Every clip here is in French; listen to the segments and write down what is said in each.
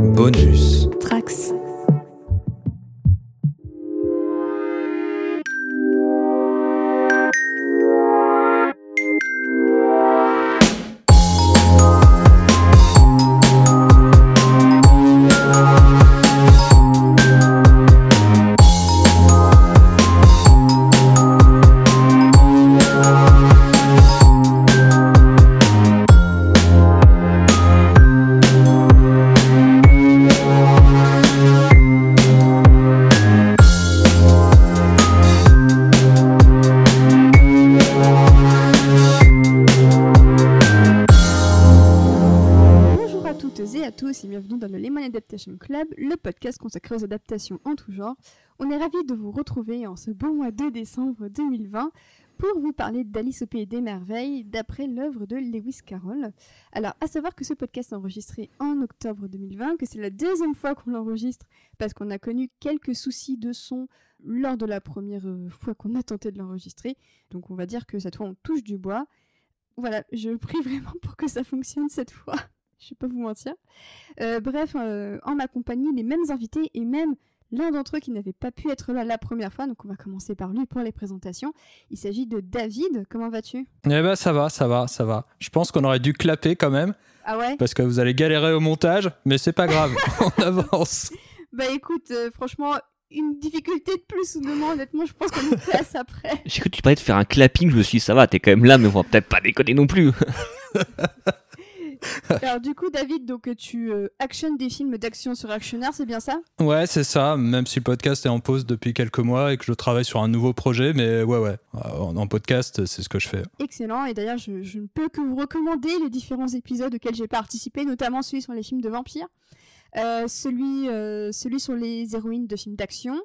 Bonus. Club, le podcast consacré aux adaptations en tout genre. On est ravis de vous retrouver en ce beau mois de décembre 2020 pour vous parler d'Alice au Pays des Merveilles d'après l'œuvre de Lewis Carroll. Alors, à savoir que ce podcast est enregistré en octobre 2020, que c'est la deuxième fois qu'on l'enregistre parce qu'on a connu quelques soucis de son lors de la première euh, fois qu'on a tenté de l'enregistrer. Donc, on va dire que cette fois on touche du bois. Voilà, je prie vraiment pour que ça fonctionne cette fois. Je vais pas vous mentir. Euh, bref, euh, en ma compagnie, les mêmes invités et même l'un d'entre eux qui n'avait pas pu être là la première fois. Donc on va commencer par lui pour les présentations. Il s'agit de David. Comment vas-tu? Eh ben ça va, ça va, ça va. Je pense qu'on aurait dû clapper quand même, Ah ouais? Parce que vous allez galérer au montage, mais c'est pas grave, on avance. Bah écoute, euh, franchement, une difficulté de plus ou de moins, honnêtement, je pense qu'on nous place après. J'ai cru que tu parlais de faire un clapping, je me suis dit, ça va, t'es quand même là, mais on va peut-être pas déconner non plus. Alors du coup, David, donc tu euh, actionnes des films d'action sur Actionnaire, c'est bien ça? Ouais, c'est ça, même si le podcast est en pause depuis quelques mois et que je travaille sur un nouveau projet, mais ouais, ouais, en, en podcast, c'est ce que je fais. Excellent, et d'ailleurs je, je ne peux que vous recommander les différents épisodes auxquels j'ai participé, notamment celui sur les films de vampires, euh, celui, euh, celui sur les héroïnes de films d'action,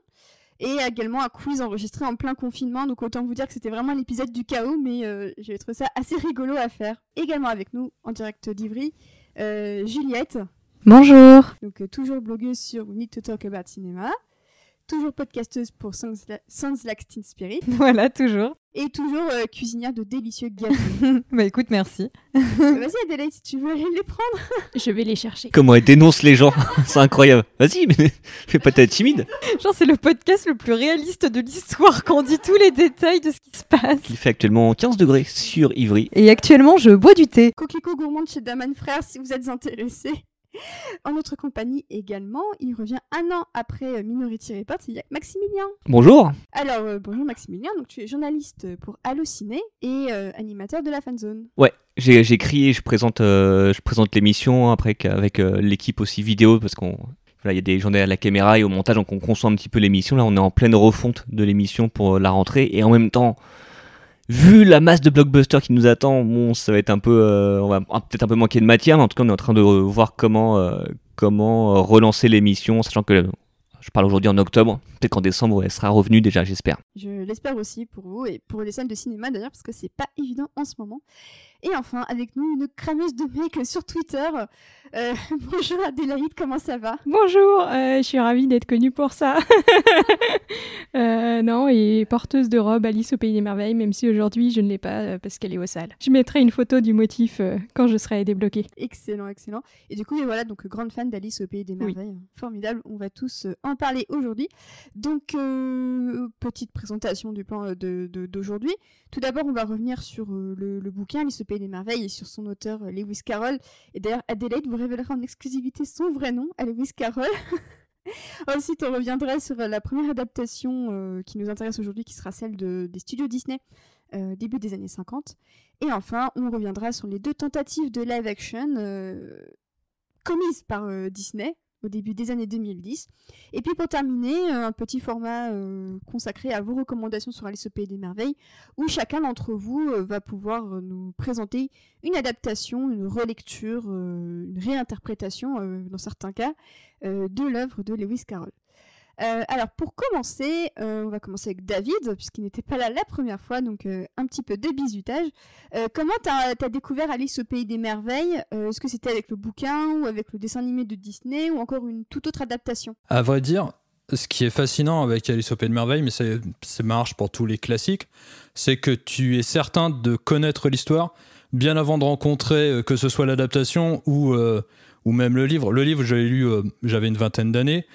et également un quiz enregistré en plein confinement, donc autant vous dire que c'était vraiment l'épisode du chaos, mais euh, j'ai trouvé ça assez rigolo à faire. Également avec nous, en direct d'Ivry, euh, Juliette, Bonjour. donc euh, toujours blogueuse sur We Need to Talk About Cinema, toujours podcasteuse pour La- Sounds Like Teen Spirit, Voilà, toujours. et toujours euh, cuisinière de délicieux gâteaux. bah écoute, merci. Vas-y Adélaïde, si tu veux aller les prendre. Je vais les chercher. Comment elle dénonce les gens, c'est incroyable. Vas-y, mais fais pas ta timide. Genre, c'est le podcast le plus réaliste de l'histoire quand on dit tous les détails de ce qui se passe. Il fait actuellement 15 degrés sur Ivry. Et actuellement, je bois du thé. Coquelicot gourmande chez Daman Frères si vous êtes intéressés. En notre compagnie également, il revient un an après euh, Minority Report, il y a Maximilien. Bonjour. Alors, euh, bonjour Maximilien, donc tu es journaliste pour Allociné et euh, animateur de la fanzone. Ouais, j'ai- j'écris et je présente, euh, je présente l'émission après qu'avec avec l'équipe aussi vidéo parce qu'on. Voilà, il y a des gens derrière la caméra et au montage, donc on conçoit un petit peu l'émission. Là, on est en pleine refonte de l'émission pour la rentrée et en même temps, vu la masse de blockbusters qui nous attend, bon, ça va être un peu, euh, on va peut-être un peu manquer de matière, mais en tout cas, on est en train de voir comment, euh, comment euh, relancer l'émission, sachant que je parle aujourd'hui en octobre, peut-être qu'en décembre, elle sera revenue déjà, j'espère. Je l'espère aussi pour vous et pour les salles de cinéma d'ailleurs, parce que c'est pas évident en ce moment. Et enfin, avec nous, une crameuse de mecs sur Twitter. Euh, bonjour Adélaïde, comment ça va? Bonjour, euh, je suis ravie d'être connue pour ça. Euh, non, et porteuse de robe Alice au Pays des Merveilles, même si aujourd'hui je ne l'ai pas parce qu'elle est au sale. Je mettrai une photo du motif quand je serai débloquée. Excellent, excellent. Et du coup, et voilà, donc grande fan d'Alice au Pays des Oui. Merveilles. Formidable, on va tous en parler aujourd'hui. Donc, petite présentation du plan de- de- d'aujourd'hui. Tout d'abord, on va revenir sur le, le bouquin Alice au Pays des Merveilles et sur son auteur Lewis Carroll. Et d'ailleurs, Adélaïde vous révélera en exclusivité son vrai nom, Lewis Carroll. Ensuite, on reviendra sur euh, la première adaptation euh, qui nous intéresse aujourd'hui, qui sera celle de- des studios Disney, euh, début des années 50. Et enfin, on reviendra sur les deux tentatives de live action commises par Disney au début des années 2010. Et puis pour terminer, euh, un petit format euh, consacré à vos recommandations sur Alice au Pays des Merveilles, où chacun d'entre vous euh, va pouvoir nous présenter une adaptation, une relecture, une réinterprétation, dans certains cas, de l'œuvre de Lewis Carroll. Euh, alors pour commencer, euh, on va commencer avec David, puisqu'il n'était pas là la première fois, donc euh, un petit peu de bisutage. Comment t'as as découvert Alice au Pays des Merveilles? Est-ce que c'était avec le bouquin ou avec le dessin animé de Disney ou encore une toute autre adaptation? À vrai dire, ce qui est fascinant avec Alice au Pays de Merveille, mais ça marche pour tous les classiques, c'est que tu es certain de connaître l'histoire bien avant de rencontrer que ce soit l'adaptation ou, ou même le livre. Le livre, je l'ai lu, j'avais une vingtaine d'années,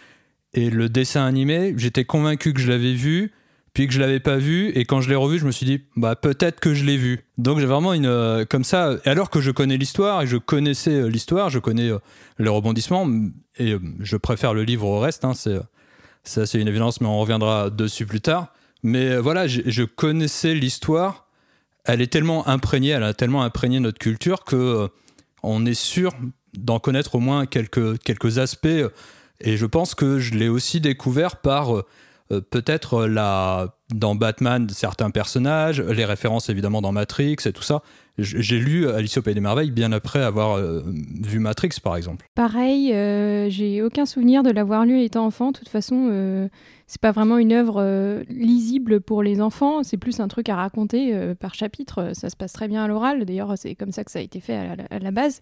et le dessin animé, j'étais convaincu que je l'avais vu, puis que je l'avais pas vu, et quand je l'ai revu, je me suis dit, bah peut-être que je l'ai vu. Donc j'ai vraiment une euh, comme ça, alors que je connais l'histoire et je connaissais euh, l'histoire, je connais euh, les rebondissements, m- et euh, je préfère le livre au reste. Hein, c'est ça, c'est une évidence, mais on reviendra dessus plus tard. Mais voilà, je, connaissais l'histoire. Elle est tellement imprégnée, elle a tellement imprégné notre culture que on est sûr d'en connaître au moins quelques, quelques aspects. Et je pense que je l'ai aussi découvert par euh, euh, peut-être la, dans Batman certains personnages, les références évidemment dans Matrix et tout ça. J'ai lu Alice au Pays des Merveilles bien après avoir euh, vu Matrix par exemple. Pareil, euh, j'ai aucun souvenir de l'avoir lu étant enfant. De toute façon, euh, c'est pas vraiment une œuvre euh, lisible pour les enfants. C'est plus un truc à raconter euh, par chapitre. Ça se passe très bien à l'oral. D'ailleurs, c'est comme ça que ça a été fait à la, base.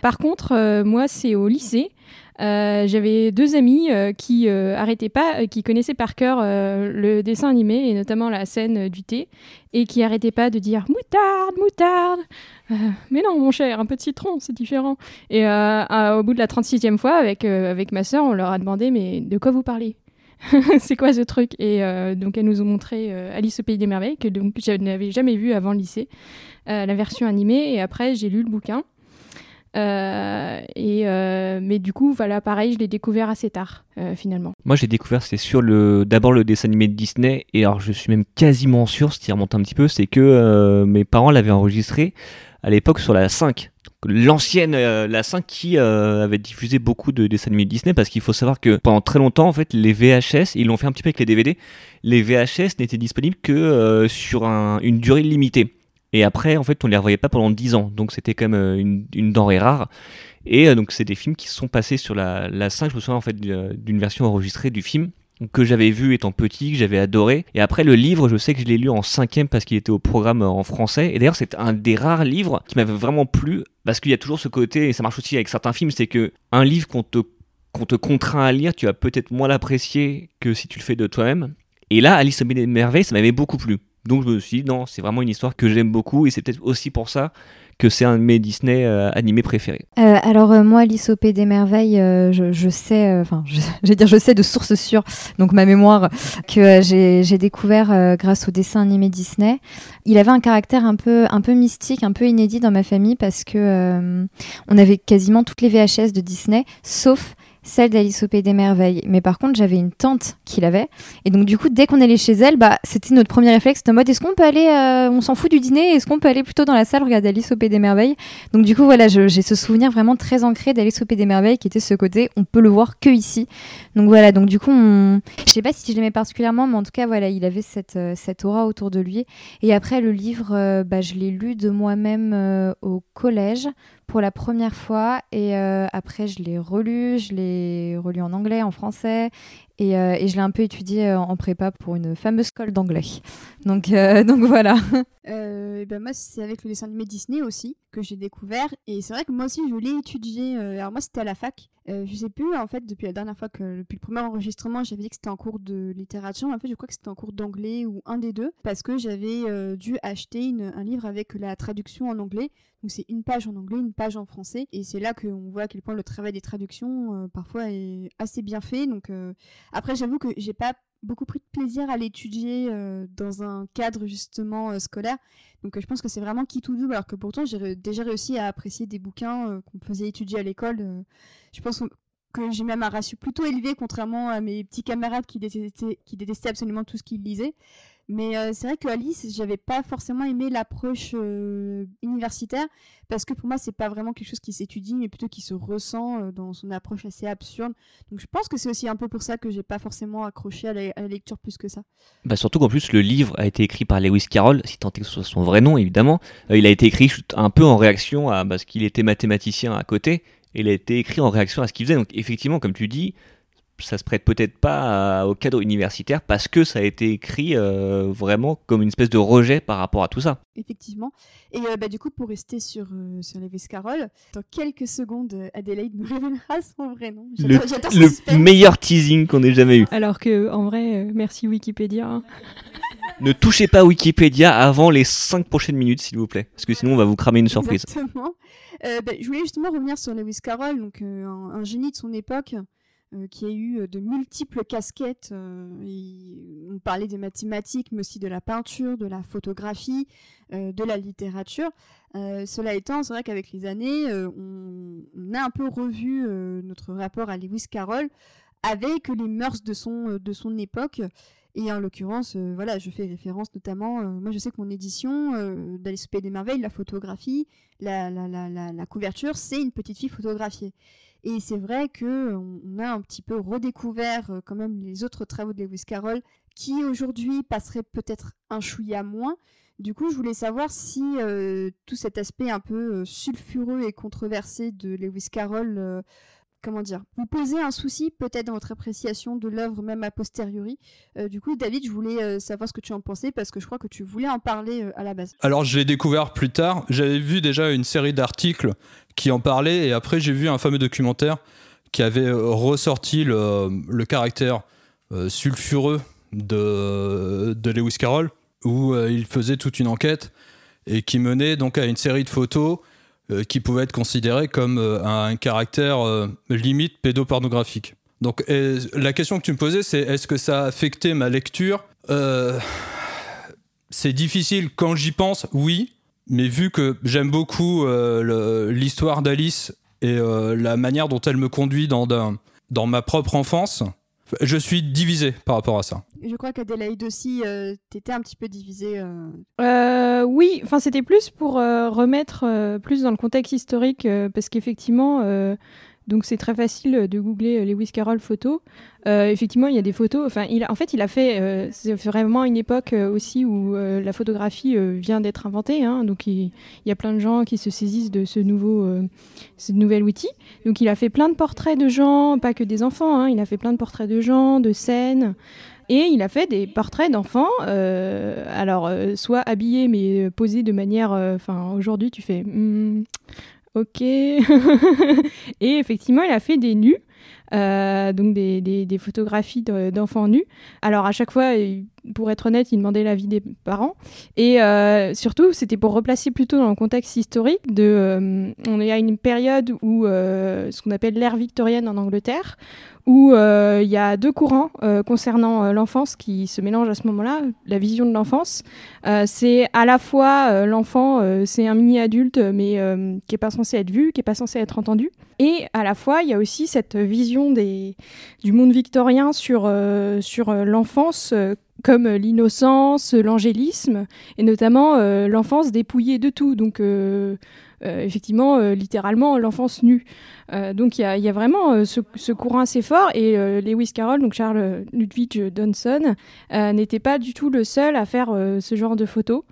Par contre, euh, moi, c'est au lycée. Euh, J'avais deux amis euh, qui euh, arrêtaient pas, qui connaissaient par cœur le dessin animé et notamment la scène du thé et qui arrêtaient pas de dire moutarde, moutarde. Mais non, mon cher, un peu de citron, c'est différent. Et au bout de la 36e fois, avec, avec ma sœur, on leur a demandé Mais de quoi vous parlez? C'est quoi ce truc? Et donc, elles nous ont montré Alice au Pays des Merveilles, que donc, je n'avais jamais vu avant le lycée, la version animée. Et après, j'ai lu le bouquin. Euh, euh, mais du coup, voilà, pareil, je l'ai découvert assez tard, euh, finalement. Moi, j'ai découvert, c'est sur le, d'abord le dessin animé de Disney, et alors je suis même quasiment sûr, ce qui remonte un petit peu, c'est que mes parents l'avaient enregistré à l'époque sur la 5. Donc, L'ancienne, la 5 qui avait diffusé beaucoup de dessins animés de Disney, parce qu'il faut savoir que pendant très longtemps, en fait, les VHS, ils l'ont fait un petit peu avec les DVD, les VHS n'étaient disponibles que sur un- une durée limitée. Et après, en fait, on les revoyait pas pendant 10 ans, donc c'était quand même euh, une, denrée rare. Et euh, donc, c'est des films qui sont passés sur la, la 5. Je me souviens en fait d'une version enregistrée du film que j'avais vu étant petit, que j'avais adoré. Et après, le livre, je sais que je l'ai lu en cinquième parce qu'il était au programme euh, en français. Et d'ailleurs, c'est un des rares livres qui m'avait vraiment plu parce qu'il y a toujours ce côté, et ça marche aussi avec certains films, c'est que un livre qu'on te, contraint à lire, tu vas peut-être moins l'apprécier que si tu le fais de toi-même. Et là, Alice au Pays des Merveilles, ça m'avait beaucoup plu. Donc je me suis dit, non, c'est vraiment une histoire que j'aime beaucoup et c'est peut-être aussi pour ça que c'est un de mes Disney euh, animés préférés. Euh, alors euh, moi, Alice des Merveilles, je, sais, enfin, je, vais dire, je sais de source sûre, donc ma mémoire, que j'ai découvert grâce au dessin animé Disney. Il avait un caractère un peu, un peu mystique, un peu inédit dans ma famille parce que on avait quasiment toutes les VHS de Disney, sauf celle d'Alice au Pays des Merveilles. Mais par contre, j'avais une tante qui l'avait. Et donc, du coup, dès qu'on allait chez elle, bah, c'était notre premier réflexe de mode est-ce qu'on peut aller, euh, on s'en fout du dîner, est-ce qu'on peut aller plutôt dans la salle regarder Alice au Pays des Merveilles? Donc, du coup, voilà, j'ai ce souvenir vraiment très ancré d'Alice au Pays des Merveilles qui était ce côté on peut le voir que ici. Donc, voilà, donc du coup, on... je sais pas si je l'aimais particulièrement, mais en tout cas, voilà, il avait cette, euh, aura autour de lui. Et après, le livre, euh, bah, je l'ai lu de moi-même au collège pour la première fois et euh, après je l'ai relu, je l'ai relu en anglais, en français et, euh, et je l'ai un peu étudié euh, en prépa pour une fameuse colle d'anglais. Donc, donc voilà. Et ben moi, c'est avec le dessin animé Disney aussi que j'ai découvert. Et c'est vrai que moi aussi, je l'ai étudié. alors moi, c'était à la fac. Euh, je sais plus, en fait, depuis la dernière fois que, depuis le premier enregistrement, j'avais dit que c'était en cours de littérature. En fait, je crois que c'était en cours d'anglais ou un des deux. Parce que j'avais euh, dû acheter une- un livre avec la traduction en anglais. Donc c'est une page en anglais, une page en français. Et c'est là qu'on voit à quel point le travail des traductions, euh, parfois, est assez bien fait. Donc après, j'avoue que j'ai pas beaucoup pris de plaisir à l'étudier dans un cadre justement scolaire. Donc je pense que c'est vraiment qui tout double, alors que pourtant j'ai déjà réussi à apprécier des bouquins qu'on faisait étudier à l'école. Je pense que j'ai même un ratio plutôt élevé, contrairement à mes petits camarades qui détestaient, absolument tout ce qu'ils lisaient. Mais euh, c'est vrai que Alice, j'avais pas forcément aimé l'approche euh, universitaire parce que pour moi c'est pas vraiment quelque chose qui s'étudie mais plutôt qui se ressent euh, dans son approche assez absurde. Donc je pense que c'est aussi un peu pour ça que j'ai pas forcément accroché à la, à la lecture plus que ça. Bah surtout qu'en plus le livre a été écrit par Lewis Carroll, si tant est que ce soit son vrai nom évidemment. Il a été écrit un peu en réaction à parce qu'il était mathématicien à côté. Et il a été écrit en réaction à ce qu'il faisait. Donc effectivement, comme tu dis, ça se prête peut-être pas à- au cadre universitaire parce que ça a été écrit euh, vraiment comme une espèce de rejet par rapport à tout ça. Effectivement. Et euh, bah, du coup, pour rester sur, euh, sur Lewis Carroll, dans quelques secondes, euh, Adélaïde me révélera son vrai nom. Le, le meilleur teasing qu'on ait jamais eu. Alors que, en vrai, euh, merci Wikipédia. hein. Ne touchez pas Wikipédia avant les 5 prochaines minutes, s'il vous plaît. Parce que sinon, on va vous cramer une surprise. Exactement. Euh, ben, je voulais justement revenir sur Lewis Carroll, donc euh, un, génie de son époque, euh, qui a eu de multiples casquettes. on parlait des mathématiques, mais aussi de la peinture, de la photographie, de la littérature. Cela étant, c'est vrai qu'avec les années, on, a un peu revu notre rapport à Lewis Carroll avec les mœurs de son, euh, de son époque. Et en l'occurrence, euh, voilà, je fais référence notamment, euh, moi je sais que mon édition euh, d'Alice des Merveilles, la photographie, la, la, la, la, couverture, c'est une petite fille photographiée. Et c'est vrai que on a un petit peu redécouvert quand même les autres travaux de Lewis Carroll qui aujourd'hui passeraient peut-être un chouïa moins. Du coup, je voulais savoir si tout cet aspect un peu sulfureux et controversé de Lewis Carroll, comment dire, vous posait un souci peut-être dans votre appréciation de l'œuvre même a posteriori. Euh, du coup, David, je voulais euh, savoir ce que tu en pensais parce que je crois que tu voulais en parler euh, à la base. Alors je l'ai découvert plus tard. J'avais vu déjà une série d'articles qui en parlaient et après j'ai vu un fameux documentaire qui avait ressorti le, caractère sulfureux de, de Lewis Carroll où il faisait toute une enquête et qui menait donc à une série de photos euh, qui pouvaient être considérées comme euh, un caractère euh, limite pédopornographique. Donc la question que tu me posais c'est est-ce que ça a affecté ma lecture? C'est difficile. Quand j'y pense, oui, mais vu que j'aime beaucoup l'histoire d'Alice et la manière dont elle me conduit dans ma propre enfance, je suis divisé par rapport à ça. Je crois qu'Adélaïde aussi, euh, t'étais un petit peu divisée. euh, Euh, oui, enfin c'était plus pour euh, remettre euh, plus dans le contexte historique euh, parce qu'effectivement, euh, donc c'est très facile de googler euh, Lewis Carroll photos. Euh, effectivement, il y a des photos. En fait, il a fait. euh, c'est vraiment une époque euh, aussi où euh, la photographie euh, vient d'être inventée. hein. donc il, y a plein de gens qui se saisissent de ce nouveau, euh, nouvel outil. Donc il a fait plein de portraits de gens, pas que des enfants. hein. il a fait plein de portraits de gens, de scènes. Et il a fait des portraits d'enfants, euh, alors euh, soit habillés mais euh, posés de manière, euh, enfin aujourd'hui tu fais, Hmm, ok. Et effectivement il a fait des nus, euh, donc des, photographies de- d'enfants nus. Alors à chaque fois, pour être honnête, il demandait l'avis des parents. Et euh, surtout, c'était pour replacer plutôt dans le contexte historique de, euh, on est à une période où euh, ce qu'on appelle l'ère victorienne en Angleterre où euh, il y a deux courants concernant l'enfance qui se mélangent à ce moment-là. La vision de l'enfance, c'est à la fois l'enfant, c'est un mini-adulte, mais qui est pas censé être vu, qui est pas censé être entendu. Et à la fois, il y a aussi cette vision du monde victorien sur, sur l'enfance comme euh, l'innocence, l'angélisme, et notamment euh, l'enfance dépouillée de tout. Donc, euh, effectivement, littéralement, l'enfance nue. Donc, il y a, vraiment ce, ce courant assez fort. Et Lewis Carroll, donc Charles Ludwig Johnson, n'était pas du tout le seul à faire ce genre de photos.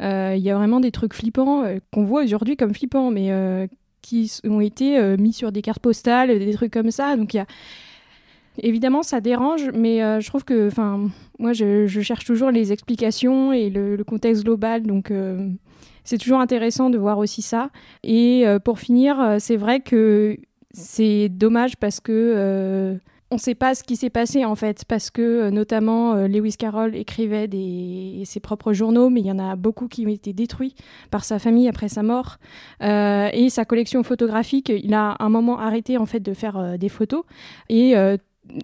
Il y a vraiment des trucs flippants qu'on voit aujourd'hui comme flippants, mais qui ont été mis sur des cartes postales, des trucs comme ça. Donc, il y a Évidemment, ça dérange, mais euh, je trouve que, enfin, moi, je, cherche toujours les explications et le, contexte global, donc euh, c'est toujours intéressant de voir aussi ça. Et euh, pour finir, c'est vrai que c'est dommage parce que on ne sait pas ce qui s'est passé en fait, parce que notamment Lewis Carroll écrivait ses propres journaux, mais il y en a beaucoup qui ont été détruits par sa famille après sa mort. Et sa collection photographique, il a un moment arrêté en fait de faire des photos et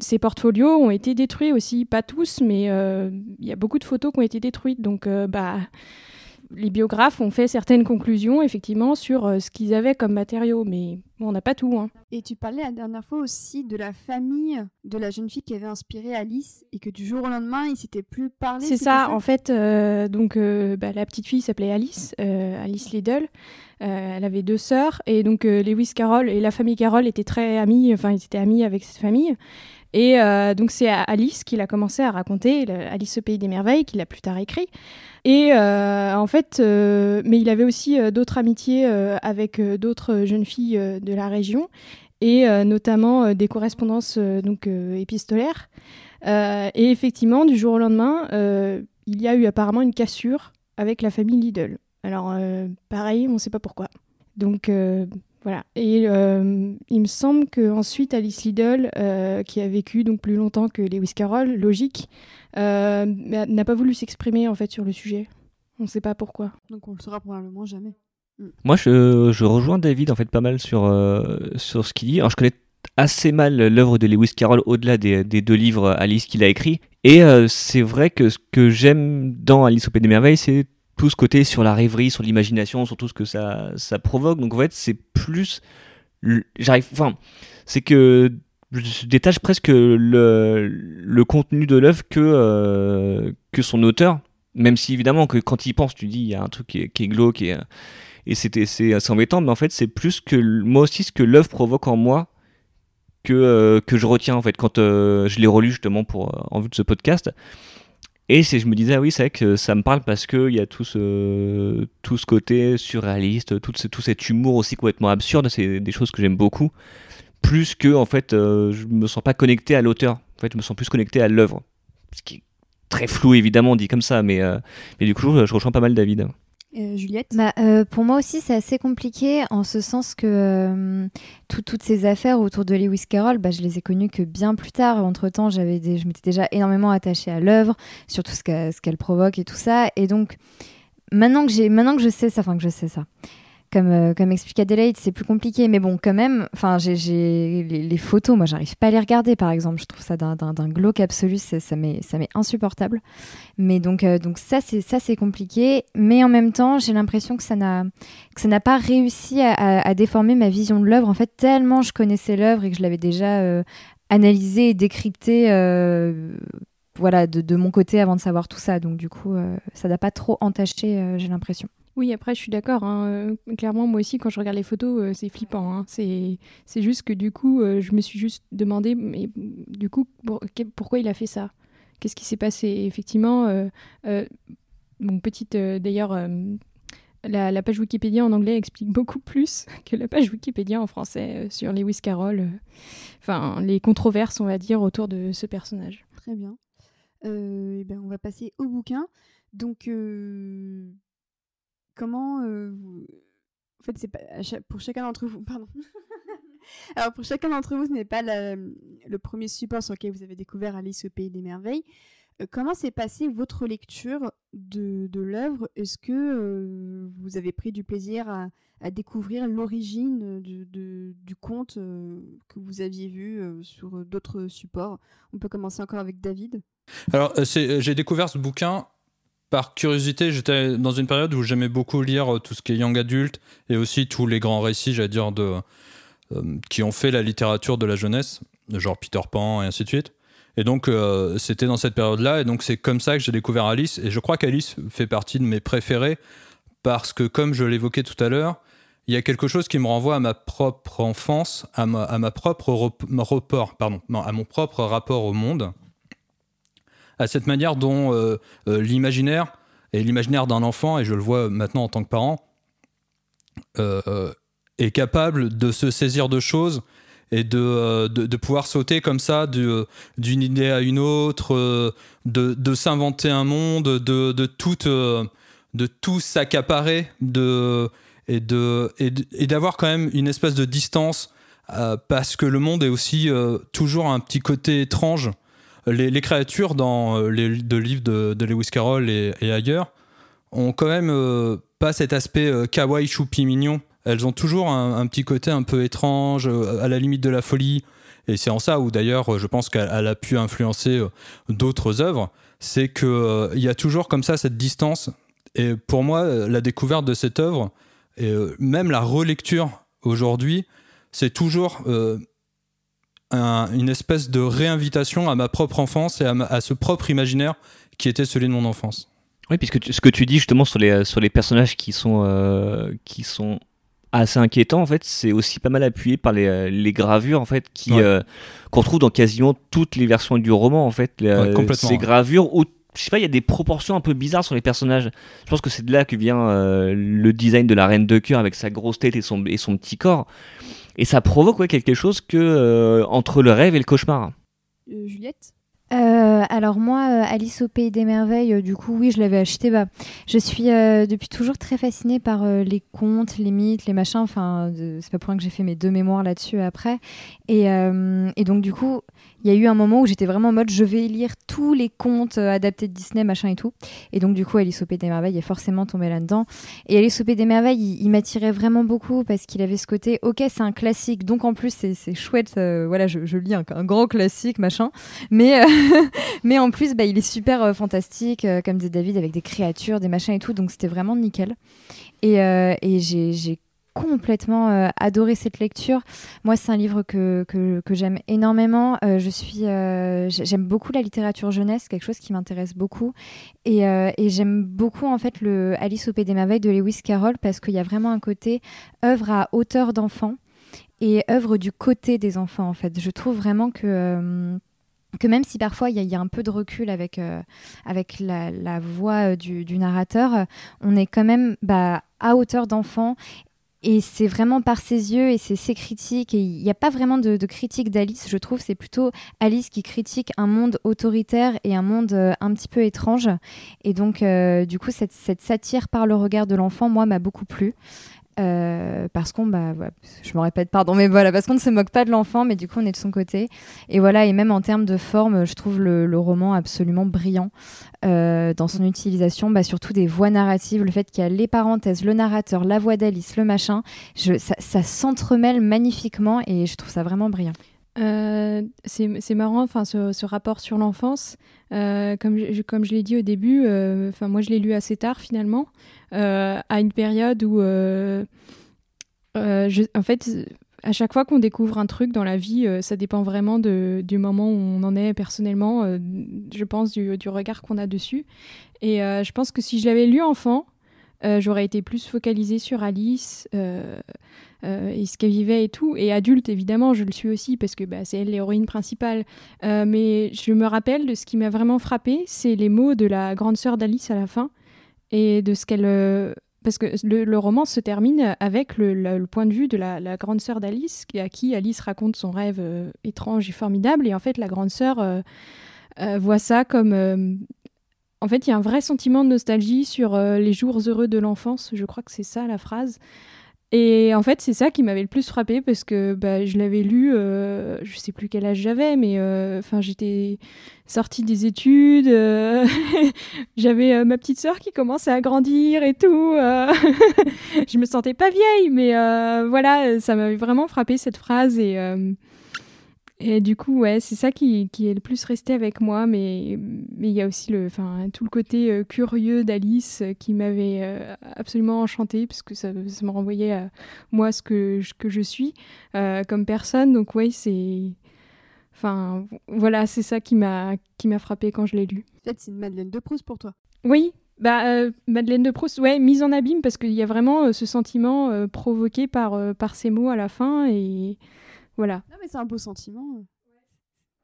ses portfolios ont été détruits aussi, pas tous, mais euh, il y a beaucoup de photos qui ont été détruites. Donc, euh, bah, les biographes ont fait certaines conclusions, effectivement, sur euh, ce qu'ils avaient comme matériaux, mais bon, on n'a pas tout. hein. Et tu parlais la dernière fois aussi de la famille de la jeune fille qui avait inspiré Alice et que du jour au lendemain, il s'était plus parlé. C'est ça, en fait, euh, donc euh, bah, la petite fille s'appelait Alice, Alice Liddell. Elle avait deux sœurs, et donc Lewis Carroll et la famille Carroll étaient très amis, enfin, ils étaient amis avec cette famille. Et euh, donc c'est à Alice qu'il a commencé à raconter Alice au pays des merveilles, qu'il a plus tard écrit. Et euh, en fait, euh, mais il avait aussi euh, d'autres amitiés avec d'autres jeunes filles de la région, et notamment des correspondances donc épistolaires. Et effectivement, du jour au lendemain, il y a eu apparemment une cassure avec la famille Lidl. Alors, pareil, on ne sait pas pourquoi. Donc, Voilà. Et euh, il me semble que ensuite Alice Liddell, euh, qui a vécu donc plus longtemps que Lewis Carroll, logique, euh, n'a pas voulu s'exprimer en fait sur le sujet. On ne sait pas pourquoi. Donc on le saura probablement jamais. Moi, je, je rejoins David en fait pas mal sur, euh, sur ce qu'il dit. Alors, je connais assez mal l'œuvre de Lewis Carroll au-delà des, des deux livres Alice qu'il a écrits. Et euh, c'est vrai que ce que j'aime dans Alice au Pays des Merveilles, c'est tout ce côté sur la rêverie, sur l'imagination, sur tout ce que ça, ça provoque. Donc en fait, c'est plus. J'arrive. Enfin, c'est que je détache presque le, le contenu de l'œuvre que, euh, que son auteur. Même si évidemment que quand il pense, tu dis il y a un truc qui est, qui est glauque et, c'est embêtant, mais en fait c'est plus que moi aussi ce que l'œuvre provoque en moi que, euh, que je retiens en fait quand euh, je l'ai relu justement pour en vue de ce podcast. Et je me disais, ah oui, c'est vrai que ça me parle parce qu'il y a tout ce, tout ce côté surréaliste, tout cet humour aussi complètement absurde, c'est des choses que j'aime beaucoup. Plus que, en fait, euh, je me sens pas connecté à l'auteur. En fait, je me sens plus connecté à l'œuvre. Ce qui est très flou, évidemment, dit comme ça, mais, euh, mais du coup, je, je rejoins pas mal David. Euh, Juliette? Bah, euh, pour moi aussi, c'est assez compliqué en ce sens que euh, tout- toutes ces affaires autour de Lewis Carroll, bah, je les ai connues que bien plus tard. Entre-temps, j'avais je m'étais déjà énormément attachée à l'œuvre, sur tout ce qu'elle provoque et tout ça. Et donc, maintenant que, maintenant que je sais ça, enfin que je sais ça, comme, euh, comme explique Adelaide, c'est plus compliqué. Mais bon, quand même, enfin, j'ai, les, les photos, moi, j'arrive pas à les regarder, par exemple. Je trouve ça d'un, glauque absolu, ça m'est, insupportable. Mais donc, euh, donc ça, c'est, compliqué. Mais en même temps, j'ai l'impression que ça n'a, pas réussi à, déformer ma vision de l'œuvre. En fait, tellement je connaissais l'œuvre et que je l'avais déjà euh, analysée et décryptée. voilà, de, de mon côté avant de savoir tout ça. Donc, du coup, ça n'a pas trop entaché, j'ai l'impression. Oui, après, je suis d'accord. hein, euh, Clairement, moi aussi, quand je regarde les photos, euh, c'est flippant. hein. C'est juste que du coup, euh, je me suis juste demandé, mais du coup, pourquoi il a fait ça? Qu'est-ce qui s'est passé? Effectivement, euh, petite, d'ailleurs, la, page Wikipédia en anglais explique beaucoup plus que la page Wikipédia en français sur Lewis Carroll. Enfin, les controverses, on va dire, autour de ce personnage. Très bien. Eh ben, on va passer au bouquin. Donc, comment euh, vous... En fait, c'est pas pour chacun d'entre vous. Pardon. Alors, pour chacun d'entre vous, ce n'est pas le premier support sur lequel vous avez découvert Alice au pays des merveilles. Euh, comment s'est passée votre lecture de, de l'œuvre? Est-ce que euh, vous avez pris du plaisir à, découvrir l'origine de- du conte que vous aviez vu sur d'autres supports? On peut commencer encore avec David. Alors, j'ai découvert ce bouquin par curiosité. J'étais dans une période où j'aimais beaucoup lire euh, tout ce qui est young adulte et aussi tous les grands récits, j'allais dire, de, euh, qui ont fait la littérature de la jeunesse, genre Peter Pan et ainsi de suite. Et donc, euh, c'était dans cette période-là. Et donc, c'est comme ça que j'ai découvert Alice. Et je crois qu'Alice fait partie de mes préférés parce que, comme je l'évoquais tout à l'heure, il y a quelque chose qui me renvoie à ma propre enfance, à ma, propre pardon, non, à mon propre rapport au monde, à cette manière dont euh, euh, l'imaginaire et l'imaginaire d'un enfant, et je le vois maintenant en tant que parent, euh, est capable de se saisir de choses et de, pouvoir sauter comme ça du, d'une idée à une autre, de, s'inventer un monde, de, tout, s'accaparer, de, et, d'avoir quand même une espèce de distance, parce que le monde est aussi toujours un petit côté étrange. Les, créatures dans euh, les deux livres de, de Lewis Carroll et, ailleurs ont quand même euh, pas cet aspect euh, kawaii, choupi, mignon. Elles ont toujours un, petit côté un peu étrange, à la limite de la folie. Et c'est en ça où d'ailleurs, je pense qu'elle elle a pu influencer d'autres œuvres. C'est qu'il il y a toujours comme ça cette distance. Et pour moi, la découverte de cette œuvre, et même la relecture aujourd'hui, c'est toujours un- une espèce de réinvitation à ma propre enfance et à, ma- à ce propre imaginaire qui était celui de mon enfance. Oui, puisque tu- ce que tu dis justement sur les, sur les personnages qui sont, euh, qui sont assez inquiétants, en fait, c'est aussi pas mal appuyé par les, euh, les gravures, en fait, qui, Ouais. euh, qu'on trouve dans quasiment toutes les versions du roman, en fait. Ouais, euh, Ces gravures où, je sais pas, il y a des proportions un peu bizarres sur les personnages. Je pense que c'est de là que vient euh, le design de la reine de cœur avec sa grosse tête et son, et son petit corps. Et ça provoque quelque chose euh, entre le rêve et le cauchemar. Euh, Juliette? Euh, alors moi, Alice au pays des merveilles, du coup, oui, je l'avais acheté. Bah, je suis depuis toujours très fascinée par les contes, les mythes, les machins. Enfin, c'est pas pour rien que j'ai fait mes deux mémoires là-dessus après. Et, euh, et donc du coup, il y a eu un moment où j'étais vraiment en mode, je vais lire tous les contes euh, adaptés de Disney, machin et tout. Et donc du coup, Alice au pays des merveilles est forcément tombée là-dedans. Et Alice au pays des merveilles, il, m'attirait vraiment beaucoup parce qu'il avait ce côté, ok, c'est un classique, donc en plus c'est chouette. euh, voilà, je, lis un, grand classique, machin. Mais mais en plus, bah, il est super fantastique, comme disait David, avec des créatures, des machins et tout. Donc c'était vraiment nickel. Et, j'ai complètement euh, adoré cette lecture. Moi, c'est un livre que, que, j'aime énormément. Euh, je euh, j'ai- j'aime beaucoup la littérature jeunesse, quelque chose qui m'intéresse beaucoup. Et, euh, et j'aime beaucoup en fait le Alice au pays des merveilles de Lewis Carroll parce qu'il y a vraiment un côté œuvre à hauteur d'enfant et œuvre du côté des enfants en fait. Je trouve vraiment que que même si parfois il y, a- un peu de recul avec, avec la, voix du, narrateur, on est quand même bah, à hauteur d'enfant. Et c'est vraiment par ses yeux et ses critiques. Et il n'y a pas vraiment de, critique d'Alice, je trouve. C'est plutôt Alice qui critique un monde autoritaire et un monde euh, un petit peu étrange. Et donc, euh, du coup, cette satire par le regard de l'enfant, moi, m'a beaucoup plu. Euh, parce qu'on, bah, je me répète, pardon, mais voilà, parce qu'on ne se moque pas de l'enfant, mais du coup, on est de son côté. Et voilà, et même en termes de forme, je trouve le, roman absolument brillant euh, dans son utilisation, bah, surtout des voix narratives, le fait qu'il y a les parenthèses, le narrateur, la voix d'Alice, le machin, ça s'entremêle magnifiquement et je trouve ça vraiment brillant. Euh, c'est marrant, enfin, ce, rapport sur l'enfance. Euh, comme je, l'ai dit au début, euh, enfin, moi je l'ai lu assez tard finalement, à une période où, en fait, à chaque fois qu'on découvre un truc dans la vie, ça dépend vraiment du moment où on en est personnellement, je pense, du, regard qu'on a dessus. Et je pense que si je l'avais lu enfant, j'aurais été plus focalisée sur Alice et ce qu'elle vivait et tout. Et adulte, évidemment, je le suis aussi parce que bah, c'est elle l'héroïne principale. Euh, mais je me rappelle de ce qui m'a vraiment frappé, c'est les mots de la grande sœur d'Alice à la fin et de ce qu'elle. euh, parce que le, roman se termine avec le, point de vue de la, grande sœur d'Alice, à qui Alice raconte son rêve euh, étrange et formidable. Et en fait, la grande sœur euh, euh, voit ça comme. euh, en fait, il y a un vrai sentiment de nostalgie sur euh, les jours heureux de l'enfance. Je crois que c'est ça la phrase. Et en fait, c'est ça qui m'avait le plus frappé parce que bah, je l'avais lu, euh, je sais plus quel âge j'avais, mais euh, enfin j'étais sortie des études, euh, j'avais ma petite sœur qui commençait à grandir et tout. je me sentais pas vieille, mais voilà, ça m'avait vraiment frappé cette phrase et et du coup, ouais, c'est ça qui, qui est le plus resté avec moi, mais mais il y a aussi le, enfin, tout le côté euh, curieux d'Alice euh, qui m'avait euh, absolument enchantée, parce que ça, ça me renvoyait à moi ce que, je- que je suis comme personne. Donc, ouais, c'est. Enfin, voilà, c'est ça qui m'a qui m'a frappé quand je l'ai lu. Fait, c'est une Madeleine de Proust pour toi. Oui, bah, euh, Madeleine de Proust, ouais, mise en abîme, parce qu'il y a vraiment euh, ce sentiment euh, provoqué par, par ces mots à la fin, et voilà. Non, mais c'est un beau sentiment.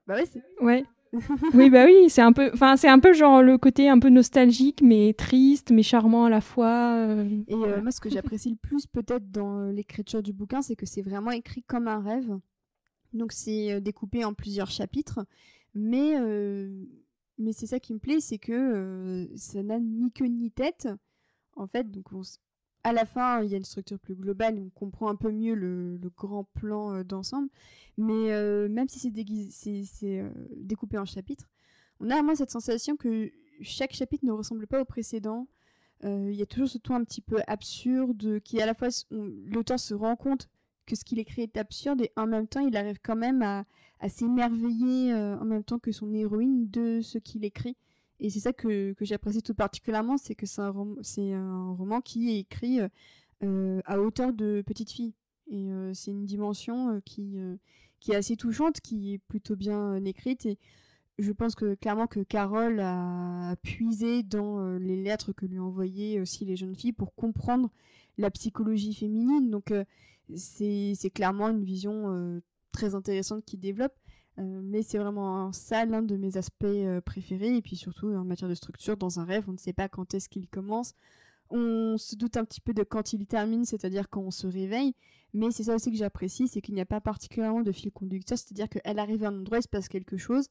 Bah ouais, c'est. Ouais. oui, bah oui, c'est un peu, enfin, c'est un peu genre le côté un peu nostalgique, mais triste, mais charmant à la fois. euh, Et euh, moi, ce que j'apprécie le plus peut-être dans euh, l'écriture du bouquin, c'est que c'est vraiment écrit comme un rêve. Donc c'est euh, découpé en plusieurs chapitres, mais euh, mais c'est ça qui me plaît, c'est que euh, ça n'a ni queue ni tête. En fait, donc on s- à la fin, il y a une structure plus globale, on comprend un peu mieux le, grand plan euh, d'ensemble. Mais euh, même si c'est euh, découpé en chapitres, on a vraiment cette sensation que chaque chapitre ne ressemble pas au précédent. Il y a toujours ce ton un petit peu absurde qui, à la fois, l'auteur se rend compte que ce qu'il écrit est absurde et en même temps, il arrive quand même à, à s'émerveiller en même temps que son héroïne de ce qu'il écrit. Et c'est ça que, que j'apprécie tout particulièrement, c'est que c'est un, rom- un roman qui est écrit euh, à hauteur de petite fille. Et euh, c'est une dimension euh, qui, qui est assez touchante, qui est plutôt bien écrite. Et je pense que clairement que Carole a puisé dans les lettres que lui envoyaient aussi les jeunes filles pour comprendre la psychologie féminine. Donc c'est clairement une vision très intéressante qui développe. Euh, mais c'est vraiment ça l'un de mes aspects euh, préférés. Et puis surtout en matière de structure, dans un rêve, on ne sait pas quand est-ce qu'il commence. On se doute un petit peu de quand il termine, c'est-à-dire quand on se réveille. Mais c'est ça aussi que j'apprécie, c'est qu'il n'y a pas particulièrement de fil conducteur, c'est-à-dire qu'elle arrive à un endroit, il se passe quelque chose,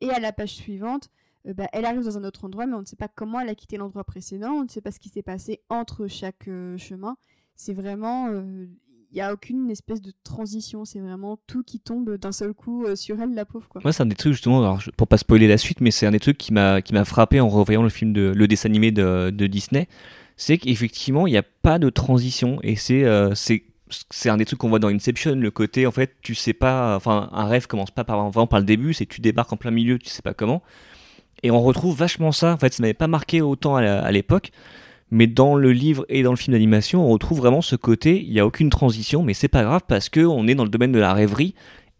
Et à la page suivante, euh, bah, elle arrive dans un autre endroit, mais on ne sait pas comment elle a quitté l'endroit précédent, on ne sait pas ce qui s'est passé entre chaque chemin. C'est vraiment, il n'y a aucune espèce de transition, c'est vraiment tout qui tombe d'un seul coup euh, sur elle, la pauvre. Moi, c'est un des trucs, justement, alors, pour pas spoiler la suite, mais c'est un des trucs qui m'a frappé en revoyant le film de le dessin animé de, de Disney. C'est qu'effectivement, il n'y a pas de transition et c'est euh, un des trucs qu'on voit dans Inception, le côté en fait, tu sais pas, enfin, un rêve commence pas par, vraiment par le début, c'est tu débarques en plein milieu, tu sais pas comment. Et on retrouve vachement ça. En fait, ça m'avait pas marqué autant à l'époque, mais dans le livre et dans le film d'animation, on retrouve vraiment ce côté. Il y a aucune transition, mais c'est pas grave parce que on est dans le domaine de la rêverie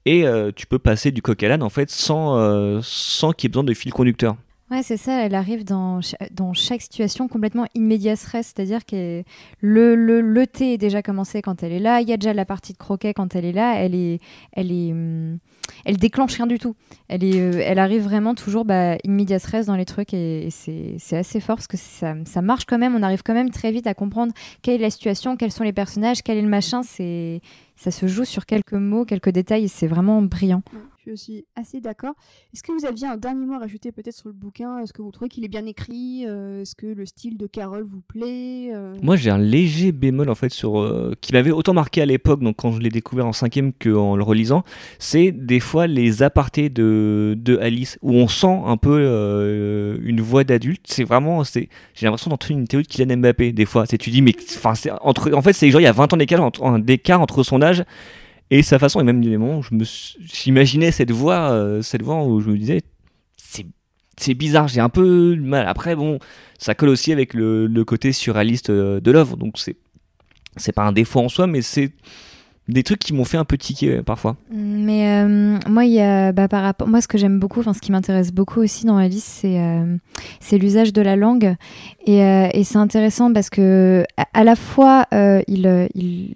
et euh, tu peux passer du coq à l'âne en fait sans euh, sans qu'il y ait besoin de fil conducteur. Ouais, c'est ça, elle arrive dans, dans chaque situation complètement immédiat stress, c'est-à-dire que le, le, le thé est déjà commencé quand elle est là, il y a déjà la partie de croquet quand elle est là, elle est, elle est, hum, elle déclenche rien du tout. Elle, est, euh, elle arrive vraiment toujours bah, immédiat stress dans les trucs et, c'est assez fort parce que ça, ça marche quand même, on arrive quand même très vite à comprendre quelle est la situation, quels sont les personnages, quel est le machin, c'est ça se joue sur quelques mots, quelques détails et c'est vraiment brillant. Suis aussi assez d'accord. Est-ce que vous aviez un dernier mot à rajouter peut-être sur le bouquin? Est-ce que vous trouvez qu'il est bien écrit? Euh, Est-ce que le style de Carole vous plaît? Euh, Moi, j'ai un léger bémol en fait sur euh, qui m'avait autant marqué à l'époque, donc quand je l'ai découvert en cinquième qu'en le relisant, c'est des fois les apartés de, de Alice où on sent un peu euh, une voix d'adulte. C'est vraiment, c'est, j'ai l'impression d'entendre une théorie de Kylian Mbappé des fois. C'est tu dis mais, en fait, c'est genre il y a 20 ans d'écart entre son âge et sa façon et même des moments où je me, j'imaginais cette voix, euh, cette voix où je me disais c'est bizarre, j'ai un peu de mal. Après, bon, ça colle aussi avec le, le côté surréaliste euh, de l'œuvre, donc c'est c'est pas un défaut en soi, mais c'est des trucs qui m'ont fait un peu tiquer parfois. Mais euh, moi, il bah, par rapport, moi, ce que j'aime beaucoup, enfin, ce qui m'intéresse beaucoup aussi dans la liste, c'est c'est l'usage de la langue. Et, et c'est intéressant parce que à, à la fois, il, il,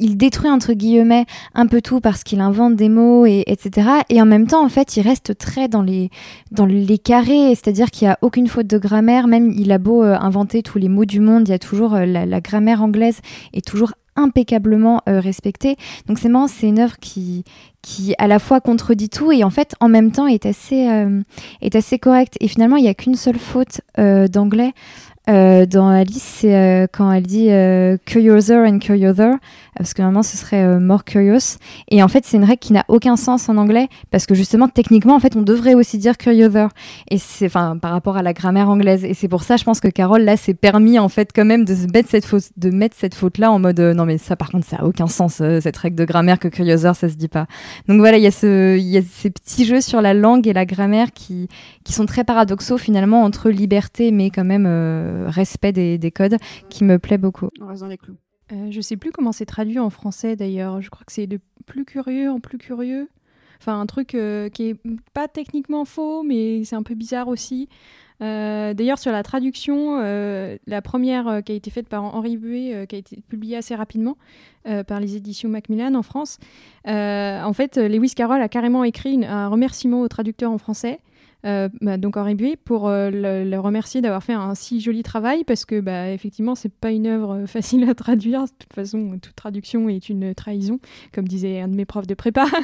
il détruit entre guillemets un peu tout parce qu'il invente des mots et etc. Et en même temps, en fait, il reste très dans les carrés, c'est-à-dire qu'il n'y a aucune faute de grammaire. Même il a beau euh, inventer tous les mots du monde, il y a toujours euh, la, grammaire anglaise est toujours impeccablement euh, respectée. Donc c'est marrant, c'est une œuvre qui qui à la fois contredit tout et en fait en même temps est assez correcte. Et finalement, il n'y a qu'une seule faute d'anglais. dans Alice, c'est quand elle dit euh, curiouser and curiouser, parce que normalement ce serait euh, more curious. Et en fait, c'est une règle qui n'a aucun sens en anglais, parce que justement, techniquement, en fait, on devrait aussi dire curiouser. Et c'est, enfin, par rapport à la grammaire anglaise. Et c'est pour ça, je pense que Carole, là, s'est permis, en fait, quand même, de mettre cette faute, de mettre cette faute-là en mode, euh, non, mais ça, par contre, ça a aucun sens, euh, cette règle de grammaire que curiouser, ça se dit pas. Donc voilà, il y a ce, il y a ces petits jeux sur la langue et la grammaire qui, qui sont très paradoxaux, finalement, entre liberté, mais quand même, euh, respect des, des codes, qui me plaît beaucoup. On reste dans les clous. Euh, je sais plus comment c'est traduit en français d'ailleurs. Je crois que c'est de plus curieux en plus curieux. Enfin, un truc euh, qui est pas techniquement faux, mais c'est un peu bizarre aussi. Euh, D'ailleurs, sur la traduction, la première qui a été faite par Henri Buet, qui a été publiée assez rapidement par les éditions Macmillan en France, en fait, Lewis Carroll a carrément écrit un remerciement au traducteur en français. Euh, bah, donc Henri Buet pour euh, le, remercier d'avoir fait un si joli travail parce que bah, effectivement c'est pas une œuvre euh, facile à traduire. De toute façon toute traduction est une trahison comme disait un de mes profs de prépa.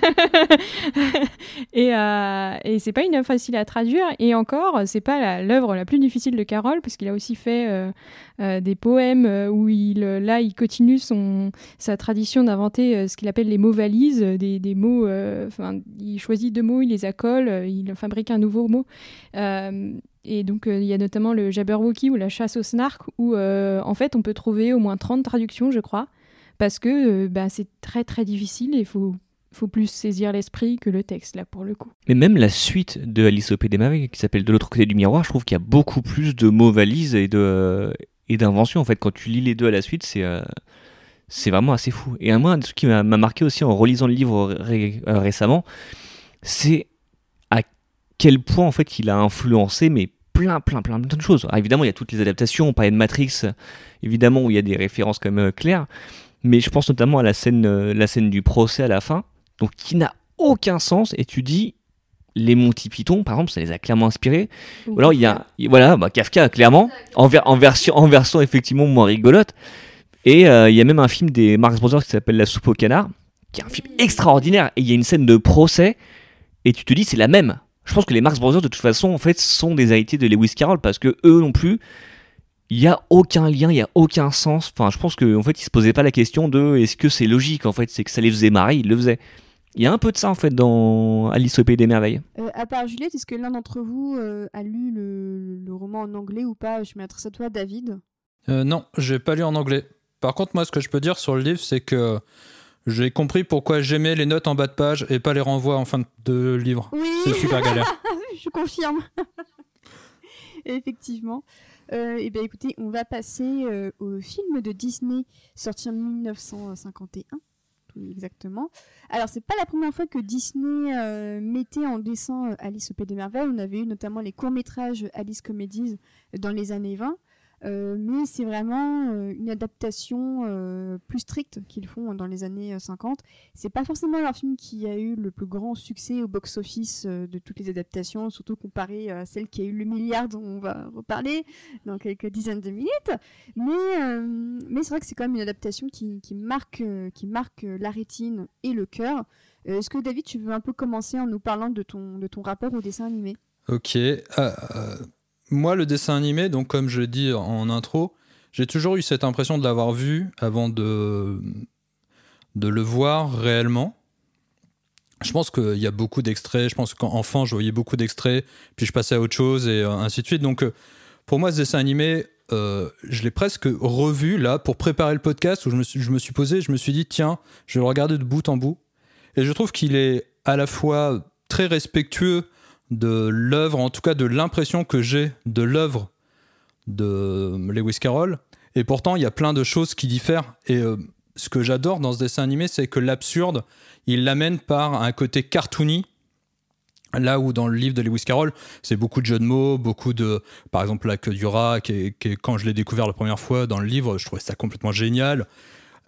Et, et c'est pas une œuvre facile à traduire. Et encore c'est pas la- l'œuvre la, plus difficile de Carole puisqu'il a aussi fait des poèmes euh, où il euh, là il continue son sa tradition d'inventer euh, ce qu'il appelle les mots valises euh, des, des mots euh, enfin il choisit deux mots il les accole euh, il fabrique un nouveau mot Euh, et donc, euh, il y a notamment le Jabberwocky ou la chasse au snark, où euh, en fait, on peut trouver au moins 30 traductions, je crois, parce que euh, bah, c'est très très difficile et il faut, faut plus saisir l'esprit que le texte, là, pour le coup. Mais même la suite de Alice au Pays des Merveilles, qui s'appelle De l'autre côté du miroir, je trouve qu'il y a beaucoup plus de mots valises et de et d'inventions. En fait, quand tu lis les deux à la suite, c'est euh, vraiment assez fou. Et un moi, truc qui m'a m'a marqué aussi en relisant le livre euh, récemment, c'est à quel point en fait il a influencé mais plein plein plein plein de choses. Alors, évidemment, il y a toutes les adaptations, on parlait de Matrix, évidemment où il y a des références quand même euh, claires, mais je pense notamment à la scène la scène du procès à la fin, donc qui n'a aucun sens et tu dis les Monty Python par exemple ça les a clairement inspirés. Ou alors il y a il- voilà bah, Kafka clairement en, ver- en version en version effectivement moins rigolote. Et euh, il y a même un film des Marx Brothers qui s'appelle La soupe au canard qui est un film extraordinaire. Et il y a une scène de procès et tu te dis c'est la même. Je pense que les Marx Brothers de toute façon en fait sont des héritiers de Lewis Carroll parce que eux non plus il y a aucun lien, il y a aucun sens. Enfin, je pense qu'en en fait, ils se posaient pas la question de est-ce que c'est logique en fait, c'est que ça les faisait marrer, ils le faisaient. Il y a un peu de ça en fait dans Alice au pays des merveilles. Euh, à part Juliette, est-ce que l'un d'entre vous euh, a lu le, le roman en anglais ou pas? Je m'adresse à toi, David. Euh, non, j'ai pas lu en anglais. Par contre, moi, ce que je peux dire sur le livre, c'est que j'ai compris pourquoi j'aimais les notes en bas de page et pas les renvois en fin de livre. Oui, C'est super galère. je confirme. Effectivement. Euh, et bien écoutez, on va passer euh, au film de Disney sorti en 1951, exactement. Alors c'est pas la première fois que Disney euh, mettait en dessin euh, Alice au Pays des Merveilles. On avait eu notamment les courts métrages Alice Comedies dans les années 20. Euh, mais c'est vraiment euh, une adaptation euh, plus stricte qu'ils font dans les années euh, 50. C'est pas forcément leur film qui a eu le plus grand succès au box-office de toutes les adaptations, surtout comparé à celle qui a eu le milliard dont on va reparler dans quelques dizaines de minutes. Mais, c'est vrai que c'est quand même une adaptation qui, marque, qui marque la rétine et le cœur. Est-ce que David, tu veux un peu commencer en nous parlant de ton, de ton rapport au dessin animé? Ok. Moi, le dessin animé, donc comme je dis en intro, j'ai toujours eu cette impression de l'avoir vu avant de, de le voir réellement. Je pense qu'il y a beaucoup d'extraits. Je pense qu'enfant, je voyais beaucoup d'extraits, puis je passais à autre chose et euh, ainsi de suite. Donc, euh, pour moi, ce dessin animé, euh, je l'ai presque revu là pour préparer le podcast où je me suis, je me suis posé, je me suis dit, tiens, je vais le regarder de bout en bout. Et je trouve qu'il est à la fois très respectueux de l'œuvre, en tout cas de l'impression que j'ai de l'œuvre de Lewis Carroll. Et pourtant, il y a plein de choses qui diffèrent. Et euh, ce que j'adore dans ce dessin animé, c'est que l'absurde, il l'amène par un côté cartoony. Là où dans le livre de Lewis Carroll, c'est beaucoup de jeux de mots, beaucoup de, par exemple, la queue du rat, qui quand je l'ai découvert la première fois dans le livre, je trouvais ça complètement génial.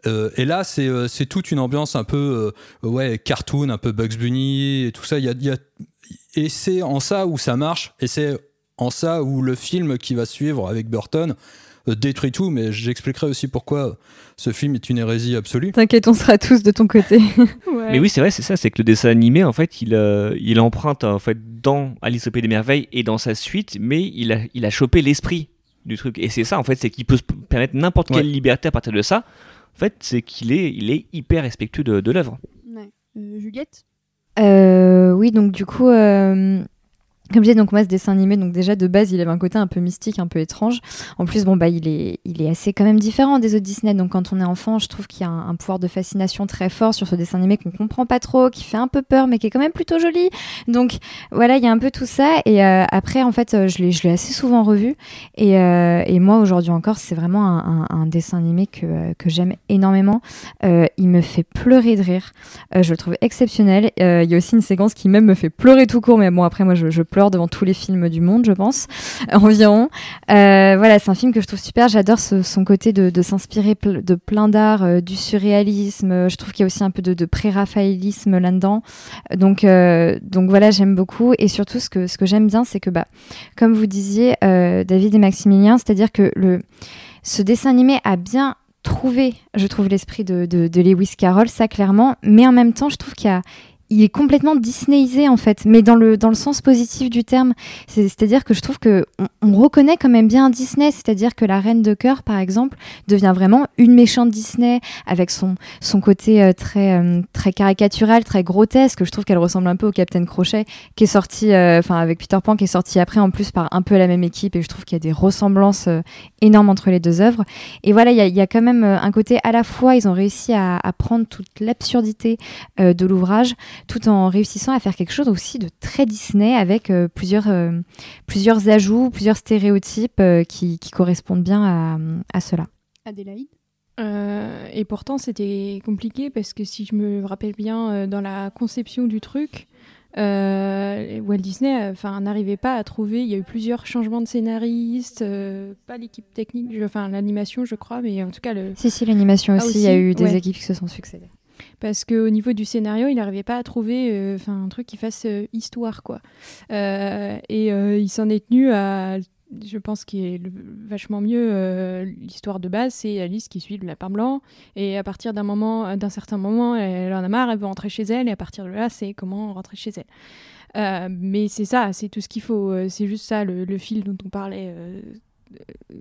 Euh, et là, c'est euh, c'est toute une ambiance un peu euh, ouais, cartoon, un peu Bugs Bunny et tout ça. Il y a, y a- et c'est en ça où ça marche, et c'est en ça où le film qui va suivre avec Burton euh, détruit tout. Mais j'expliquerai aussi pourquoi ce film est une hérésie absolue. T'inquiète, on sera tous de ton côté. Ouais. Mais oui, c'est vrai, c'est ça, c'est que le dessin animé, en fait, il, euh, il emprunte en fait dans Alice au pays des merveilles et dans sa suite, mais il a, il a chopé l'esprit du truc. Et c'est ça, en fait, c'est qu'il peut se permettre n'importe quelle Ouais. liberté à partir de ça. En fait, c'est qu'il est, il est hyper respectueux de, de l'œuvre. Ouais. Euh, Juliette? Euh, oui, donc du coup, euh, comme je disais, donc moi ce dessin animé, donc déjà de base, il avait un côté un peu mystique, un peu étrange. En plus, bon bah il est, il est assez quand même différent des autres Disney. Donc quand on est enfant, je trouve qu'il y a un, pouvoir de fascination très fort sur ce dessin animé qu'on comprend pas trop, qui fait un peu peur, mais qui est quand même plutôt joli. Donc voilà, il y a un peu tout ça. Et euh, après, en fait, euh, je l'ai, je l'ai assez souvent revu. Et, euh, et moi aujourd'hui encore, c'est vraiment un, dessin animé que, que j'aime énormément. Il me fait pleurer de rire. Je le trouve exceptionnel. Il y a aussi une séquence qui même me fait pleurer tout court, mais bon après moi je pleure devant tous les films du monde, je pense, environ. Euh, voilà, c'est un film que je trouve super. J'adore son côté de, s'inspirer de plein d'art, euh, du surréalisme. Je trouve qu'il y a aussi un peu de, de pré-raphaélisme là-dedans. Donc euh, donc voilà, j'aime beaucoup. Et surtout ce que ce que j'aime bien, c'est que bah comme vous disiez, David et Maximilien, c'est-à-dire que le ce dessin animé a bien trouvé, je trouve, l'esprit de, de, de Lewis Carroll, ça clairement, mais en même temps, je trouve qu'il y a il est complètement Disneyisé en fait, mais dans le, dans le sens positif du terme. C'est- C'est-à-dire que je trouve que on, on reconnaît quand même bien Disney, c'est-à-dire que la Reine de cœur, par exemple, devient vraiment une méchante Disney avec son, son côté euh, très, euh, très caricatural, très grotesque. Je trouve qu'elle ressemble un peu au Captain Crochet qui est sorti, euh, enfin avec Peter Pan qui est sorti après en plus par un peu la même équipe et je trouve qu'il y a des ressemblances euh, énormes entre les deux œuvres. Et voilà, il y, y a quand même un côté à la fois, ils ont réussi à, à prendre toute l'absurdité de l'ouvrage tout en réussissant à faire quelque chose aussi de très Disney avec euh, plusieurs, euh, plusieurs ajouts, plusieurs stéréotypes euh, qui, qui correspondent bien à, à cela. Adélaïde? Euh, et pourtant, c'était compliqué parce que si je me rappelle bien, euh, dans la conception du truc, euh, Walt Disney euh, enfin, n'arrivait pas à trouver. Il y a eu plusieurs changements de scénaristes, euh, pas l'équipe technique, je- enfin l'animation, je crois, mais en tout cas, le, Si, si, l'animation Ah, aussi, il y a eu des ouais. équipes qui se sont succédées. Parce qu'au niveau du scénario, il n'arrivait pas à trouver euh, un truc qui fasse euh, histoire, quoi. Euh, et il s'en est tenu à je pense qu'il est vachement mieux l'histoire de base, c'est Alice qui suit le lapin blanc et à partir d'un moment, d'un certain moment, elle en a marre, elle veut rentrer chez elle et à partir de là, c'est comment rentrer chez elle. Mais c'est ça, c'est tout ce qu'il faut. C'est juste ça le, fil dont on parlait,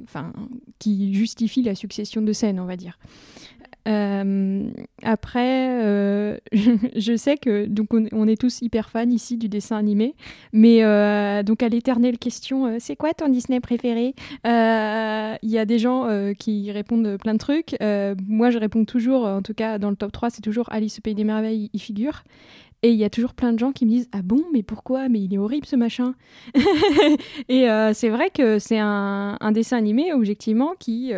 enfin, qui justifie la succession de scènes, on va dire. Euh, après, euh, je sais que donc on, est tous hyper fans ici du dessin animé, mais euh, donc à l'éternelle question, c'est quoi ton Disney préféré? Il y a des gens qui répondent plein de trucs. Moi, je réponds toujours, en tout cas dans le top 3, c'est toujours Alice au pays des merveilles, il figure. Et il y a toujours plein de gens qui me disent Ah bon, mais pourquoi? Mais il est horrible ce machin. et c'est vrai que c'est un, dessin animé, objectivement, qui,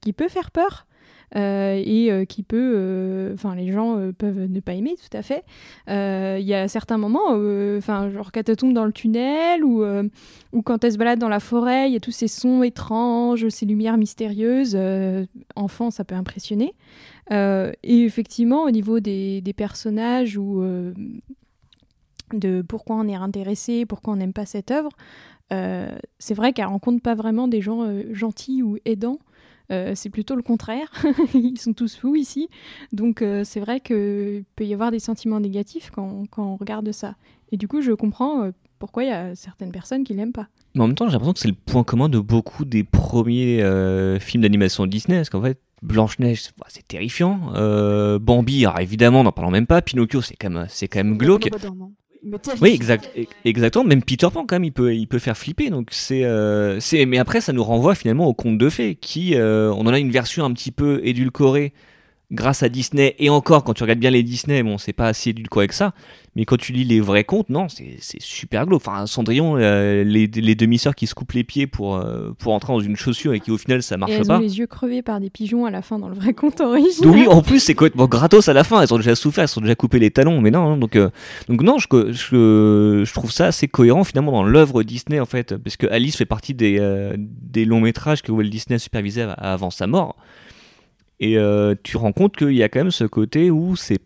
qui peut faire peur. Euh, et euh, qui peut. euh, Enfin, les gens peuvent ne pas aimer, tout à fait. Il y a certains moments, enfin, genre quand elle tombe dans le tunnel ou, quand elle se balade dans la forêt, il y a tous ces sons étranges, ces lumières mystérieuses. enfant, ça peut impressionner. Et effectivement, au niveau des, personnages ou de pourquoi on est intéressé, pourquoi on n'aime pas cette œuvre, c'est vrai qu'elle rencontre pas vraiment des gens gentils ou aidants. Euh, c'est plutôt le contraire. Ils sont tous fous ici. Donc euh, c'est vrai qu'il peut y avoir des sentiments négatifs quand, quand on regarde ça. Et du coup, je comprends euh, pourquoi il y a certaines personnes qui l'aiment pas. Mais en même temps, j'ai l'impression que c'est le point commun de beaucoup des premiers euh, films d'animation Disney, parce qu'en fait, Blanche-Neige, c'est- c'est terrifiant. Euh, Bambi, alors évidemment, n'en parlons même pas. Pinocchio, c'est quand même, c'est quand même glauque. Oui, e- exactement. Même Peter Pan, quand même, il peut, faire flipper. Euh, mais après, ça nous renvoie finalement au conte de fées, qui, euh, on en a une version un petit peu édulcorée grâce à Disney. Et encore, quand tu regardes bien les Disney, bon, c'est pas si édulcoré que ça. Mais quand tu lis les vrais contes, non, c'est, super glauque. Enfin, Cendrillon, euh, les, les demi-sœurs qui se coupent les pieds pour, euh, pour entrer dans une chaussure et qui au final ça marche et elles pas. ont les yeux crevés par des pigeons à la fin dans le vrai conte original. Oui, en plus, c'est complètement gratos à la fin. Elles ont déjà souffert, elles ont déjà coupé les talons. Mais non, hein, donc, euh, donc non, je, je, je trouve ça assez cohérent finalement dans l'œuvre Disney en fait. Parce que Alice fait partie des, des longs métrages que Walt Disney supervisait av- avant sa mort. Et euh, tu rends compte qu'il y a quand même ce côté où c'est.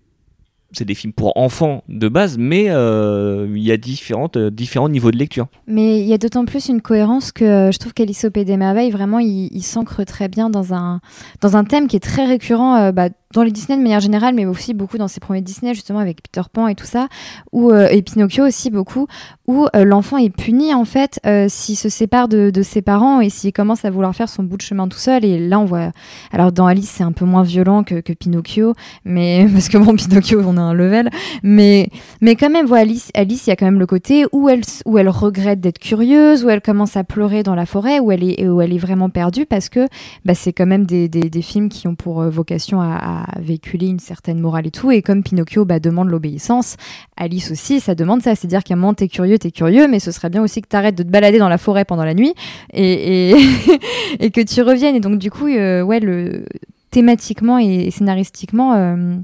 C'est des films pour enfants de base, mais euh, il y a différentes, euh, différents niveaux de lecture. Mais il y a d'autant plus une cohérence que je trouve qu'Alice au Pays des Merveilles, vraiment, il, s'ancre très bien dans un, dans un thème qui est très récurrent bah, dans les Disney de manière générale, mais aussi beaucoup dans ses premiers Disney, justement avec Peter Pan et tout ça, où, euh, et Pinocchio aussi beaucoup, où euh, l'enfant est puni en fait euh, s'il se sépare de, ses parents et s'il commence à vouloir faire son bout de chemin tout seul. Et là, on voit. Alors, dans Alice, c'est un peu moins violent que, Pinocchio, mais parce que bon, Pinocchio, on a un level, mais mais quand même, voilà, Alice, Alice, il y a quand même le côté où elle, où elle regrette d'être curieuse, où elle commence à pleurer dans la forêt, où elle est, où elle est vraiment perdue, parce que bah, c'est quand même des, des, films qui ont pour euh, vocation à véhiculer une certaine morale et tout. Et comme Pinocchio bah, demande l'obéissance, Alice aussi, ça demande ça. C'est-à-dire qu'à un moment, t'es curieux, t'es curieux, mais ce serait bien aussi que t'arrêtes de te balader dans la forêt pendant la nuit et, et, et que tu reviennes. Et donc, du coup, euh, ouais, le, thématiquement et scénaristiquement, euh,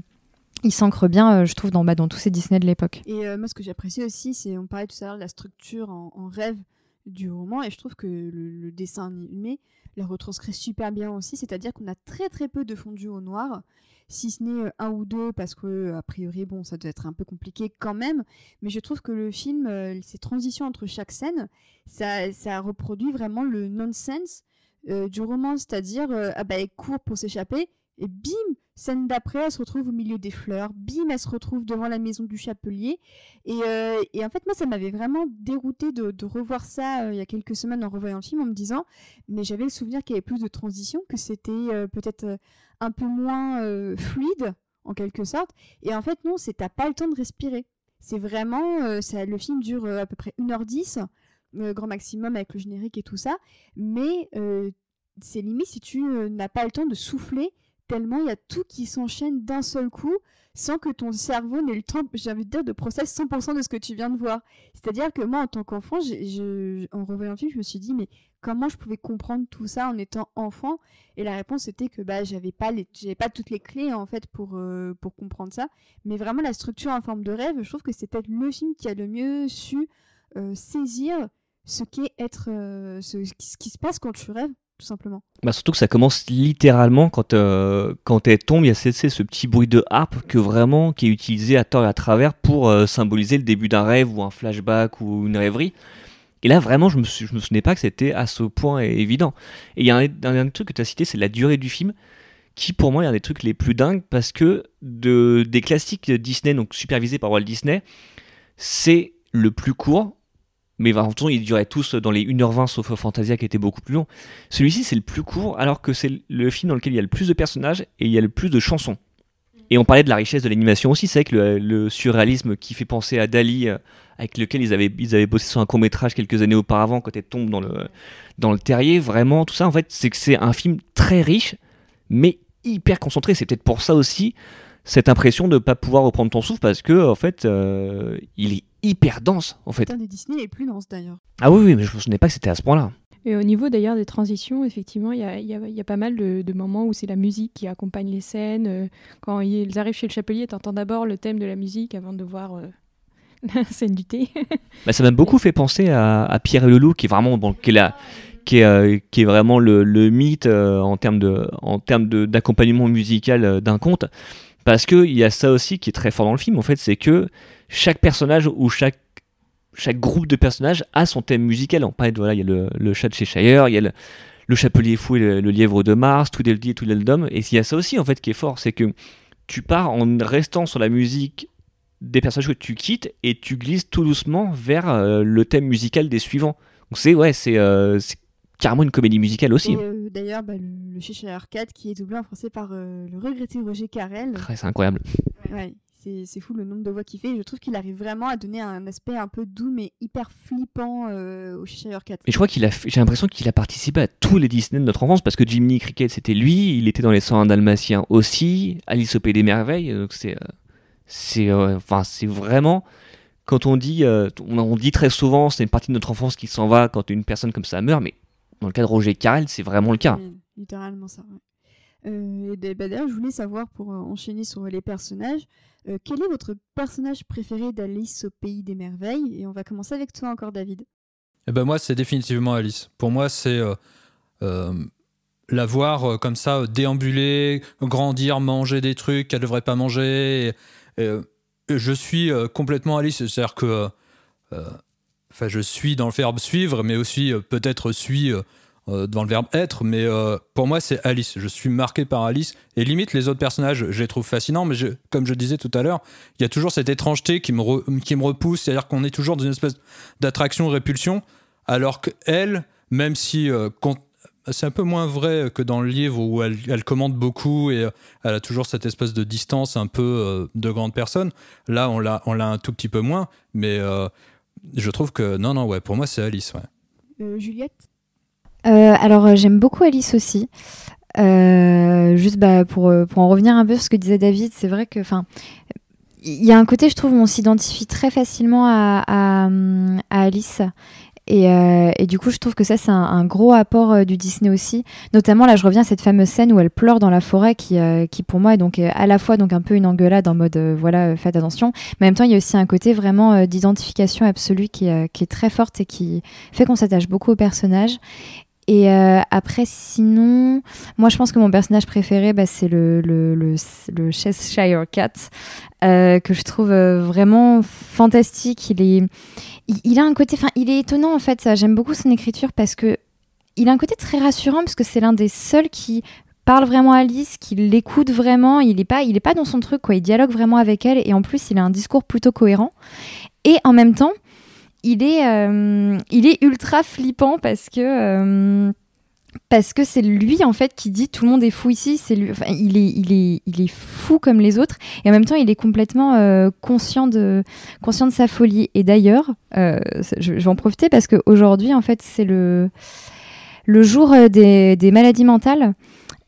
il s'ancre bien, euh, je trouve, dans, bah, dans tous ces Disney de l'époque. Et moi, ce que j'apprécie aussi, c'est, on parlait tout à l'heure de la structure en, en rêve du roman, et je trouve que le, le dessin animé la retranscrit super bien aussi, c'est-à-dire qu'on a très très peu de fondu au noir, si ce n'est euh, un ou deux, parce que a priori, bon, ça doit être un peu compliqué quand même, mais je trouve que le film, euh, ces transitions entre chaque scène, ça, ça reproduit vraiment le nonsense euh, du roman, c'est-à-dire, euh, ah bah, court pour s'échapper, et bim, scène d'après, elle se retrouve au milieu des fleurs, bim, elle se retrouve devant la maison du chapelier, et, euh, en fait, moi, ça m'avait vraiment dérouté de, revoir ça euh, il y a quelques semaines en revoyant le film, en me disant, mais j'avais le souvenir qu'il y avait plus de transition, que c'était euh, peut-être un peu moins fluide, en quelque sorte. Et en fait, non, c'est t'as pas le temps de respirer. C'est vraiment, ça, le film dure à peu près 1h10, euh, grand maximum avec le générique et tout ça, mais c'est limite si tu n'as pas le temps de souffler, tellement il y a tout qui s'enchaîne d'un seul coup, sans que ton cerveau n'ait le temps, j'ai envie de dire, de process 100% de ce que tu viens de voir. C'est-à-dire que moi, en tant qu'enfant, en revoyant le film, je me suis dit, mais comment je pouvais comprendre tout ça en étant enfant? Et la réponse était que bah, j'avais pas, les, pas toutes les clés en fait pour, euh, pour comprendre ça. Mais vraiment, la structure en forme de rêve, je trouve que c'est peut-être le film qui a le mieux su euh, saisir ce qu'est être, euh, ce qui se passe quand tu rêves, Bah surtout que ça commence littéralement quand, euh, quand elle tombe, il y a ce, petit bruit de harpe que vraiment qui est utilisé à tort et à travers pour euh, symboliser le début d'un rêve ou un flashback ou une rêverie. Et là, vraiment, je me, me souvenais pas que c'était à ce point évident. Et il y a un, truc que tu as cité, c'est la durée du film, qui pour moi est un des trucs les plus dingues parce que de, des classiques Disney, donc supervisés par Walt Disney, c'est le plus court. Mais en cas, ils duraient tous dans les 1h20 sauf Fantasia qui était beaucoup plus long. Celui-ci, c'est le plus court alors que c'est le film dans lequel il y a le plus de personnages et il y a le plus de chansons. Et on parlait de la richesse de l'animation aussi, c'est vrai que le, le surréalisme qui fait penser à Dali, euh, avec lequel ils avaient, ils avaient bossé sur un court métrage quelques années auparavant quand elle tombe dans le, dans le terrier, vraiment, tout ça, en fait, c'est que c'est un film très riche, mais hyper concentré. C'est peut-être pour ça aussi cette impression de ne pas pouvoir reprendre ton souffle parce que, en fait, euh, il est hyper dense, en fait. Disney les plus denses d'ailleurs. Ah oui, oui, mais je ne me souvenais pas que c'était à ce point-là. Et au niveau d'ailleurs des transitions, effectivement, il y a, il y a- il y a pas mal de, de moments où c'est la musique qui accompagne les scènes. Euh, Quand ils arrivent chez le chapelier, tu entends d'abord le thème de la musique avant de voir euh, la scène du thé. Bah, ça m'a beaucoup fait penser à, à Pierre et le Loup, qui est vraiment, bon, qui est la- qui est, euh, qui est vraiment le, le mythe euh, en termes de, en termes de- d'accompagnement musical euh, d'un conte, parce que il y a ça aussi qui est très fort dans le film. En fait, c'est que chaque personnage ou chaque chaque groupe de personnages a son thème musical. On parlait de voilà, il y a le, le chat de Cheshire, il y a le, le chapelier fou et le, le lièvre de Mars, tout et tout dom et il y a ça aussi en fait qui est fort, c'est que tu pars en restant sur la musique des personnages que tu quittes et tu glisses tout doucement vers euh, le thème musical des suivants. Donc c'est ouais, c'est euh, carrément une comédie musicale aussi. Euh, d'ailleurs, bah, le, le Cheshire Cat qui est doublé en français par le regretté Roger Carrel. Ouais, c'est incroyable. Ouais, c'est fou le nombre de voix qu'il fait. Et je trouve qu'il arrive vraiment à donner un aspect un peu doux mais hyper flippant euh, au Cheshire Cat. Et je crois qu'il a, j'ai l'impression qu'il a participé à tous les Disney de notre enfance parce que Jiminy Cricket c'était lui, il était dans les 101 Dalmatiens aussi, Alice au Pays des Merveilles, donc c'est, euh, c'est, euh, enfin c'est vraiment quand on dit, on, on dit très souvent c'est une partie de notre enfance qui s'en va quand une personne comme ça meurt, mais dans le cas de Roger Carrel c'est vraiment le cas. Littéralement ça. ouais. Euh, bah, D'ailleurs, je voulais savoir, pour enchaîner sur les personnages, euh, quel est votre personnage préféré d'Alice au Pays des Merveilles? Et on va commencer avec toi encore, David. Eh ben moi, c'est définitivement Alice. Pour moi, c'est euh, euh, la voir comme ça déambuler, grandir, manger des trucs qu'elle devrait pas manger. Je suis complètement Alice. C'est-à-dire que, enfin, je suis dans le verbe suivre, mais aussi peut-être suis dans le verbe être. Mais euh, pour moi, c'est Alice. Je suis marqué par Alice. Et limite, les autres personnages, je les trouve fascinants. Mais comme je disais tout à l'heure, il y a toujours cette étrangeté qui me, qui me repousse. C'est-à-dire qu'on est toujours dans une espèce d'attraction-répulsion. Alors que elle, même si euh, c'est un peu moins vrai que dans le livre où elle, elle commande beaucoup et euh, elle a toujours cette espèce de distance un peu euh, de grande personne. Là, on l'a, on l'a un tout petit peu moins, mais euh, je trouve que non, non, ouais, pour moi c'est Alice. Ouais. Euh, Juliette? Euh, alors euh, j'aime beaucoup Alice aussi. Euh, juste bah, pour, euh, pour en revenir un peu sur ce que disait David, c'est vrai que enfin il y a un côté je trouve où on s'identifie très facilement à, Alice. Et, euh, et du coup, je trouve que ça, c'est un, gros apport euh, du Disney aussi. Notamment, là, je reviens à cette fameuse scène où elle pleure dans la forêt, qui, euh, qui pour moi est donc euh, à la fois donc un peu une engueulade en mode euh, voilà, euh, faites attention, mais en même temps, il y a aussi un côté vraiment euh, d'identification absolue qui, euh, qui est très forte et qui fait qu'on s'attache beaucoup au personnage. Et euh, après, sinon, moi, je pense que mon personnage préféré, bah, c'est le, le, le, le Cheshire Cat, euh, que je trouve euh, vraiment fantastique. Il est, il, a un côté, enfin, il est étonnant en fait. J'aime beaucoup son écriture parce que il a un côté très rassurant parce que c'est l'un des seuls qui parle vraiment à Alice, qui l'écoute vraiment. Il est pas, pas dans son truc quoi. Il dialogue vraiment avec elle et en plus, il a un discours plutôt cohérent. Et en même temps, il est, euh, il est ultra flippant parce que. euh, parce que c'est lui en fait qui dit tout le monde est fou ici, c'est lui, il est, il est, il est fou comme les autres et en même temps il est complètement euh, conscient de, conscient de sa folie. Et d'ailleurs, je, vais en profiter parce qu'aujourd'hui en fait c'est le, le jour des, des maladies mentales.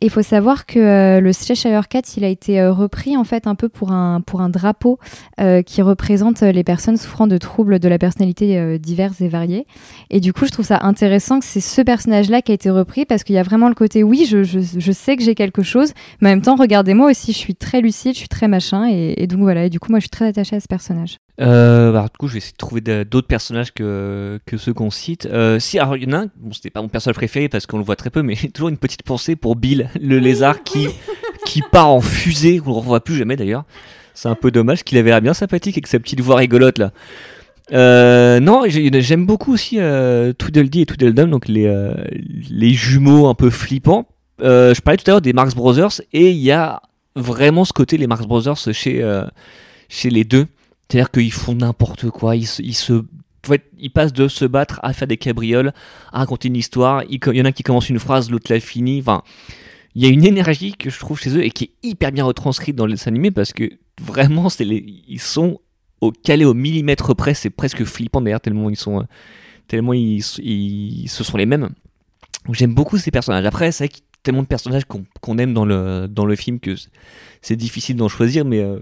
Il faut savoir que euh, le Cheshire Cat, il a été euh, repris en fait un peu pour un, pour un drapeau euh, qui représente euh, les personnes souffrant de troubles de la personnalité euh, diverses et variés. Et du coup, je trouve ça intéressant que c'est ce personnage-là qui a été repris parce qu'il y a vraiment le côté oui, je, je, je sais que j'ai quelque chose, mais en même temps, regardez-moi aussi, je suis très lucide, je suis très machin. Et, et donc voilà, et du coup, moi, je suis très attachée à ce personnage. Euh, bah, du coup, je vais essayer de trouver d'autres personnages que, que ceux qu'on cite. Euh, si, alors il y en a un, bon, c'était pas mon personnage préféré parce qu'on le voit très peu, mais j'ai toujours une petite pensée pour Bill, le lézard qui, qui part en fusée, on le revoit plus jamais d'ailleurs. C'est un peu dommage qu'il avait l'air bien sympathique avec sa petite voix rigolote là. Euh, non, j'ai- j'aime beaucoup aussi euh, Tweedledee et Tweedledum, donc les, euh, les jumeaux un peu flippants. Je parlais tout à l'heure des Marx Brothers et il y a vraiment ce côté les Marx Brothers chez chez les deux. C'est-à-dire qu'ils font n'importe quoi, ils se, ils se ils passent de se battre à faire des cabrioles, à raconter une histoire. Il y en a qui commence une phrase, l'autre la finit. Enfin, il y a une énergie que je trouve chez eux et qui est hyper bien retranscrite dans les animés parce que vraiment, c'est ils sont au calé au millimètre près. C'est presque flippant d'ailleurs tellement ils sont, tellement ils, ils, ce sont les mêmes. J'aime beaucoup ces personnages. Après, c'est vrai qu'il y a tellement de personnages qu'on aime dans le dans le film que c'est difficile d'en choisir, mais euh,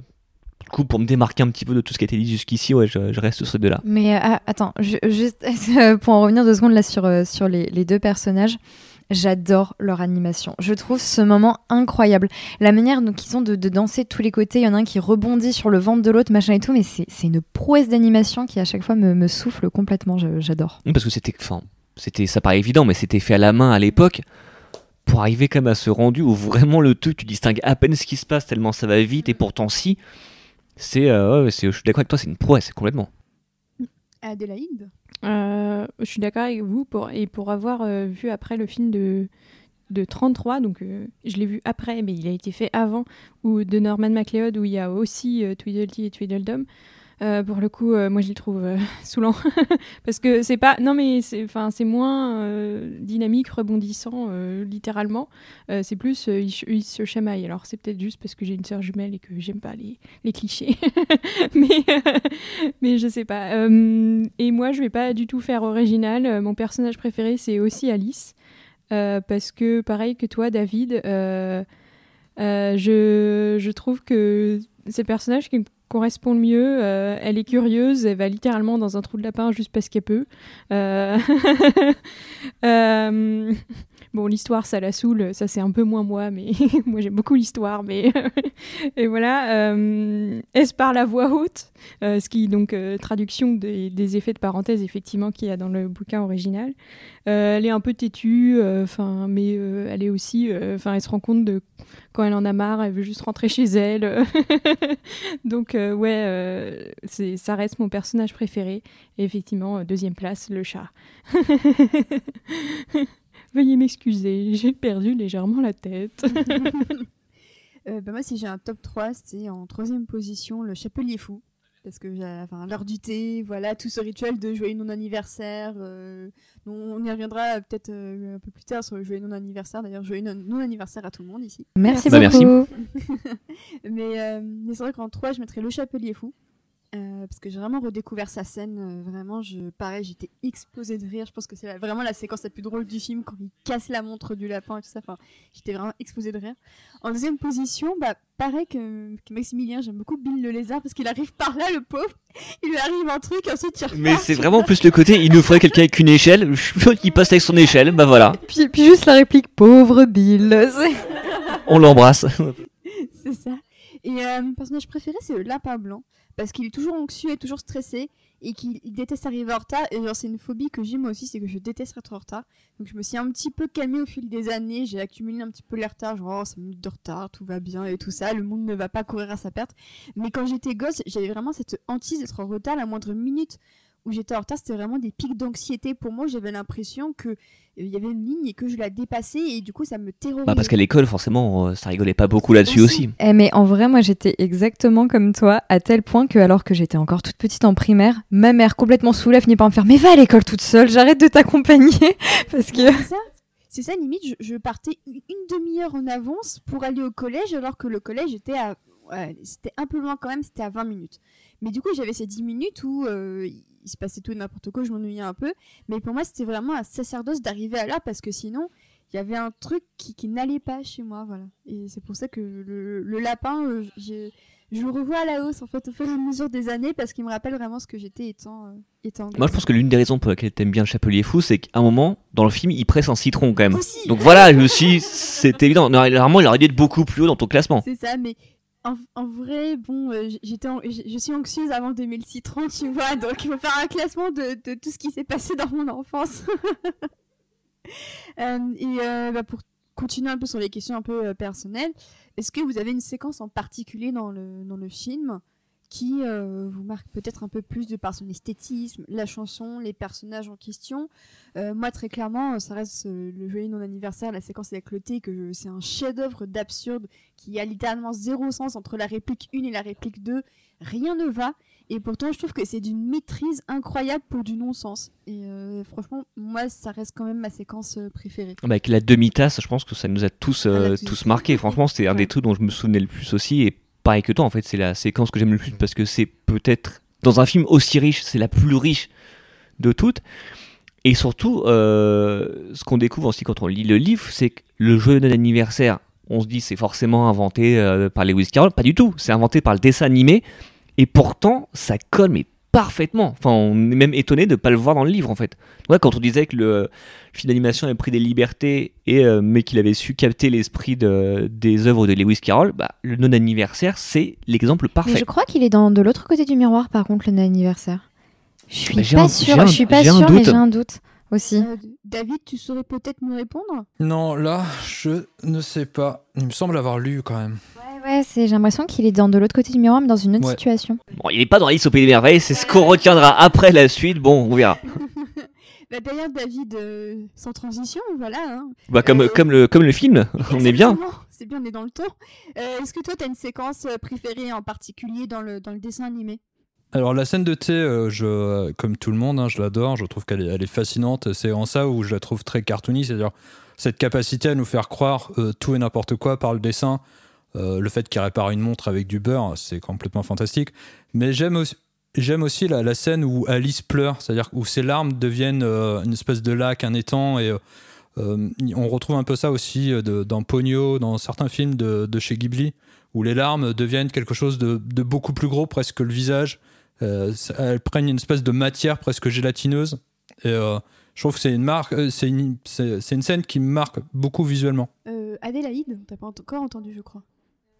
du coup, pour me démarquer un petit peu de tout ce qui a été dit jusqu'ici, ouais, je, je reste sur ces deux-là. Mais euh, ah, attends, ju- juste pour en revenir deux secondes là sur, euh, sur les, les deux personnages, j'adore leur animation. Je trouve ce moment incroyable. La manière dont ils ont de, de danser de tous les côtés, il y en a un qui rebondit sur le ventre de l'autre, machin et tout, mais c'est une prouesse d'animation qui à chaque fois me, me souffle complètement. J'adore. Parce que c'était, enfin, c'était, ça paraît évident, mais c'était fait à la main à l'époque pour arriver quand même à ce rendu où vraiment le truc, tu distingues à peine ce qui se passe tellement ça va vite et pourtant si. C'est, euh, ouais, c'est, je suis d'accord avec toi, c'est une prouesse complètement. Adélaïde? Euh, je suis d'accord avec vous pour, et pour avoir euh, vu après le film de, de 33, donc euh, je l'ai vu après, mais il a été fait avant, ou de Norman MacLeod, où il y a aussi euh, Tweedledee et Tweedledum. Euh, pour le coup, euh, moi je les trouve euh, saoulants parce que c'est pas, non mais c'est, moins euh, dynamique, rebondissant littéralement. C'est plus ils, se chamaillent. Alors c'est peut-être juste parce que j'ai une sœur jumelle et que j'aime pas les, clichés, mais mais je sais pas. Et moi, je vais pas du tout faire original. Mon personnage préféré, c'est aussi Alice. Parce que, pareil que toi, David, je, je trouve que c'est le personnage qui me correspond le mieux. Euh, elle est curieuse, elle va littéralement dans un trou de lapin juste parce qu'elle peut. Euh, euh, Bon, l'histoire, ça la saoule, ça c'est un peu moins moi, mais moi j'aime beaucoup l'histoire. Mais et voilà, euh, est-ce par la voix haute, euh, ce qui donc euh, traduction des, effets de parenthèse effectivement qu'il y a dans le bouquin original. Euh, elle est un peu têtue, enfin, mais elle est aussi, enfin, elle se rend compte de quand elle en a marre, elle veut juste rentrer chez elle. donc ouais, ça reste mon personnage préféré. Et effectivement, deuxième place, le chat. Veuillez m'excuser, j'ai perdu légèrement la tête. Euh, bah moi, si j'ai un top 3, c'est en troisième position le Chapelier Fou. Parce que enfin, l'heure du thé, voilà, tout ce rituel de joyeux non-anniversaire. euh, on y reviendra peut-être euh, un peu plus tard sur le joyeux non-anniversaire. D'ailleurs, joyeux non- non-anniversaire à tout le monde ici. Merci Bah, merci. beaucoup. mais euh, mais c'est vrai qu'en 3, je mettrais le Chapelier Fou. Euh, parce que j'ai vraiment redécouvert sa scène. euh, vraiment, je, pareil, j'étais explosée de rire. Je pense que c'est vraiment la séquence la plus drôle du film quand il casse la montre du lapin et tout ça. Enfin, j'étais vraiment explosée de rire. En deuxième position, bah, pareil que, que Maximilien, j'aime beaucoup Bill le lézard parce qu'il arrive par là, le pauvre. Il lui arrive un truc, ensuite il repart. Mais c'est vraiment plus le côté, il nous faudrait quelqu'un avec une échelle, qui passe avec son échelle, bah voilà, Puis, puis juste la réplique pauvre Bill. on l'embrasse. c'est ça. Et euh, mon personnage préféré, c'est le lapin blanc. Parce qu'il est toujours anxieux et toujours stressé. Et qu'il il déteste arriver en retard. Et c'est une phobie que j'ai moi aussi, c'est que je déteste être en retard. Donc je me suis un petit peu calmée au fil des années. J'ai accumulé un petit peu les retards. Genre, oh, 5 minutes de retard, tout va bien et tout ça. Le monde ne va pas courir à sa perte. Mais quand j'étais gosse, j'avais vraiment cette hantise d'être en retard la moindre minute où j'étais en retard. C'était vraiment des pics d'anxiété pour moi. J'avais l'impression que euh, il y avait une ligne et que je la dépassais. Et du coup, ça me terrorisait. Bah parce qu'à l'école, forcément, euh, ça rigolait pas beaucoup là-dessus aussi. Eh mais en vrai, moi j'étais exactement comme toi, à tel point que alors que j'étais encore toute petite en primaire, ma mère complètement saoule a fini par me faire Mais va à l'école toute seule, j'arrête de t'accompagner parce que C'est ça. C'est ça, limite, je, je partais une, une demi-heure en avance pour aller au collège, alors que le collège était à. ouais, c'était un peu loin quand même, c'était à 20 minutes. Mais du coup, j'avais ces 10 minutes où euh, il se passait tout et n'importe quoi, je m'ennuyais un peu. Mais pour moi, c'était vraiment un sacerdoce d'arriver à l'heure parce que sinon, il y avait un truc qui, qui n'allait pas chez moi, voilà. Et c'est pour ça que le, le lapin, euh, j'ai- je le revois à la hausse en fait au fur et à mesure des années parce qu'il me rappelle vraiment ce que j'étais étant, euh, étant Moi, je pense que l'une des raisons pour lesquelles t'aimes bien le Chapelier Fou, c'est qu'à un moment, dans le film, il presse un citron quand même. Aussi. Donc voilà, je me suis, c'est évident. Normalement, il aurait dû être beaucoup plus haut dans ton classement. C'est ça, mais en, vrai, bon, euh, j'étais, je suis anxieuse avant d'aimer le citron, tu vois, donc il faut faire un classement de, tout ce qui s'est passé dans mon enfance. Euh, et euh, bah, pour continuer un peu sur les questions un peu personnelles, est-ce que vous avez une séquence en particulier dans le, dans le film? Qui euh, vous marque peut-être un peu plus de par son esthétisme, la chanson, les personnages en question. Euh, moi, très clairement, ça reste euh, le joyeux non-anniversaire, la séquence avec le thé, que c'est un chef-d'œuvre d'absurde qui a littéralement zéro sens entre la réplique 1 et la réplique 2. Rien ne va. Et pourtant, je trouve que c'est d'une maîtrise incroyable pour du non-sens. Et franchement, moi, ça reste quand même ma séquence préférée. Bah, avec la demi-tasse, je pense que ça nous a tous, euh, Ah, tous marqués. Franchement, c'était un des trucs dont je me souvenais le plus aussi. Et pareil que toi, en fait, c'est la séquence que j'aime le plus parce que c'est peut-être, dans un film aussi riche, c'est la plus riche de toutes. Et surtout, euh, ce qu'on découvre aussi quand on lit le livre, c'est que le jeu d'anniversaire, on se dit c'est forcément inventé euh, par Lewis Carroll. Pas du tout. C'est inventé par le dessin animé. Et pourtant, ça colle, mais parfaitement. Enfin, on est même étonné de ne pas le voir dans le livre, en fait. Ouais, quand on disait que le film d'animation avait pris des libertés, et, euh, mais qu'il avait su capter l'esprit de- des œuvres de Lewis Carroll, bah, le non-anniversaire, c'est l'exemple Mais parfait. je crois qu'il est dans de l'autre côté du miroir, par contre, le anniversaire. Je suis Bah, pas un- Je suis pas sûre, mais j'ai un doute aussi. Euh, David, tu saurais peut-être me répondre? Non, là, je ne sais pas. Il me semble avoir lu quand même. Ouais, ouais, c'est. J'ai l'impression qu'il est dans de l'autre côté du miroir, mais dans une autre Ouais. situation. Bon, il n'est pas dans Alice au Pays des Merveilles, c'est ce qu'on retiendra après la suite. Bon, on verra. Bah, D'ailleurs, David, euh, sans transition, voilà. hein. Bah, comme, Euh, comme, le, comme le film, on est bien. C'est bien, on est dans le temps. Euh, Est-ce que toi, tu as une séquence euh, préférée en particulier dans le, dans le dessin animé? Alors la scène de thé, euh, je, comme tout le monde, hein, je l'adore, je trouve qu'elle est, elle est fascinante. C'est en ça où je la trouve très cartoony, c'est-à-dire cette capacité à nous faire croire euh, tout et n'importe quoi par le dessin. Euh, le fait qu'il répare une montre avec du beurre, c'est complètement fantastique. Mais j'aime aussi, la, scène où Alice pleure, c'est-à-dire où ses larmes deviennent euh, une espèce de lac, un étang. Et euh, on retrouve un peu ça aussi dans Pogno, dans certains films de, chez Ghibli, où les larmes deviennent quelque chose de, beaucoup plus gros, presque que le visage. Elles prennent une espèce de matière presque gélatineuse. Je trouve que c'est une une, scène qui me marque beaucoup visuellement. Adélaïde, t'as pas encore entendu, je crois.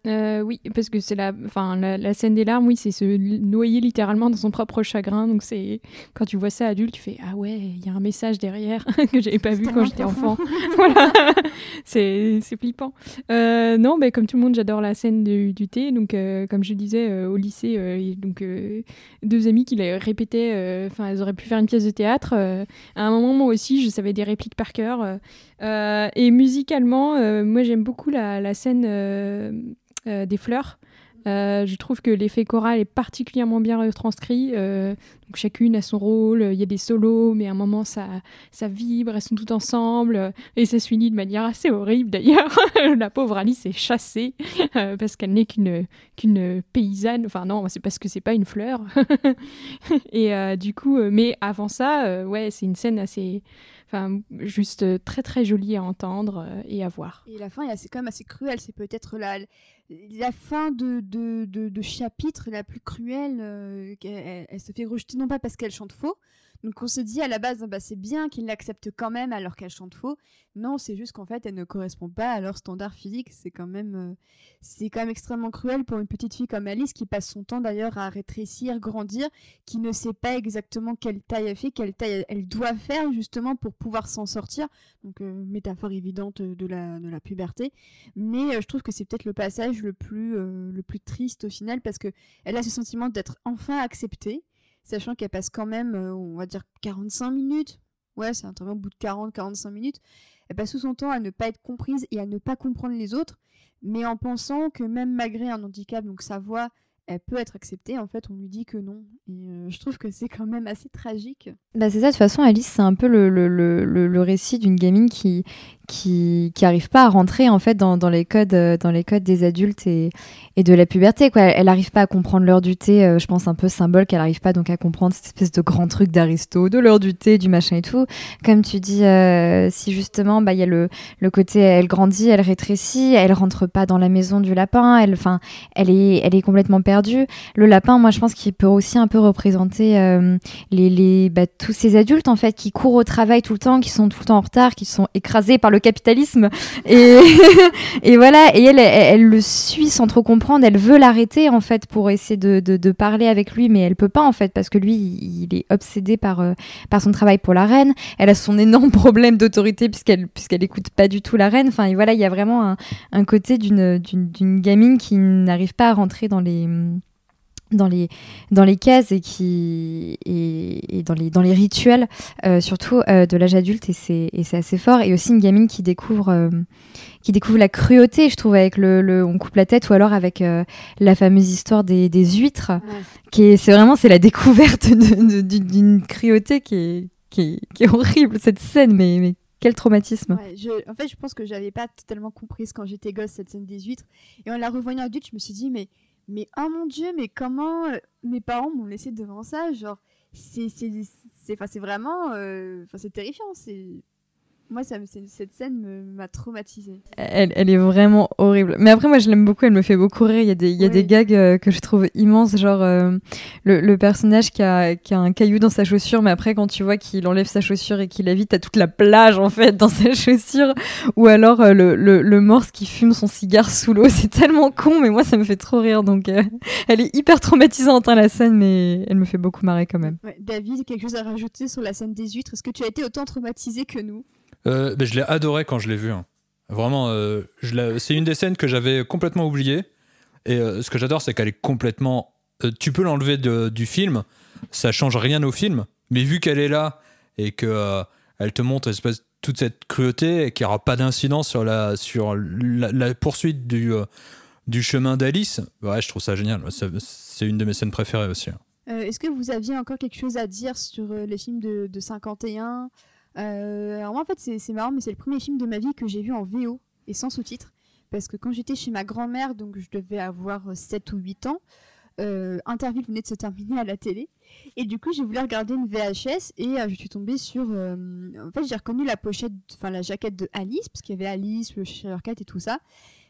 Euh, oui, parce que c'est la, enfin, la, la scène des larmes, oui, c'est se noyer littéralement dans son propre chagrin. Donc c'est quand tu vois ça adulte, tu fais ah ouais, il y a un message derrière que j'avais pas vu quand j'étais enfant. voilà, c'est c'est flippant. Euh, non, mais comme tout le monde, j'adore la scène du, du thé. Donc euh, comme je disais au lycée, donc deux amies qui la répétaient. Enfin, elles auraient pu faire une pièce de théâtre. à un moment, moi aussi, je savais des répliques par cœur. et musicalement, moi j'aime beaucoup la, la scène euh, des fleurs. Euh, je trouve que l'effet choral est particulièrement bien retranscrit. euh, donc chacune a son rôle. Il y a des solos, mais à un moment ça, ça vibre. Elles sont toutes ensemble et ça se finit de manière assez horrible d'ailleurs. la pauvre Alice est chassée parce qu'elle n'est qu'une paysanne. Enfin non, c'est parce que c'est pas une fleur. et du coup, mais avant ça, ouais, c'est une scène assez, enfin juste euh, très très jolie à entendre euh, et à voir. Et la fin est assez, quand même assez cruelle. C'est peut-être la, la fin de, chapitre la plus cruelle. euh, elle se fait rejeter non pas parce qu'elle chante faux. Donc on se dit à la base, bah, c'est bien qu'il l'accepte quand même alors qu'elle chante faux. Non, c'est juste qu'en fait, elle ne correspond pas à leur standard physique. C'est quand même, euh, c'est quand même extrêmement cruel pour une petite fille comme Alice qui passe son temps d'ailleurs à rétrécir, grandir, qui ne sait pas exactement quelle taille elle fait, quelle taille elle- doit faire justement pour pouvoir s'en sortir. Donc euh, métaphore évidente de la, de la puberté. Mais euh, je trouve que c'est peut-être le passage le plus, le plus triste au final parce que elle a ce sentiment d'être enfin acceptée, sachant qu'elle passe quand même, euh, on va dire, 45 minutes. Ouais, c'est un au bout de 40-45 minutes. Elle passe tout son temps à ne pas être comprise et à ne pas comprendre les autres, mais en pensant que même malgré un handicap, donc sa voix, elle peut être acceptée, en fait, on lui dit que non. Et euh, je trouve que c'est quand même assez tragique. Bah c'est ça, de toute façon, Alice, c'est un peu le, le, le- le récit d'une gamine qui, qui, qui arrive pas à rentrer en fait dans, les, codes, euh, dans les codes des adultes et, de la puberté. Quoi. Elle n'arrive pas à comprendre l'heure du thé, euh, je pense un peu symbole qu'elle n'arrive pas donc à comprendre cette espèce de grand truc d'Aristo, de l'heure du thé, du machin et tout. Comme tu dis, euh, si justement bah, il y a le, côté elle grandit, elle rétrécit, elle rentre pas dans la maison du lapin, elle, enfin, elle, est, elle est complètement perdue. Le lapin, moi je pense qu'il peut aussi un peu représenter les, bah, tous ces adultes en fait qui courent au travail tout le temps, qui sont tout le temps en retard, qui sont écrasés par le capitalisme. Et, et voilà et elle, elle, le suit sans trop comprendre, elle veut l'arrêter en fait pour essayer de, de, parler avec lui mais elle peut pas en fait parce que lui il, est obsédé par, euh, par son travail pour la reine, elle a son énorme problème d'autorité puisqu'elle puisqu'elle écoute pas du tout la reine, enfin et voilà il y a vraiment un, un côté d'une gamine qui n'arrive pas à rentrer dans les dans les dans les cases et qui et, et dans les dans les rituels euh, surtout euh, de l'âge adulte et c'est assez fort. Et aussi une gamine qui découvre euh, qui découvre la cruauté je trouve avec le, le on coupe la tête ou alors avec la fameuse histoire des, des huîtres qui est c'est vraiment c'est la découverte d'une d'une cruauté qui est, qui est qui est horrible cette scène mais mais quel traumatisme. Ouais, je- en fait, je pense que j'avais pas totalement comprise quand j'étais gosse cette scène des huîtres. Et en la revoyant adulte, je me suis dit, mais, mais oh mon dieu, mais comment euh, mes parents m'ont laissé devant ça Genre, c'est vraiment. euh, c'est terrifiant. Moi, ça, me- cette scène m'a traumatisée. Elle, elle est vraiment horrible. Mais après, moi, je l'aime beaucoup. Elle me fait beaucoup rire. Il y a des, il y a Oui. des gags euh, que je trouve immenses. Genre, euh, le, le personnage qui a, qui a un caillou dans sa chaussure, mais après, quand tu vois qu'il enlève sa chaussure et qu'il la vide, t'as toute la plage, en fait, dans sa chaussure. Ou alors, euh, le, le, le morse qui fume son cigare sous l'eau. C'est tellement con, mais moi, ça me fait trop rire. Donc, euh, elle est hyper traumatisante, hein, la scène, mais elle me fait beaucoup marrer quand même. Ouais, David, quelque chose à rajouter sur la scène des huîtres? Est-ce que tu as été autant traumatisé que nous? Euh, je l'ai adoré quand je l'ai vu. hein. Vraiment, euh, c'est une des scènes que j'avais complètement oubliée. Et euh, ce que j'adore, c'est qu'elle est complètement. tu peux l'enlever du film, ça change rien au film. Mais vu qu'elle est là et que elle te montre toute cette cruauté et qu'il n'y aura pas d'incident sur la poursuite du chemin d'Alice, ouais, je trouve ça génial. C'est une de mes scènes préférées aussi. hein. Est-ce que vous aviez encore quelque chose à dire sur euh, les films de, de 51 Euh, Alors moi en fait c'est marrant mais c'est le premier film de ma vie que j'ai vu en VO et sans sous-titres. Parce que quand j'étais chez ma grand-mère donc je devais avoir euh, 7 ou 8 ans euh, Interville venait de se terminer à la télé. Et du coup j'ai voulu regarder une VHS et euh, je suis tombée sur euh, en fait j'ai reconnu la pochette enfin la jaquette de Alice parce qu'il y avait Alice le Cat et tout ça.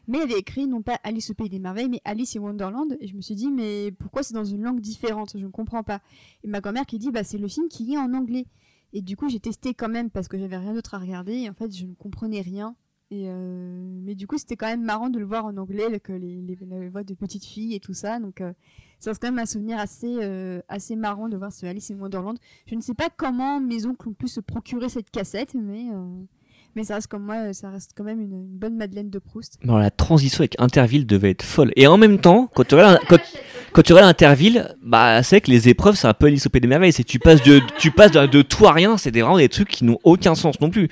Mais il y avait écrit non pas Alice au pays des merveilles mais Alice et Wonderland. Et je me suis dit mais pourquoi c'est dans une langue différente? Je ne comprends pas. Et ma grand-mère qui dit bah c'est le film qui est en anglais et du coup j'ai testé quand même parce que j'avais rien d'autre à regarder et en fait je ne comprenais rien. Et euh, mais du coup c'était quand même marrant de le voir en anglais avec les, les, les voix de petites filles et tout ça. Donc euh, ça reste quand même un souvenir assez euh, assez marrant de voir ce Alice in Wonderland. Je ne sais pas comment mes oncles ont pu se procurer cette cassette mais euh, mais ça reste comme moi ça reste quand même une, une bonne Madeleine de Proust. Alors, la transition avec Interville devait être folle. Et en même temps, quand tu regardes, quand, quand tu regardes Interville, bah, c'est vrai que les épreuves, c'est un peu Pays des Merveilles. C'est tu passes de, tu passes de, de tout à rien. C'était vraiment des trucs qui n'ont aucun sens non plus.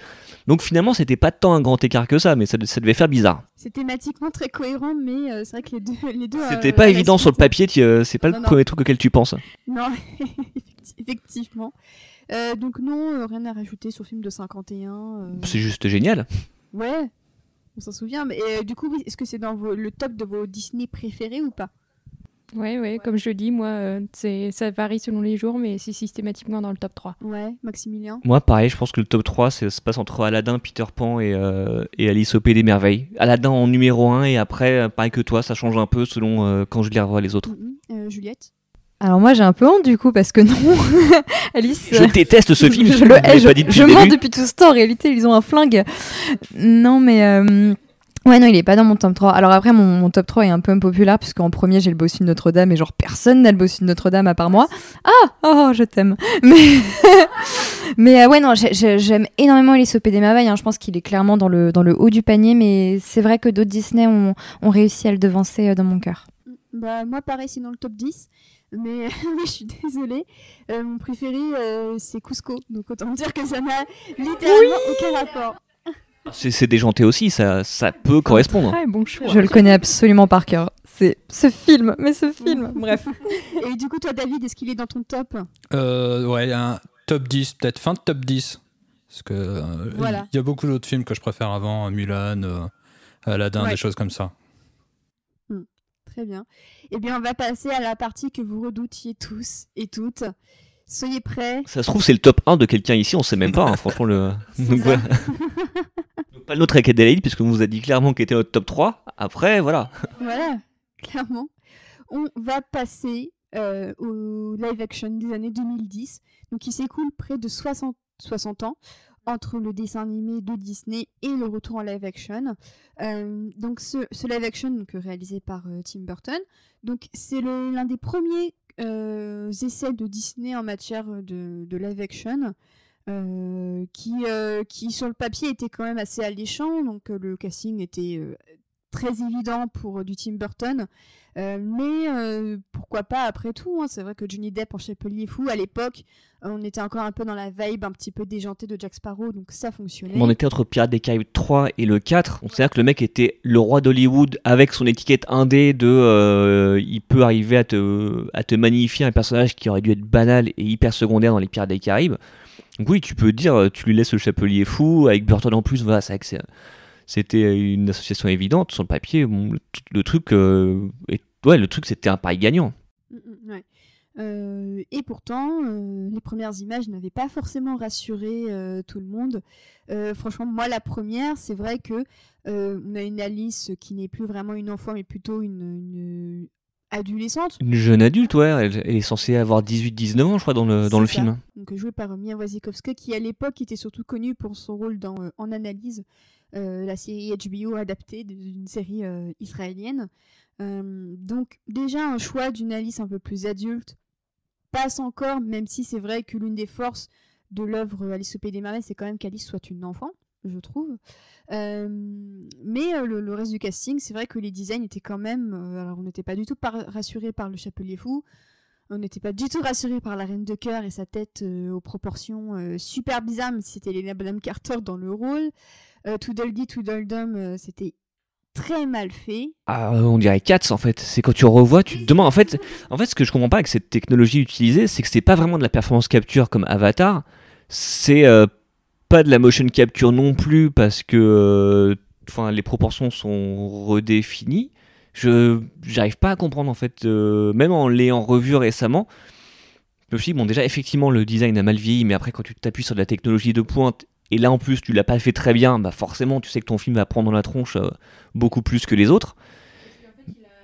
Donc finalement, c'était pas tant un grand écart que ça, mais ça, ça devait faire bizarre. c'est thématiquement très cohérent mais euh, c'est vrai que les deux les deux C'était euh, pas évident sur le papier. euh, c'est pas Non, le non. premier truc auquel tu penses. Non, effectivement. Euh, donc non, euh, rien à rajouter sur le film de 51. euh, C'est juste génial. Ouais, on s'en souvient. Mais euh, du coup, est-ce que c'est dans vos- le top de vos Disney préférés ou pas? Ouais, ouais, comme je le dis, moi, euh, c'est, ça varie selon les jours, mais c'est systématiquement dans le top 3. Ouais, Maximilien. Moi, pareil, je pense que le top 3 c'est- se passe entre Aladdin, Peter Pan et, euh, et Alice au Pays des Merveilles. Aladdin en numéro 1 et après, euh, pareil que toi, ça change un peu selon euh, quand je les revois les autres. Mhm. Euh, Juliette. Alors moi, j'ai un peu honte du coup parce que non, Alice. Je déteste ce film, je je le hais, je, pas dit depuis je le mens début. depuis tout ce temps. En réalité, ils ont un flingue. Non, mais. Ouais, non, il est pas dans mon top 3. Alors après, mon, mon top 3 est un peu impopulaire, puisqu'en premier, j'ai le bossu de Notre-Dame, et genre, personne n'a le bossu de Notre-Dame à part moi. Ah Oh, je t'aime Mais, mais euh, ouais, non, j'ai- j'ai- j'aime énormément au Pays des Merveilles. hein. Je pense qu'il est clairement dans le, dans le haut du panier, mais c'est vrai que d'autres Disney ont, ont réussi à le devancer euh, dans mon cœur. Bah, moi, pareil, c'est dans le top 10. Mais oui, je suis désolée. Euh, mon préféré, euh, c'est Cusco. Donc autant dire que ça n'a littéralement aucun rapport. C'est déjanté aussi, ça, ça peut correspondre. Très bon choix. Je le connais absolument par cœur. C'est ce film, mais ce film. Bref. Et du coup, toi, David, est-ce qu'il est dans ton top Euh, ouais, un top 10, peut-être fin de top 10. Parce que euh, il Voilà. y a beaucoup d'autres films que je préfère avant, Mulan, euh, Aladdin, Ouais. des choses comme ça. Très bien. Eh bien, on va passer à la partie que vous redoutiez tous et toutes. Soyez prêts. Ça se trouve, c'est le top 1 de quelqu'un ici, on sait même pas, hein, franchement. Le... Donc, ça. voilà. Donc, pas le nôtre avec Adélaïde, puisque vous a dit clairement qu'il était notre top 3. Après, voilà. Voilà, clairement. On va passer euh, au live action des années 2010. Donc, il s'écoule près de 60, 60 ans entre le dessin animé de Disney et le retour en live action. Euh, donc, ce, ce live action, donc, réalisé par euh, Tim Burton, donc c'est l'un des premiers essais de Disney en matière de, live action. euh, qui, euh, qui sur le papier était quand même assez alléchant, donc euh, le casting était euh, très évident pour du Tim Burton. Euh, mais euh, pourquoi pas après tout hein. C'est vrai que Johnny Depp en Chapelier Fou, à l'époque, euh, on était encore un peu dans la vibe un petit peu déjantée de Jack Sparrow, donc ça fonctionnait. On était entre Pirates des Caraïbes 3 et le 4. On sait que le mec était le roi d'Hollywood avec son étiquette indé de il peut arriver à te, à te magnifier un personnage qui aurait dû être banal et hyper secondaire dans les Pirates des Caraïbes. Donc oui, tu peux dire, tu lui laisses le Chapelier Fou avec Burton en plus, voilà, c'est c'était une association évidente sur le papier. le, truc est ouais, le truc c'était un pari gagnant. Mm, mm, euh, et pourtant, euh, les premières images n'avaient pas forcément rassuré euh, tout le monde. franchement, moi, la première, c'est vrai que on a une Alice qui n'est plus vraiment une enfant, mais plutôt une, adolescente. Une jeune adulte, ouais. Elle, est censée avoir 18-19 ans, je crois, dans le, dans le film. Donc, jouée par Mia Wasikowska, qui à l'époque était surtout connue pour son rôle dans En Analyse, la série HBO adaptée d'une série israélienne. Euh, donc déjà un choix d'une Alice un peu plus adulte passe encore, même si c'est vrai que l'une des forces de l'œuvre Alice au Pays des Merveilles, c'est quand même qu'Alice soit une enfant, je trouve. Euh, mais euh, le, reste du casting, c'est vrai que les designs étaient quand même... alors on n'était pas du tout rassuré par le Chapelier Fou, on n'était pas du tout rassuré par la Reine de Cœur et sa tête aux proportions super bizarres, c'était Elena Bonham Carter dans le rôle. Tweedledee, Tweedledum, c'était très mal fait. Ah, on dirait Cats en fait. C'est quand tu revois, tu te demandes. En fait, en fait, ce que je comprends pas avec cette technologie utilisée, c'est que c'est pas vraiment de la performance capture comme Avatar. C'est euh, pas de la motion capture non plus parce que euh, enfin les proportions sont redéfinies. Je j'arrive pas à comprendre en fait. Euh, même en l'ayant revu récemment, je me suis dit, bon, déjà, effectivement, le design a mal vieilli, mais après, quand tu t'appuies sur de la technologie de pointe et là en plus tu l'as pas fait très bien, bah forcément tu sais que ton film va prendre dans la tronche euh, beaucoup plus que les autres.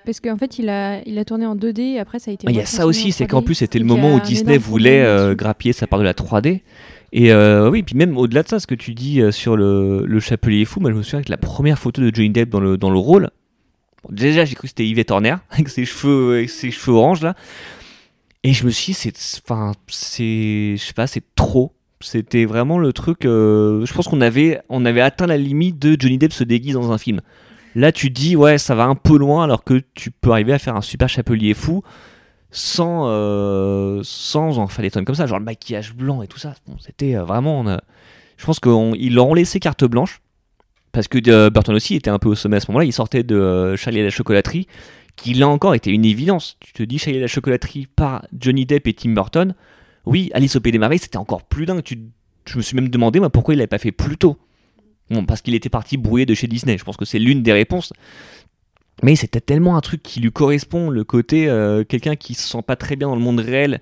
Parce qu'en fait, il a, il a tourné en 2D et après ça a été. Il y a ça aussi, c'est qu'en plus c'était le moment où Disney voulait euh, grappiller sa part de la 3D. Et euh, oui, puis même au-delà de ça, ce que tu dis sur le, le Chapelier Fou, moi je me souviens que la première photo de Johnny Depp dans le, dans le rôle, déjà j'ai cru que c'était Yvette Horner avec ses cheveux, avec ses cheveux orange là. Et je me suis dit, c'est, enfin, c'est, je sais pas, c'est trop c'était vraiment le truc. Euh, je pense qu'on avait, on avait atteint la limite de Johnny Depp se déguise dans un film. Là, tu dis, ouais, ça va un peu loin, alors que tu peux arriver à faire un super chapelier fou sans, euh, sans en faire des tonnes comme ça, genre le maquillage blanc et tout ça. c'était euh, vraiment. je pense qu'ils leur ont laissé carte blanche, parce que Burton aussi était un peu au sommet à ce moment-là. Il sortait de Charlie et la chocolaterie, qui là encore était une évidence. Tu te dis Charlie et la chocolaterie par Johnny Depp et Tim Burton oui, Alice au Pays des Merveilles, c'était encore plus dingue. Je me suis même demandé pourquoi il l'avait pas fait plus tôt. Parce qu'il était parti brouiller de chez Disney. Je pense que c'est l'une des réponses. Mais c'était tellement un truc qui lui correspond, le côté euh, quelqu'un qui se sent pas très bien dans le monde réel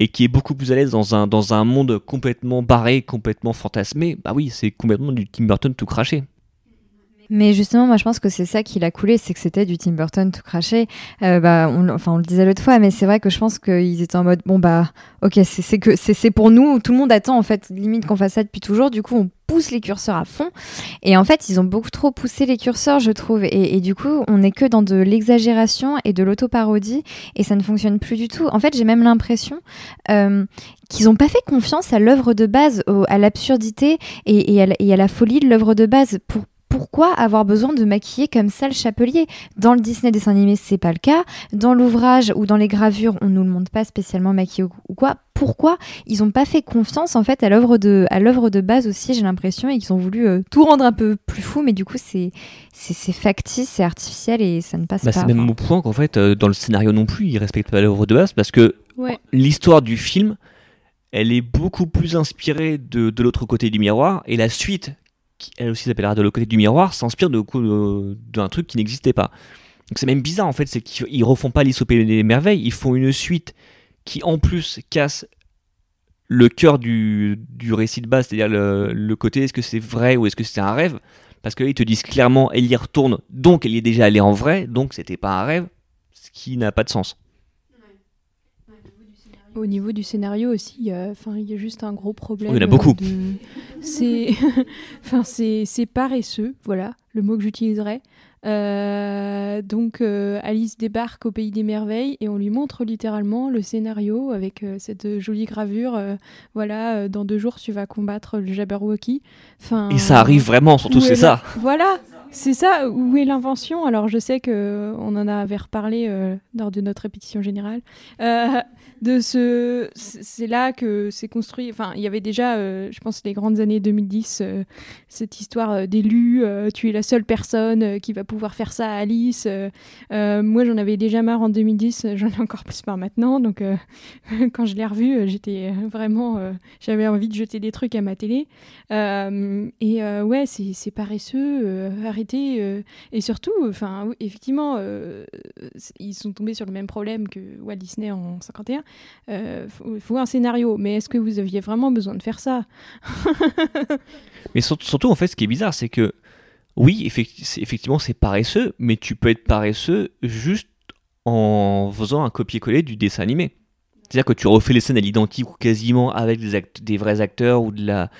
et qui est beaucoup plus à l'aise dans un, dans un monde complètement barré, complètement fantasmé. Bah oui, c'est complètement du Tim Burton tout craché. Mais justement, moi, je pense que c'est ça qui l'a coulé, c'est que c'était du Tim Burton tout craché. Euh, bah, on, enfin, on le disait l'autre fois, mais c'est vrai que je pense qu'ils étaient en mode, bon bah, ok, c'est que c'est pour nous, tout le monde attend en fait, limite qu'on fasse ça depuis toujours. Du coup, on pousse les curseurs à fond. Et en fait, ils ont beaucoup trop poussé les curseurs, je trouve. Et, du coup, on n'est que dans de l'exagération et de l'autoparodie, et ça ne fonctionne plus du tout. En fait, j'ai même l'impression euh, qu'ils n'ont pas fait confiance à l'œuvre de base, à l'absurdité et, à et, à la folie de l'œuvre de base pour pourquoi avoir besoin de maquiller comme ça le chapelier? Dans le Disney dessin animé, c'est pas le cas. Dans l'ouvrage ou dans les gravures, on nous le montre pas spécialement maquillé ou quoi. Pourquoi? Ils ont pas fait confiance en fait à l'œuvre de à l'œuvre de base aussi J'ai l'impression et qu'ils ont voulu euh, tout rendre un peu plus fou, mais du coup c'est c'est factice, c'est artificiel et ça ne passe bah, pas. C'est même au point qu'en fait euh, dans le scénario non plus, ils respectent pas l'œuvre de base parce que l'histoire du film elle est beaucoup plus inspirée de, de l'autre côté du miroir et la suite elle aussi s'appellera De l'autre côté du miroir, s'inspire d'un truc qui n'existait pas. Donc c'est même bizarre en fait, c'est qu'ils refont pas l'isopée des merveilles, ils font une suite qui en plus casse le cœur du, du récit de base, c'est-à-dire le, le, côté est-ce que c'est vrai ou est-ce que c'est un rêve? Parce qu'ils te disent clairement elle y retourne, donc elle y est déjà allée en vrai, donc c'était pas un rêve, ce qui n'a pas de sens. Au niveau du scénario aussi, il y a, il y a juste un gros problème. il y en a beaucoup. De... C'est, enfin, c'est paresseux, voilà, le mot que j'utiliserais. Euh, donc euh, Alice débarque au pays des merveilles et on lui montre littéralement le scénario avec euh, cette jolie gravure. voilà, dans deux jours tu vas combattre le Jabberwocky. Enfin, et ça arrive vraiment, surtout c'est ça. Voilà, C'est ça, où est l'invention? Alors je sais que on en avait reparlé lors de notre répétition générale. De ce, c'est là que c'est construit. Enfin, il y avait déjà, euh, je pense, les grandes années 2010, cette histoire d'élu. tu es la seule personne qui va pouvoir faire ça à Alice. moi, j'en avais déjà marre en 2010. J'en ai encore plus marre maintenant. Donc, quand je l'ai revu, j'étais vraiment, j'avais envie de jeter des trucs à ma télé. et ouais, c'est paresseux. arrêter. et surtout, enfin, effectivement, ils sont tombés sur le même problème que Walt Disney en 51 il euh, faut, un scénario, mais est-ce que vous aviez vraiment besoin de faire ça? Mais surtout, en fait, ce qui est bizarre, c'est que oui, effectivement, c'est paresseux, mais tu peux être paresseux juste en faisant un copier-coller du dessin animé. C'est-à-dire que tu refais les scènes à l'identique ou quasiment avec des, des vrais acteurs ou de la,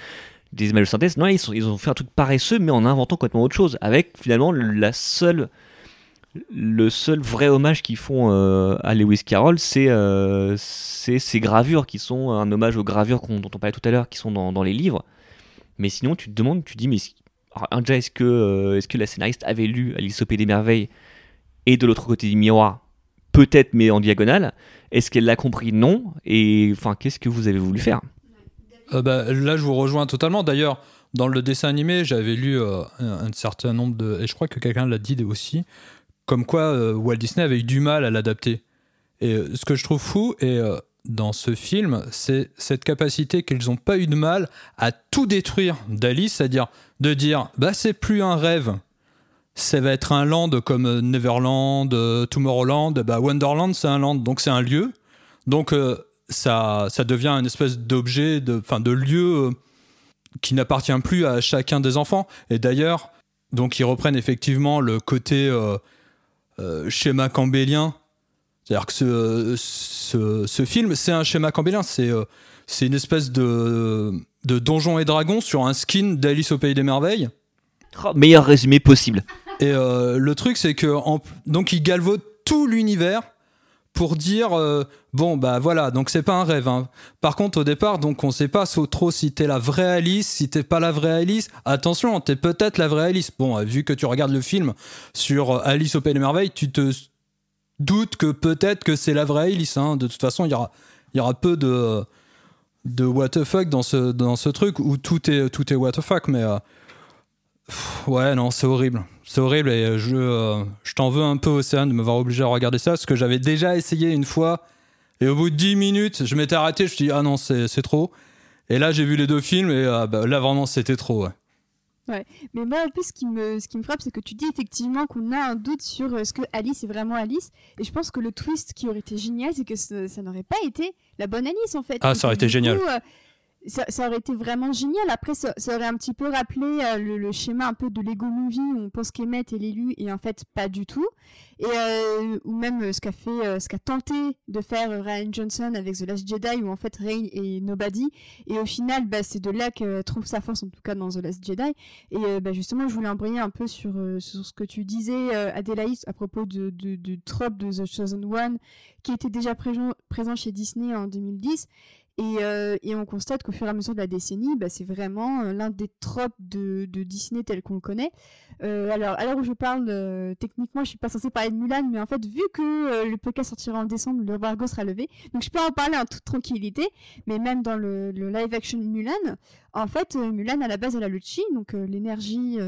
des images de synthèse. Non, ils, ont fait un truc paresseux, mais en inventant complètement autre chose, avec finalement la seule le seul vrai hommage qu'ils font euh, à Lewis Carroll, euh, c'est ces gravures qui sont un hommage aux gravures dont on parlait tout à l'heure, qui sont dans, les livres. Mais sinon, tu te demandes, tu te dis, mais déjà, est-ce que, euh, est que la scénariste avait lu Alice au Pays des Merveilles et de l'autre côté du miroir Peut-être, mais en diagonale. Est-ce qu'elle l'a compris Non. Et enfin, qu'est-ce que vous avez voulu faire? Bah, Là, je vous rejoins totalement. D'ailleurs, dans le dessin animé, j'avais lu un, un, certain nombre de. Et je crois que quelqu'un l'a dit aussi comme quoi euh, Walt Disney avait eu du mal à l'adapter. Et euh, ce que je trouve fou, et euh, dans ce film, c'est cette capacité qu'ils n'ont pas eu de mal à tout détruire d'Alice, c'est-à-dire de dire bah c'est plus un rêve, ça va être un land comme Neverland, Tomorrowland, bah Wonderland c'est un land, donc c'est un lieu, donc ça, ça devient une espèce d'objet, de, fin, de lieu qui n'appartient plus à chacun des enfants. Et d'ailleurs, donc ils reprennent effectivement le côté euh, schéma cambélien. C'est-à-dire que ce, ce, film, c'est un schéma cambélien. C'est euh, c'est une espèce de, de donjon et dragon sur un skin d'Alice au Pays des Merveilles. Oh, meilleur résumé possible. Et euh, le truc, c'est que donc il galvaude tout l'univers pour dire euh, bon bah voilà donc c'est pas un rêve hein. par contre au départ donc on sait pas trop si t'es la vraie Alice si t'es pas la vraie Alice attention t'es peut-être la vraie Alice bon vu que tu regardes le film sur Alice au pays des merveilles tu te doutes que peut-être que c'est la vraie Alice hein. de toute façon il y aura peu de de what the fuck dans ce dans ce truc où tout est tout est what the fuck mais ouais non c'est horrible c'est horrible et je, euh, je t'en veux un peu, Océane, de m'avoir obligé à regarder ça parce que j'avais déjà essayé une fois et au bout de 10 minutes, je m'étais arrêté, je me suis dit, ah non, c'est trop. Et là, j'ai vu les deux films et ah, bah, là, vraiment, c'était trop. Ouais, mais moi, un peu, ce qui me, ce qui me frappe, c'est que tu dis effectivement qu'on a un doute sur euh, ce que Alice est vraiment Alice. Et je pense que le twist qui aurait été génial, c'est que ça, n'aurait pas été la bonne Alice, en fait. Ah, ça aurait été génial. Euh, ça, aurait été vraiment génial. Après, ça, aurait un petit peu rappelé euh, le, schéma un peu de Lego Movie où on pense qu'Emmett est l'élu et en fait pas du tout. Et euh, ou même euh, ce qu'a fait, ce qu'a tenté de faire Ryan Johnson avec The Last Jedi où en fait Rey est nobody. Et au final, bah, c'est de là qu'elle trouve sa force en tout cas dans The Last Jedi. Et bah, justement, je voulais embrayer un peu sur, ce que tu disais, Adélaïs, à propos de, du trope de The Chosen One qui était déjà présent chez Disney en 2010 euh, et, on constate qu'au fur et à mesure de la décennie, bah, c'est vraiment euh, l'un des tropes de, Disney tel qu'on le connaît. Euh, alors, à l'heure où je parle, techniquement, je suis pas censée parler de Mulan, mais en fait, vu que le podcast sortira en décembre, le Vargo sera levé. Donc, je peux en parler en toute tranquillité. Mais même dans le, live action Mulan, en fait, Mulan, à la base, elle a le chi, donc l'énergie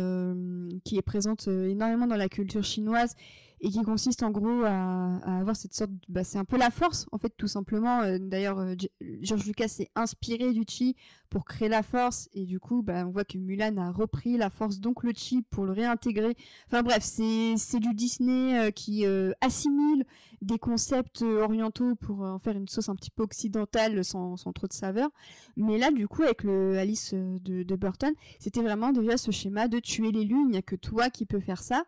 qui est présente énormément dans la culture chinoise et qui consiste en gros à, avoir cette sorte, bah, c'est un peu la force en fait tout simplement. Euh, d'ailleurs, euh, George Lucas s'est inspiré du chi pour créer la force et du coup, bah, on voit que Mulan a repris la force donc le chi pour le réintégrer. Enfin bref, c'est du Disney euh, qui assimile des concepts orientaux pour en faire une sauce un petit peu occidentale sans, trop de saveur. Mais là, du coup, avec Alice de, de Burton, c'était vraiment déjà ce schéma de tuer l'élu. Il n'y a que toi qui peux faire ça.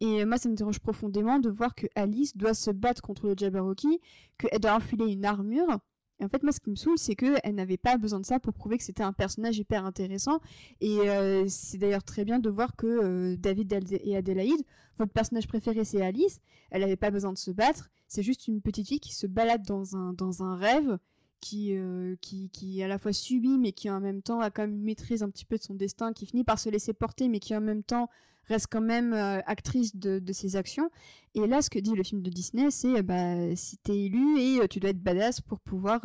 Et moi, ça m'interroge profondément de voir que Alice doit se battre contre le Jabberwocky, qu'elle doit enfiler une armure. Et en fait, moi, ce qui me saoule, c'est qu'elle n'avait pas besoin de ça pour prouver que c'était un personnage hyper intéressant. Et euh, c'est d'ailleurs très bien de voir que euh, David et Adélaïde, votre personnage préféré, c'est Alice. Elle n'avait pas besoin de se battre. C'est juste une petite fille qui se balade dans un, dans un rêve qui, euh, qui, qui à la fois subit, mais qui en même temps a quand même une maîtrise un petit peu de son destin, qui finit par se laisser porter, mais qui en même temps reste quand même euh, actrice de, ses actions. Et là, ce que dit le film de Disney, c'est bah, si t'es élu et tu dois être badass pour pouvoir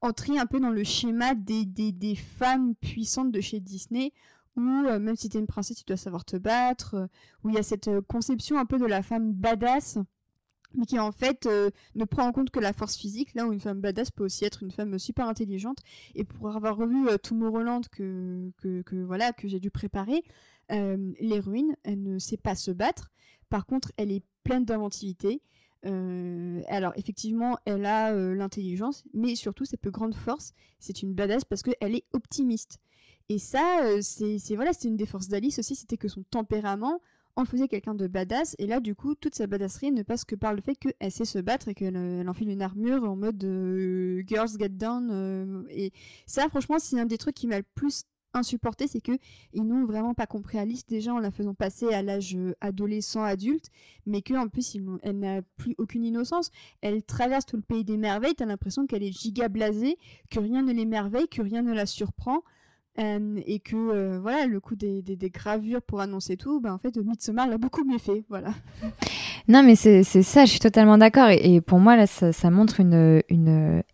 entrer un peu dans le schéma des, des, femmes puissantes de chez Disney, où même si t'es une princesse, tu dois savoir te battre, où il y a cette conception un peu de la femme badass mais qui en fait euh, ne prend en compte que la force physique, là où une femme badass peut aussi être une femme super intelligente. Et pour avoir revu euh, Tomorrowland que, que, que, voilà, que j'ai dû préparer, euh, l'héroïne, elle ne sait pas se battre. Par contre, elle est pleine d'inventivité. Euh, alors effectivement, elle a l'intelligence, mais surtout sa plus grande force, c'est une badass parce qu'elle est optimiste. Et ça, c'est voilà, c'est une des forces d'Alice aussi, c'était que son tempérament, en faisait quelqu'un de badass, et là, du coup, toute sa badasserie ne passe que par le fait qu'elle sait se battre et qu'elle euh, elle enfile une armure en mode euh, girls get down. Euh, et ça, franchement, c'est un des trucs qui m'a le plus insupporté, c'est que ils n'ont vraiment pas compris Alice déjà en la faisant passer à l'âge adolescent adulte, mais que en plus elle n'a plus aucune innocence. Elle traverse tout le pays des merveilles, t'as l'impression qu'elle est giga blasée, que rien ne l'émerveille, que rien ne la surprend. Euh, et que euh, voilà le coup des, gravures pour annoncer tout ben en fait Midsommar l'a beaucoup mieux fait voilà. Non mais c'est ça je suis totalement d'accord. Et, pour moi là ça, montre une,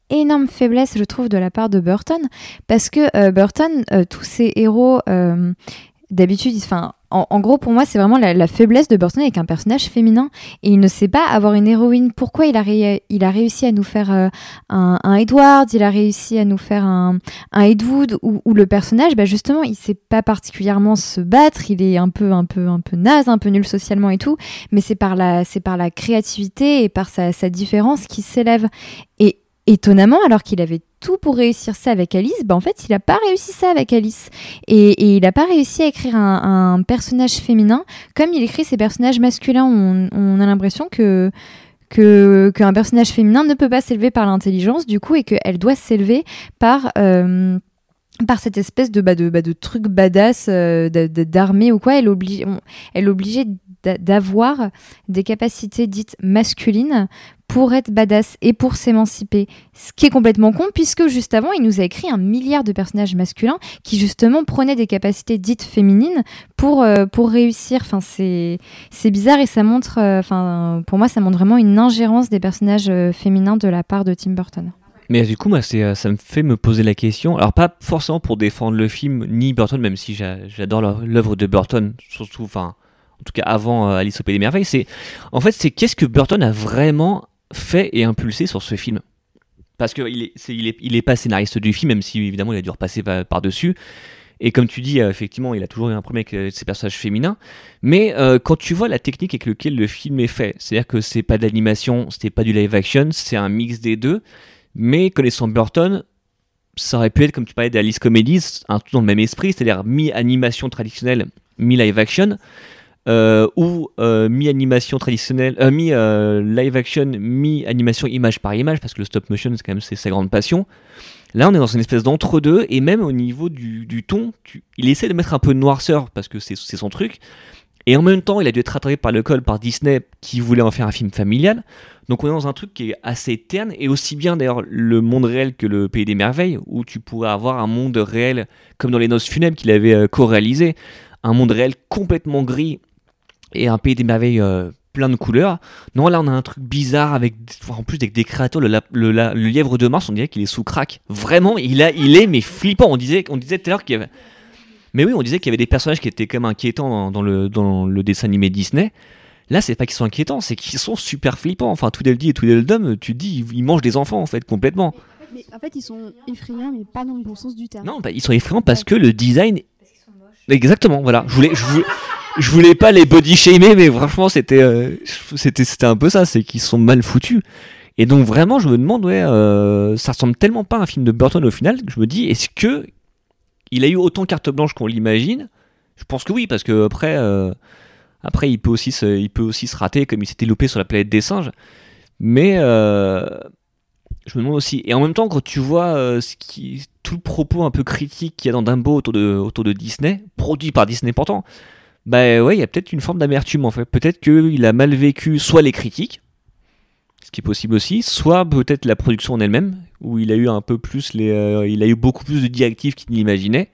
énorme faiblesse je trouve de la part de Burton. Parce que euh, Burton tous ses héros d'habitude enfin en, gros, pour moi, c'est vraiment la, faiblesse de Burton avec un personnage féminin. Et il ne sait pas avoir une héroïne. Pourquoi il a, il a réussi à nous faire euh, un, Edward, il a réussi à nous faire un, un Edwood, où, le personnage, bah justement, il sait pas particulièrement se battre. Il est un peu, un peu, un peu naze, un peu nul socialement et tout. Mais c'est par la, c'est par la créativité et par sa, sa différence qui s'élève. Et étonnamment, alors qu'il avait tout pour réussir ça avec Alice, bah en fait, il n'a pas réussi ça avec Alice. Et, il n'a pas réussi à écrire un, personnage féminin comme il écrit ses personnages masculins. On, a l'impression que qu'un personnage féminin ne peut pas s'élever par l'intelligence, du coup, et qu'elle doit s'élever par... Euh, par cette espèce de, bah, de, bah, de truc badass euh, d'armée ou quoi, elle est obligée d'avoir des capacités dites masculines pour être badass et pour s'émanciper. Ce qui est complètement con, puisque juste avant, il nous a écrit un milliard de personnages masculins qui justement prenaient des capacités dites féminines pour, euh, pour réussir. Enfin, c'est bizarre et ça montre, euh, pour moi, ça montre vraiment une ingérence des personnages euh, féminins de la part de Tim Burton. Mais du coup, moi, ça me fait me poser la question. Alors, pas forcément pour défendre le film ni Burton, même si j'adore l'œuvre de Burton, surtout, enfin, en tout cas avant Alice au Pays des Merveilles. En fait, c'est qu'est-ce que Burton a vraiment fait et impulsé sur ce film. Parce qu'il est, il est, il est pas scénariste du film, même si évidemment il a dû repasser par-dessus. Et comme tu dis, euh, effectivement, il a toujours eu un problème avec euh, ses personnages féminins. Mais euh, quand tu vois la technique avec laquelle le film est fait, c'est-à-dire que c'est pas de l'animation, c'était pas du live action, c'est un mix des deux. Mais connaissant Burton, ça aurait pu être, comme tu parlais d'Alice Comedies, un tout dans le même esprit, c'est-à-dire mi-animation traditionnelle, mi-live action. Euh, ou euh, mi-animation traditionnelle, euh, mi-live action, mi-animation image par image, parce que le stop motion, c'est quand même sa grande passion. Là, on est dans une espèce d'entre-deux, et même au niveau du, ton, il essaie de mettre un peu de noirceur, parce que c'est son truc. Et en même temps, il a dû être rattrapé par le col par Disney, qui voulait en faire un film familial. Donc on est dans un truc qui est assez terne, et aussi bien d'ailleurs le monde réel que le Pays des Merveilles, où tu pourrais avoir un monde réel, comme dans Les Noces Funèbres qu'il avait co-réalisé, un monde réel complètement gris et un pays des merveilles euh, plein de couleurs. Non, là on a un truc bizarre avec, en plus avec des créatures, le, le, lièvre de Mars, on dirait qu'il est sous crack. Vraiment, il, a, il est mais flippant. On disait, on disait tout à l'heure qu'il y avait. Mais oui, on disait qu'il y avait des personnages qui étaient quand même inquiétants dans, le, dans le dessin animé Disney. Là, c'est pas qu'ils sont inquiétants, c'est qu'ils sont super flippants. Enfin, tout dit et tout Dum, tu te dis, ils mangent des enfants en fait, complètement. Mais en fait, ils sont effrayants, mais pas dans le bon sens du terme. Non, bah, ils sont effrayants parce que le design. Exactement, voilà. Je voulais, je voulais, je voulais pas les body shamer, mais franchement, c'était, euh, c'était, c'était un peu ça, c'est qu'ils sont mal foutus. Et donc vraiment, je me demande, ouais, euh, ça ressemble tellement pas à un film de Burton au final que je me dis, est-ce que il a eu autant carte blanche qu'on l'imagine? Je pense que oui, parce que après, euh, après, il peut aussi, se, il peut aussi se rater, comme il s'était loupé sur la planète des singes. Mais je me demande aussi. Et en même temps, quand tu vois tout le propos un peu critique qu'il y a dans Dumbo autour de, autour de Disney, produit par Disney pourtant, bah ouais, il y a peut-être une forme d'amertume en fait. Peut-être qu'il a mal vécu soit les critiques, ce qui est possible aussi, soit peut-être la production en elle-même, où il a eu un peu plus les, euh, il a eu beaucoup plus de directives qu'il n'imaginait,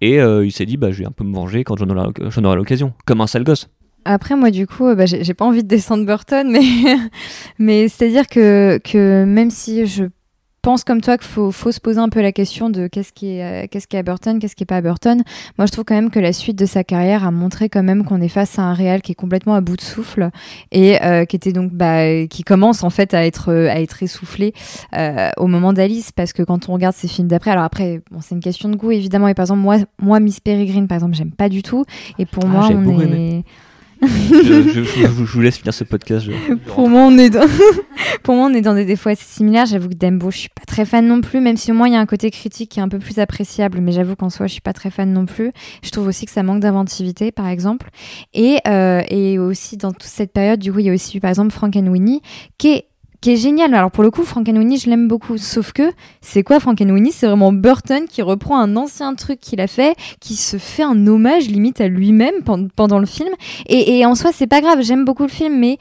et euh, il s'est dit bah je vais un peu me venger quand j'en aurai, l'occasion, comme un sale gosse. Après, moi, du coup, euh, bah, j'ai pas envie de descendre Burton, mais, mais c'est-à-dire que, que même si je pense comme toi qu'il faut, faut se poser un peu la question de qu'est-ce qui est, euh, qu'est-ce qui est Burton, qu'est-ce qui est pas Burton, moi, je trouve quand même que la suite de sa carrière a montré quand même qu'on est face à un réal qui est complètement à bout de souffle et euh, qui était donc, bah, qui commence en fait à être, euh, à être essoufflé euh, au moment d'Alice, parce que quand on regarde ses films d'après, alors après, bon, c'est une question de goût évidemment, et par exemple, moi, moi Miss Peregrine, par exemple, j'aime pas du tout, et pour Ah, moi, on est. aimé. Je, je- je- je vous- laisse finir ce podcast. pour moi, on est dans... pour moi, on est dans des défauts assez similaires. J'avoue que Dembo, je suis pas très fan non plus, même si au moins il y a un côté critique qui est un peu plus appréciable. Mais j'avoue qu'en soi, je suis pas très fan non plus. Je trouve aussi que ça manque d'inventivité, par exemple. Et, euh, et aussi dans toute cette période, du coup, il y a aussi par exemple Frankenweenie, qui est qui est génial. Alors pour le coup, Frankenweenie, je l'aime beaucoup. Sauf que c'est quoi Frankenweenie C'est vraiment Burton qui reprend un ancien truc qu'il a fait, qui se fait un hommage limite à lui-même pen- pendant le film. Et, et en soi, c'est pas grave. J'aime beaucoup le film, mais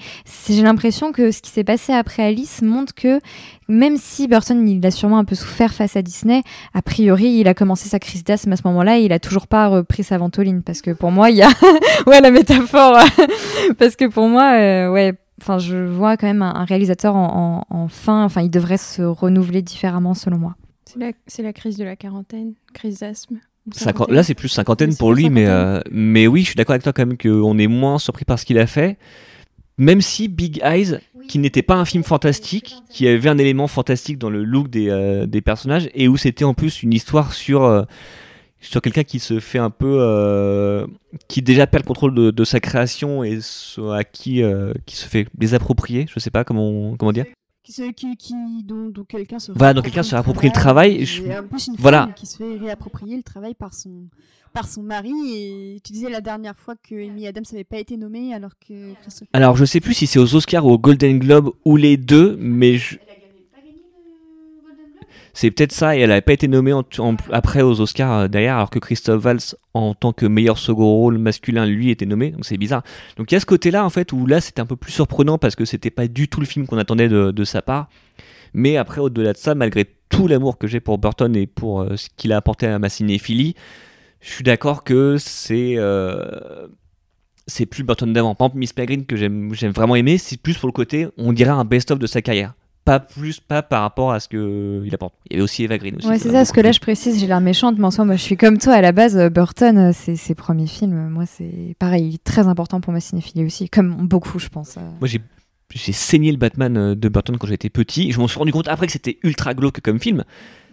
j'ai l'impression que ce qui s'est passé après Alice montre que même si Burton il a sûrement un peu souffert face à Disney, a priori il a commencé sa crise d'asthme à ce moment-là et il a toujours pas repris sa ventoline parce que pour moi il y a ouais la métaphore parce que pour moi euh, ouais enfin je vois quand même un, un réalisateur en, en- en fin enfin il devrait se renouveler différemment selon moi. C'est la, c'est la crise de la quarantaine, crise d'asthme. Là, c'est plus cinquantaine pour lui, mais, euh, mais oui, je suis d'accord avec toi quand même qu'on est moins surpris par ce qu'il a fait. Même si Big Eyes, qui n'était pas un film fantastique, qui avait un élément fantastique dans le look des, euh, des personnages, et où c'était en plus une histoire sur, euh, sur quelqu'un qui se fait un peu. euh, qui déjà perd le contrôle de, de sa création et so- à qui, euh, qui se fait désapproprier, je sais pas comment, comment dire. Qui qui, qui, dont, dont quelqu'un se Voilà, dont quelqu'un se réapproprie le travail, et en plus une voilà. femme qui se fait réapproprier le travail par son par son mari et tu disais la dernière fois que Amy Adams n'avait pas été nommée alors que Christophe Alors, je sais plus si c'est aux Oscars ou aux Golden Globe ou les deux, mais je- c'est peut-être ça, et elle n'avait pas été nommée en- après aux Oscars euh, derrière, alors que Christophe Valls, en tant que meilleur second rôle masculin, lui était nommé, donc c'est bizarre. Donc il y a ce côté-là, en fait, où là c'était un peu plus surprenant parce que c'était pas du tout le film qu'on attendait de, sa part. Mais après, au-delà de ça, malgré tout l'amour que j'ai pour Burton et pour euh, ce qu'il a apporté à ma cinéphilie, je suis d'accord que c'est. euh, c'est plus Burton d'avant. Par exemple, Miss Peregrine que j'aime vraiment aimer, c'est plus pour le côté, on dirait un best-of de sa carrière. Pas plus, pas par rapport à ce qu'il apporte. Il y avait aussi Eva Green aussi. Ouais, c'est ça, parce que là, je précise, j'ai l'air méchante, mais en soi, moi, je suis comme toi. À la base, euh, Burton, euh, c'est ses premiers films. euh, Moi, c'est pareil, très important pour ma cinéphilie aussi, comme beaucoup, je pense. euh. Moi, j'ai j'ai saigné le Batman euh, de Burton quand j'étais petit. Je m'en suis rendu compte après que c'était ultra glauque comme film.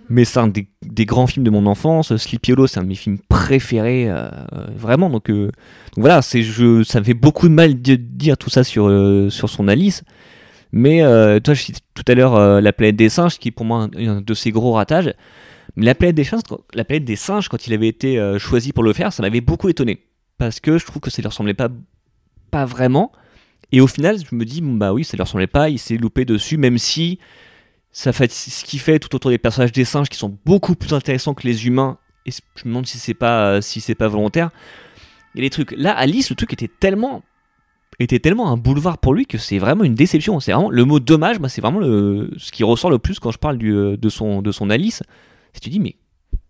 Mais c'est un des, des grands films de mon enfance. Sleepy Hollow, c'est un de mes films préférés, euh, euh, vraiment. Donc, euh, donc voilà, c'est je, ça me fait beaucoup de mal de dire tout ça sur, euh, sur son Alice. Mais euh, toi, je tout à l'heure euh, La planète des singes, qui est pour moi un, un de ses gros ratages. Mais la planète des singes, la planète des singes, quand il avait été euh, choisi pour le faire, ça m'avait beaucoup étonné. Parce que je trouve que ça ne ressemblait pas, pas vraiment. Et au final, je me dis, bah oui, ça ne leur ressemblait pas, il s'est loupé dessus, même si ça fait ce qu'il fait tout autour des personnages des singes qui sont beaucoup plus intéressants que les humains. Et je me demande si c'est pas, si c'est pas volontaire. Et les trucs. Là, Alice, le truc était tellement, était tellement un boulevard pour lui que c'est vraiment une déception. C'est vraiment le mot dommage. Moi, c'est vraiment le, ce qui ressort le plus quand je parle euh, de son, de son Alice. C'est tu dis, mais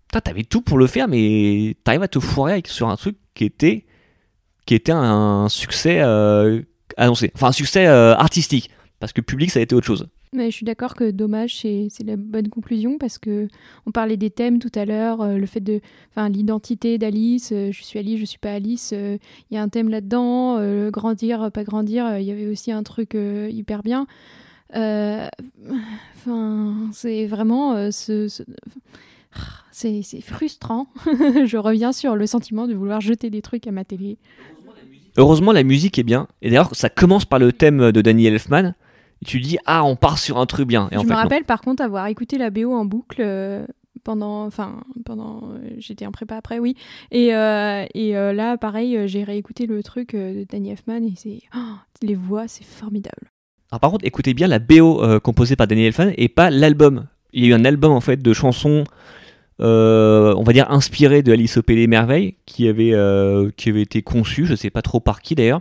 t'avais tout pour le faire, mais t'arrives à te foirer sur un truc qui était, qui était un succès euh, annoncé. Enfin, un succès euh, artistique. Parce que public, ça a été autre chose. Je suis d'accord que dommage, c'est la bonne conclusion parce que on parlait des thèmes tout à l'heure, euh, le fait de, enfin l'identité d'Alice, euh, je suis Alice, je suis pas Alice, euh, il y a un thème là-dedans, grandir, pas grandir, il y avait aussi un truc hyper bien. Enfin, c'est vraiment ce, ce- c'est c'est frustrant. je reviens sur le sentiment de vouloir jeter des trucs à ma télé. Heureusement, la musique est bien. Et d'ailleurs, ça commence par le thème de Danny Elfman. Tu dis, ah, on part sur un truc bien. Et je en me fait, non. rappelle par contre avoir écouté la BO en boucle euh, pendant, enfin pendant, euh, j'étais en prépa après, oui. Et, euh, et euh, là, pareil, j'ai réécouté le truc de Danny Elfman et c'est oh, les voix, c'est formidable. Alors, par contre, écoutez bien la BO euh, composée par Danny Elfman et pas l'album. Il y a eu un album en fait de chansons, euh, on va dire inspirées de Alice au Pays des Merveilles, qui avait, euh, qui avait été conçu, je sais pas trop par qui d'ailleurs.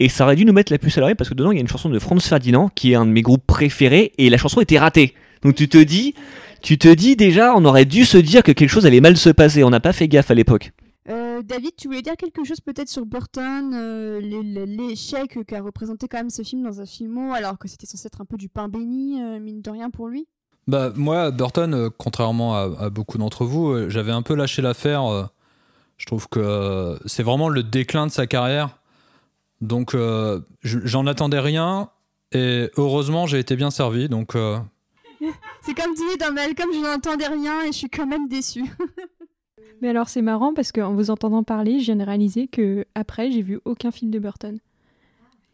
Et ça aurait dû nous mettre la puce à l'oreille parce que dedans, il y a une chanson de Franz Ferdinand qui est un de mes groupes préférés et la chanson était ratée. Donc tu te dis, tu te dis déjà, on aurait dû se dire que quelque chose allait mal se passer. On n'a pas fait gaffe à l'époque. Euh, David, tu voulais dire quelque chose peut-être sur Burton, euh, l'échec qu'a représenté quand même ce film dans un filmo, alors que c'était censé être un peu du pain béni, euh, mine de rien pour lui? Bah, moi, Burton, euh, contrairement à, à beaucoup d'entre vous, euh, j'avais un peu lâché l'affaire. euh, je trouve que euh, c'est vraiment le déclin de sa carrière. Donc, euh, je- j'en attendais rien. Et heureusement, j'ai été bien servi. Donc, euh, C'est comme dit dans Malcolm, je n'entendais rien et je suis quand même déçu. Mais alors c'est marrant parce qu'en vous entendant parler, je viens de réaliser que après j'ai vu aucun film de Burton.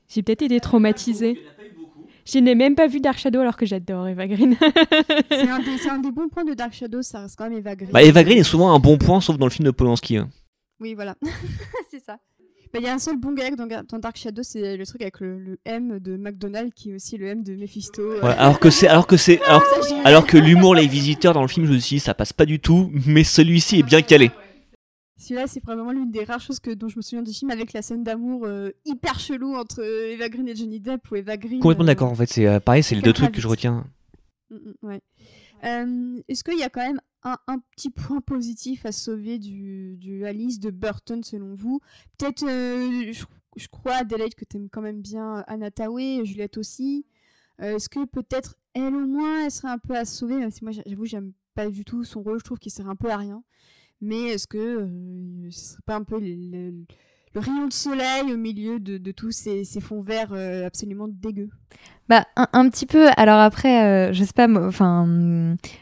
J'ai peut-être été traumatisée. Je n'ai même pas vu Dark Shadow alors que j'adore Eva Green. c'est un, des- c'est un des bons points de Dark Shadow, ça reste quand même Eva Green. Bah, Eva Green est souvent un bon point, sauf dans le film de Polanski. hein. Oui, voilà. c'est ça. Bah, Il y a un seul bon gag dans, dans Dark Shadow, c'est le truc avec le, le M de McDonald's qui est aussi le M de Mephisto. euh. Ouais, alors que c'est, alors que c'est, alors, que l'humour, les visiteurs dans le film, je me suis dit, ça passe pas du tout, mais celui-ci est bien calé. Celui-là, c'est probablement l'une des rares choses que, dont je me souviens du film avec la scène d'amour euh, hyper chelou entre euh, Eva Green et Johnny Depp ou Eva Green. Complètement d'accord, en fait, c'est pareil, c'est les deux trucs que je retiens. Mm, mm, ouais. Euh, Est-ce qu'il y a quand même un, un petit point positif à sauver du, du Alice de Burton selon vous Peut-être, euh, je, crois, Adelaide, que tu aimes quand même bien Anna Tawai, Juliette aussi. Euh, Est-ce que peut-être elle au moins, elle serait un peu à sauver Même si moi, j'avoue, j'aime pas du tout son rôle, je trouve qu'il sert un peu à rien. Mais est-ce que euh, ce serait pas un peu le rayon de soleil au milieu de, de tous ces, ces fonds verts euh, absolument dégueux Bah, un, un petit peu. Alors après, euh, je sais pas, moi- enfin,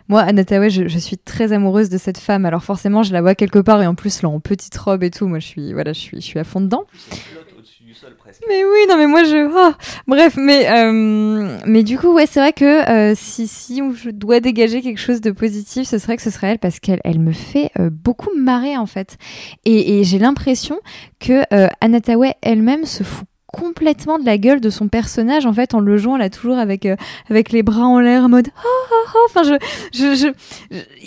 moi, Anataway, je, je suis très amoureuse de cette femme. Alors forcément, je la vois quelque part et en plus, là, en petite robe et tout, moi, je suis, voilà, je suis, je suis à fond dedans. Mais oui, non, mais moi, je, oh, bref, mais, euh, mais du coup, ouais, c'est vrai que euh, si, si je dois dégager quelque chose de positif, ce serait que ce serait elle parce qu'elle, elle me fait euh, beaucoup marrer en fait. Et, et j'ai l'impression que Anna Tawai elle-même se fout complètement de la gueule de son personnage en fait en le jouant là toujours avec euh, avec les bras en l'air en mode oh, oh, oh. enfin je je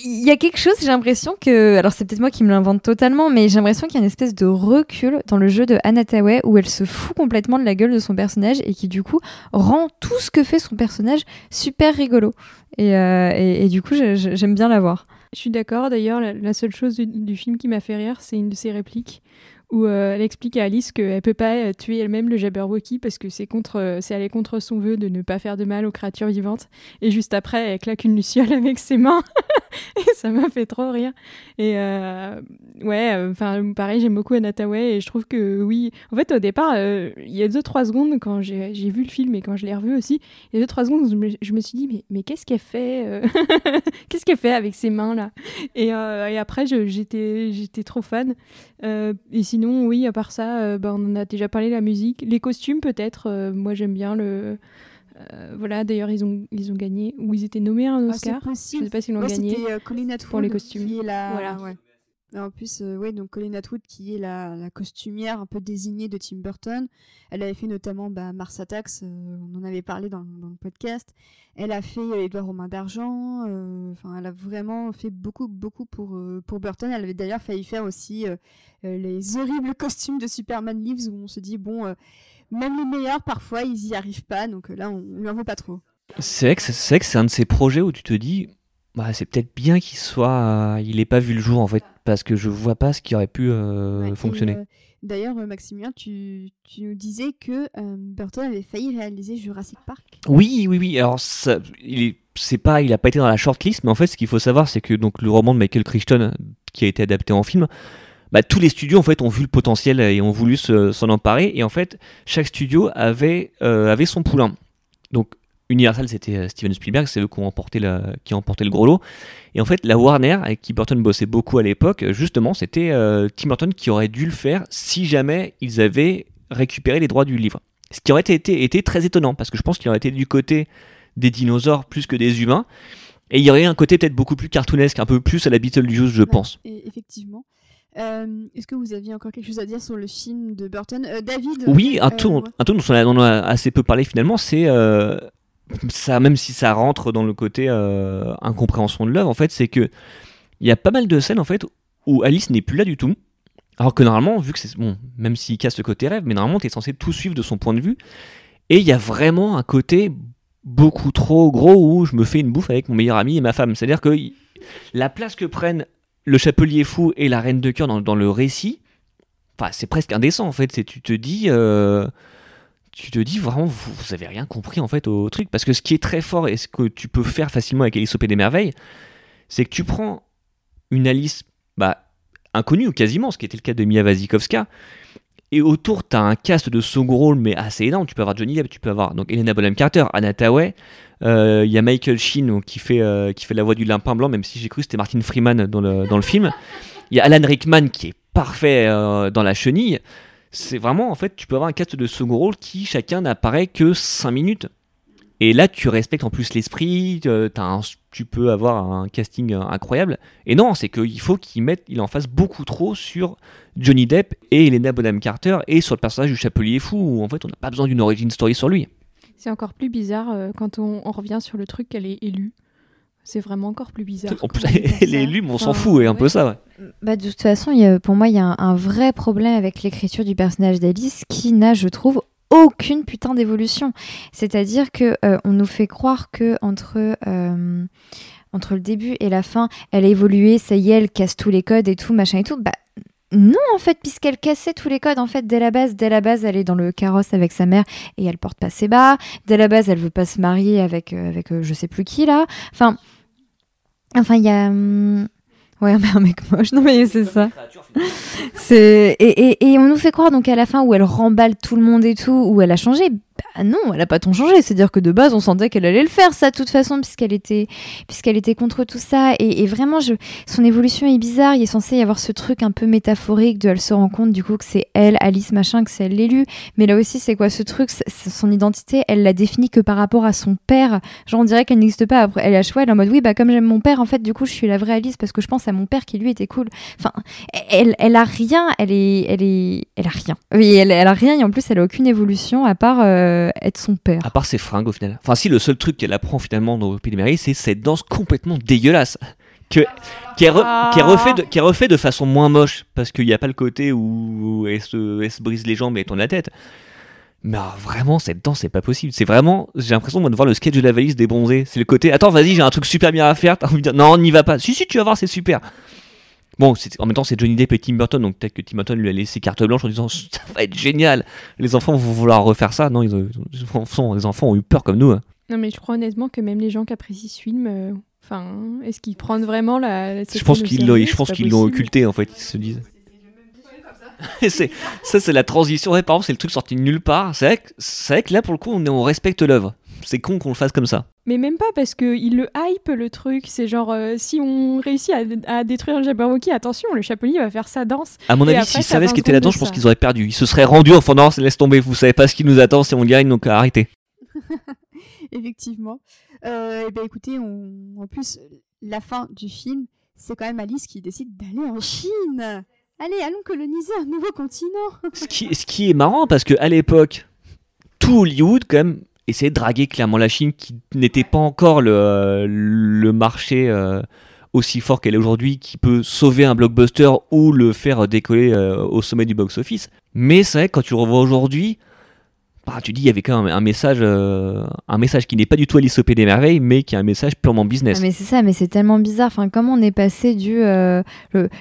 il y a quelque chose j'ai l'impression que alors c'est peut-être moi qui me l'invente totalement mais j'ai l'impression qu'il y a une espèce de recul dans le jeu de Anna Tawai où elle se fout complètement de la gueule de son personnage et qui du coup rend tout ce que fait son personnage super rigolo et, euh, et, et du coup j'aime bien la voir Je suis d'accord. D'ailleurs, la, seule chose du film qui m'a fait rire, c'est une de ses répliques où euh, elle explique à Alice qu'elle peut pas euh, tuer elle-même le Jabberwocky parce que c'est contre, euh, c'est aller contre son vœu de ne pas faire de mal aux créatures vivantes. Et juste après, elle claque une luciole avec ses mains. et ça m'a fait trop rire. Et euh, ouais, enfin pareil, j'aime beaucoup Anna Tawai et je trouve que oui. En fait, au départ, euh, il y a deux trois secondes quand j'ai vu le film et quand je l'ai revu aussi, il y a deux trois secondes, je me, je me suis dit mais mais qu'est-ce qu'elle fait euh Qu'est-ce qu'elle fait avec ses mains là? Et, euh, et après, j'étais j'étais trop fan. Euh, et sinon, oui, à part ça, euh, bah, on en a déjà parlé, la musique. Les costumes, peut-être. euh, moi, j'aime bien le. voilà, d'ailleurs, ils ont, ils ont gagné. Ou ils étaient nommés à un Ah, Oscar. je possible. sais pas s'ils l'ont gagné. C'était Colin Atwood pour les costumes. Qui est la... Voilà. ouais. En plus, euh, ouais, donc Colin Atwood qui est la, la costumière un peu désignée de Tim Burton. Elle avait fait notamment bah, Mars Attacks, euh, on en avait parlé dans, dans le podcast. Elle a fait euh, Édouard aux mains d'argent. euh, Enfin, elle a vraiment fait beaucoup, beaucoup pour, pour Burton. Elle avait d'ailleurs failli faire aussi les horribles costumes de Superman Lives où on se dit, bon, même les meilleurs, parfois, ils y arrivent pas. Donc là, on, on lui en veut pas trop. C'est vrai que c'est un de ces projets où tu te dis, bah, c'est peut-être bien qu'il soit, euh, il ait pas vu le jour en fait, parce que je vois pas ce qui aurait pu euh, Ouais, fonctionner. euh, D'ailleurs, Maximilien, tu, tu nous disais que Burton avait failli réaliser Jurassic Park. Oui, oui, oui. Alors, ça, il est, c'est pas, il a pas été dans la shortlist, mais en fait, ce qu'il faut savoir, c'est que donc le roman de Michael Crichton, qui a été adapté en film, bah, tous les studios en fait ont vu le potentiel et ont voulu se- s'en emparer. Et en fait, chaque studio avait, avait son poulain. Donc, Universal, c'était euh, Steven Spielberg, c'est eux qui ont emporté, la, qui ont emporté le gros lot. Et en fait, la Warner, avec qui Burton bossait beaucoup à l'époque, justement, c'était euh, Tim Burton qui aurait dû le faire si jamais ils avaient récupéré les droits du livre. Ce qui aurait été, été très étonnant, parce que je pense qu'il aurait été du côté des dinosaures plus que des humains. Et il y aurait un côté peut-être beaucoup plus cartoonesque, un peu plus à la Beetlejuice, je Ouais, pense. et- effectivement. Euh, Est-ce que vous aviez encore quelque chose à dire sur le film de Burton? Euh, David? Oui, un euh, ouais. un dont on a, on a assez peu parlé finalement, c'est euh, ça, même si ça rentre dans le côté euh, incompréhension de l'œuvre, en fait, c'est que il y a pas mal de scènes en fait où Alice n'est plus là du tout. Alors que normalement, vu que c'est bon, même s'il casse le côté rêve, mais normalement, tu es censé tout suivre de son point de vue. Et il y a vraiment un côté beaucoup trop gros où je me fais une bouffe avec mon meilleur ami et ma femme. C'est-à-dire que la place que prennent le chapelier fou et la reine de cœur dans, le récit, c'est presque indécent en fait. C'est tu te dis, euh, tu te dis vraiment, vous, vous avez rien compris en fait au truc. Parce que ce qui est très fort et ce que tu peux faire facilement avec Alice au Pays des Merveilles, c'est que tu prends une Alice bah, inconnue ou quasiment, ce qui était le cas de Mia Wasikowska, et autour, tu as un cast de second rôle, mais assez énorme. Tu peux avoir Johnny Depp, tu peux avoir donc Helena Bonham Carter, Anna Tawai. euh, Il y a Michael Sheen qui, fait, euh, qui fait la voix du lapin blanc, même si j'ai cru que c'était Martin Freeman dans le, dans le film. Il y a Alan Rickman qui est parfait euh, dans la chenille. C'est vraiment, en fait, tu peux avoir un cast de second rôle qui chacun n'apparaît que 5 minutes. Et là, tu respectes en plus l'esprit, tu peux avoir un casting incroyable. Et non, c'est qu'il faut qu'il mette, il en fasse beaucoup trop sur Johnny Depp et Helena Bonham Carter et sur le personnage du chapelier fou où en fait on n'a pas besoin d'une origin story sur lui. C'est encore plus bizarre euh, quand on, on revient sur le truc qu'elle est élue. C'est vraiment encore plus bizarre. En plus, élue, mais on s'en Enfin, fout, et un peu ça, ouais. Bah, de toute façon, y a- pour moi, il y a un, un vrai problème avec l'écriture du personnage d'Alice qui n'a, je trouve, aucune putain d'évolution. C'est-à-dire que euh, on nous fait croire que entre euh, entre le début et la fin, elle a évolué, ça y est, elle casse tous les codes et tout, machin et tout. Bah non, en fait, puisqu'elle cassait tous les codes, en fait, dès la base, dès la base, elle est dans le carrosse avec sa mère et elle porte pas ses bas. Dès la base, elle veut pas se marier avec, euh, avec euh, je sais plus qui là. Enfin, enfin, il y a. hum, Ouais, un mec moche. Non, mais c'est ça. Et, et, et on nous fait croire donc à la fin où elle remballe tout le monde et tout où elle a changé. Bah non, elle a pas tant changé. C'est-à-dire que de base on sentait qu'elle allait le faire ça de toute façon puisqu'elle était puisqu'elle était contre tout ça et, vraiment son évolution est bizarre. Il est censé y avoir ce truc un peu métaphorique de elle se rend compte du coup que c'est elle Alice machin que c'est elle l'élu. Mais là aussi c'est quoi ce truc? Son identité elle la définit que par rapport à son père. Genre on dirait qu'elle n'existe pas. Après elle à choix elle est en mode oui bah comme j'aime mon père en fait du coup je suis la vraie Alice parce que je pense à mon père qui lui était cool. Enfin elle, elle a rien, elle est, elle est, elle a rien. Oui, elle, elle a rien et en plus elle a aucune évolution à part euh, être son père. À part ses fringues au final. Enfin, si le seul truc qu'elle apprend finalement dans Merveilles, c'est cette danse complètement dégueulasse. Que, qui, est refait de, façon moins moche, parce qu'il n'y a pas le côté où elle se, brise les jambes et tourne la tête. Mais alors, vraiment, cette danse, c'est pas possible. C'est vraiment, j'ai l'impression de voir le sketch de la valise débronzée. C'est le côté, attends, vas-y, j'ai un truc super bien à faire. T'as envie non, n'y va pas. Si, si, tu vas voir, c'est super. Bon, en même temps, c'est Johnny Depp et Tim Burton, donc peut-être que Tim Burton lui a laissé carte blanche en disant, ça va être génial. Les enfants vont vouloir refaire ça. Non, ils ont- les, enfants, les enfants ont eu peur comme nous. hein. Non, mais je crois honnêtement que même les gens qui apprécient ce film, euh, enfin, est-ce qu'ils prennent vraiment la. Je pense qu'ils l'ont, je pense qu'ils l'ont occulté en fait, ils se disent. c'est, ça c'est la transition. Ouais, par exemple, c'est le truc sorti de nulle part. C'est vrai, que, c'est vrai que là pour le coup on respecte l'œuvre. C'est con qu'on le fasse comme ça. Mais même pas parce qu'il le hype le truc. C'est genre, euh, si on réussit à, à détruire le Jabberwocky, attention, le chapelier va faire sa danse. À mon Et avis, s'ils savaient va ce qui était là-dedans, de je pense qu'ils auraient perdu. Ils se seraient rendus en faisant non, laisse tomber. Vous savez pas ce qui nous attend si on gagne, donc arrêtez. Effectivement. Euh, eh ben, écoutez, on... en plus, la fin du film, c'est quand même Alice qui décide d'aller en Chine. Allez, allons coloniser un nouveau continent. ce, qui, ce qui est marrant parce que à l'époque, tout Hollywood quand même essayait de draguer clairement la Chine qui n'était pas encore le, marché euh, aussi fort qu'elle est aujourd'hui qui peut sauver un blockbuster ou le faire décoller euh, au sommet du box-office. Mais c'est vrai quand tu le revois aujourd'hui, bah, tu dis il y avait quand même un message, euh, un message qui n'est pas du tout Alice au des Merveilles, mais qui est un message purement business. Ah, mais c'est ça, mais c'est tellement bizarre. Enfin, comment on est passé du euh,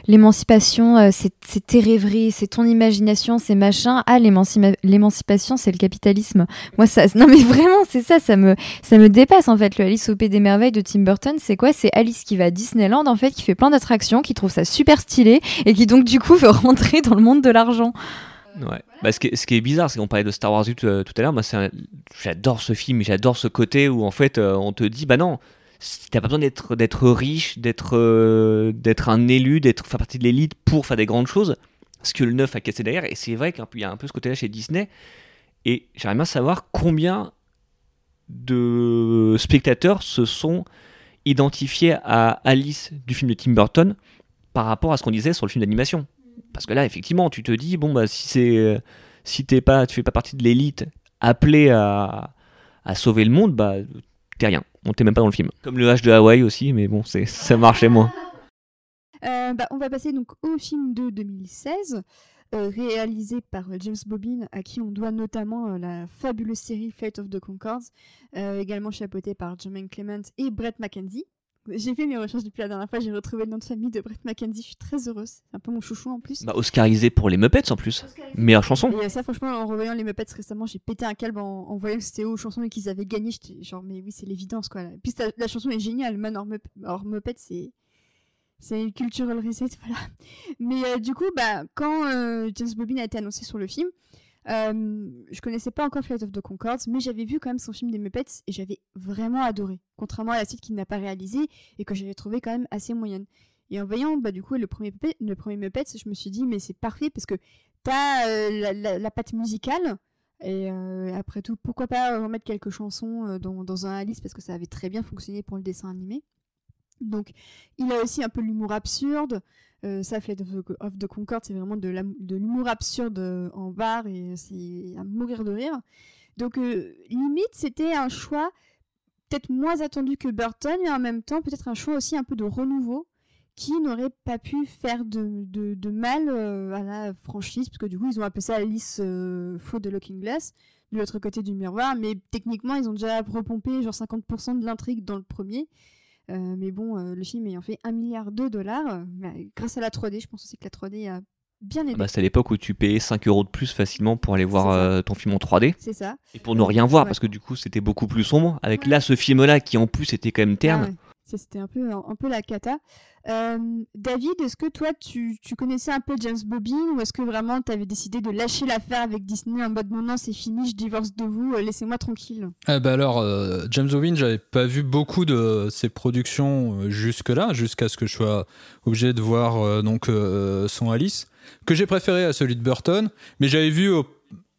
l'émancipation, euh, c'est tes rêveries, c'est ton imagination, c'est machin, à l'émancipa- l'émancipation, c'est le capitalisme. Moi, ça, non mais vraiment, c'est ça, ça me, ça me dépasse en fait. Le Alice au Pays des merveilles de Tim Burton, c'est quoi? C'est Alice qui va à Disneyland en fait, qui fait plein d'attractions, qui trouve ça super stylé et qui donc du coup veut rentrer dans le monde de l'argent. Bah, ce, qui est, bizarre, c'est qu'on parlait de Star Wars tout, euh, tout à l'heure. Moi, un- j'adore ce film, j'adore ce côté où en fait, euh, on te dit, bah non, t'as pas besoin d'être d'être riche, d'être euh, d'être un élu, d'être faire partie de l'élite pour faire des grandes choses. Ce que le neuf a cassé derrière. Et c'est vrai qu'il y a un peu ce côté-là chez Disney. Et j'aimerais bien savoir combien de spectateurs se sont identifiés à Alice du film de Tim Burton par rapport à ce qu'on disait sur le film d'animation. Parce que là, effectivement, tu te dis, bon, bah, si c'est, euh, si t'es pas, tu fais pas partie de l'élite appelée à, sauver le monde, bah, t'es rien. On t'est même pas dans le film. Comme le H de Hawaï aussi, mais bon, ça marchait moins. Euh, bah, on va passer donc au film de 2016, euh, réalisé par euh, James Bobbin, à qui on doit notamment la fabuleuse série Flight of the Concords, également chapeautée par Jermaine Clement et Brett McKenzie. J'ai fait mes recherches depuis la dernière fois, j'ai retrouvé le nom de famille de Brett McKenzie, je suis très heureuse, c'est un peu mon chouchou en plus. Bah, Oscarisé pour les Muppets en plus. Meilleure chanson. Et ça, franchement, en revoyant les Muppets récemment, j'ai pété un câble en, en voyant que c'était aux chansons et qu'ils avaient gagné. J'étais genre, mais oui, c'est l'évidence, quoi. Puis la, la chanson est géniale. Man hors, Mupp- hors Muppets, c'est. C'est une cultural reset, voilà. Mais euh, du coup, bah, quand euh, James Bobbin a été annoncé sur le film, euh, je connaissais pas encore Flight of the Concords, mais j'avais vu quand même son film des Muppets et j'avais vraiment adoré. Contrairement à la suite qu'il n'a pas réalisé et que j'avais trouvé quand même assez moyenne. Et en voyant bah, du coup le premier, le premier Muppets, je me suis dit, mais c'est parfait parce que t'as euh, la, patte musicale. Et euh, après tout, pourquoi pas remettre quelques chansons euh, dans un Alice parce que ça avait très bien fonctionné pour le dessin animé. Donc, il a aussi un peu l'humour absurde. Euh, ça, Flight of the, Concorde, c'est vraiment de l'humour absurde euh, en barre et c'est à mourir de rire. Donc, euh, limite, c'était un choix peut-être moins attendu que Burton, mais en même temps, peut-être un choix aussi un peu de renouveau qui n'aurait pas pu faire de, mal euh, à la franchise, parce que du coup, ils ont appelé ça Alice euh, Faux de Looking Glass, de l'autre côté du miroir, mais techniquement, ils ont déjà repompé genre 50% de l'intrigue dans le premier. Euh, mais bon, euh, le film ayant fait 1 milliard de dollars, euh, bah, grâce à la 3D, je pense aussi que la 3D a bien aidé. Bah, c'est à l'époque où tu payais 5 euros de plus facilement pour aller voir euh, ton film en 3D. C'est ça. Et pour ne rien voir, Ouais. parce que du coup c'était beaucoup plus sombre. Avec Ouais. là ce film-là qui en plus était quand même terne. Ah ouais. C'était un peu, la cata. Euh, David, est-ce que toi, tu, connaissais un peu James Bobbin ou est-ce que vraiment tu avais décidé de lâcher l'affaire avec Disney en mode non, non, c'est fini, je divorce de vous, euh, laissez-moi tranquille? Ah bah alors, euh, James Owen, j'avais pas vu beaucoup de ses productions euh, jusque-là, jusqu'à ce que je sois obligé de voir donc son Alice, que j'ai préféré à celui de Burton, mais j'avais vu euh,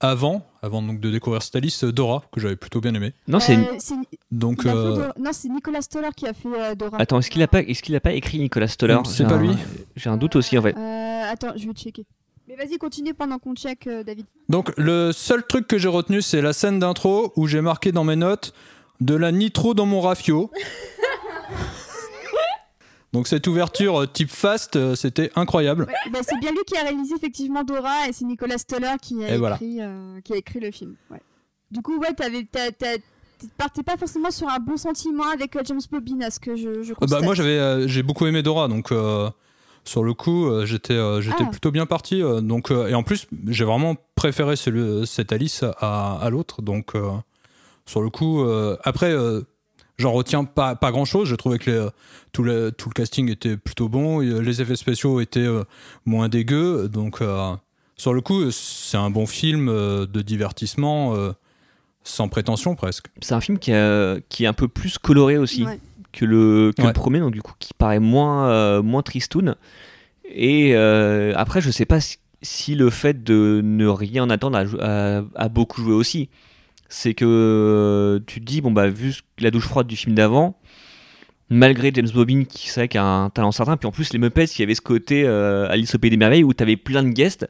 avant, avant donc de découvrir cette Alice, euh, Dora, que j'avais plutôt bien aimé. Non, c'est. Euh, Donc, euh, Dora- Non, c'est Nicolas Stoller qui a fait euh, Dora. Attends, est-ce qu'il a pas, est-ce qu'il a pas écrit Nicolas Stoller C'est pas un- lui J'ai un doute aussi en fait. Euh, attends, je vais checker. Mais vas-y, continue pendant qu'on check, euh, David. donc le seul truc que j'ai retenu, c'est la scène d'intro où j'ai marqué dans mes notes de la nitro dans mon rafio. donc cette ouverture euh, type fast, euh, c'était incroyable. Ouais, bah, c'est bien lui qui a réalisé effectivement Dora et c'est Nicolas Stoller qui a, Et voilà. écrit, euh, qui a écrit le film. Ouais. Du coup, ouais, t'avais, partais pas forcément sur un bon sentiment avec James Bobbin, à ce que je, je bah, moi j'avais euh, j'ai beaucoup aimé Dora donc euh, sur le coup j'étais euh, j'étais Ah. plutôt bien parti donc et en plus j'ai vraiment préféré celui, cette Alice à, à l'autre donc sur le coup après j'en retiens pas pas grand chose je trouvais que les, euh, tout le tout le casting était plutôt bon euh, les effets spéciaux étaient euh, moins dégueux donc euh, sur le coup c'est un bon film de divertissement euh, sans prétention presque C'est un film qui, a- qui est un peu plus coloré aussi Ouais. que le, que Ouais. le premier, donc du coup qui paraît moins, euh, moins tristoun. Et euh, après, je sais pas si, si le fait de ne rien attendre a, jou- a- a beaucoup joué aussi. C'est que euh, tu te dis, bon bah vu la douche froide du film d'avant, malgré James Bobbin qui c'est vrai qui a un talent certain, puis en plus les Muppets, il y avait ce côté euh, Alice au Pays des Merveilles où tu avais plein de guests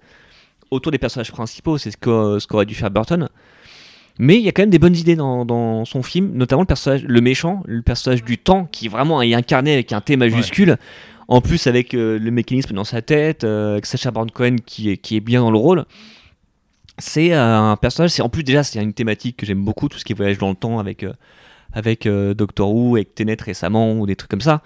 autour des personnages principaux, c'est ce que- ce qu'aurait dû faire Burton. Mais il y a quand même des bonnes idées dans, dans son film, notamment le personnage, le méchant, le personnage du temps, qui vraiment est incarné avec un T majuscule. En plus, avec euh, le mécanisme dans sa tête, euh, avec Sacha Baron Cohen qui est, qui est bien dans le rôle. C'est euh, un personnage, c'est en plus déjà, c'est une thématique que j'aime beaucoup, tout ce qui voyage dans le temps avec, euh, avec euh, Doctor Who, avec Tenet récemment, ou des trucs comme ça.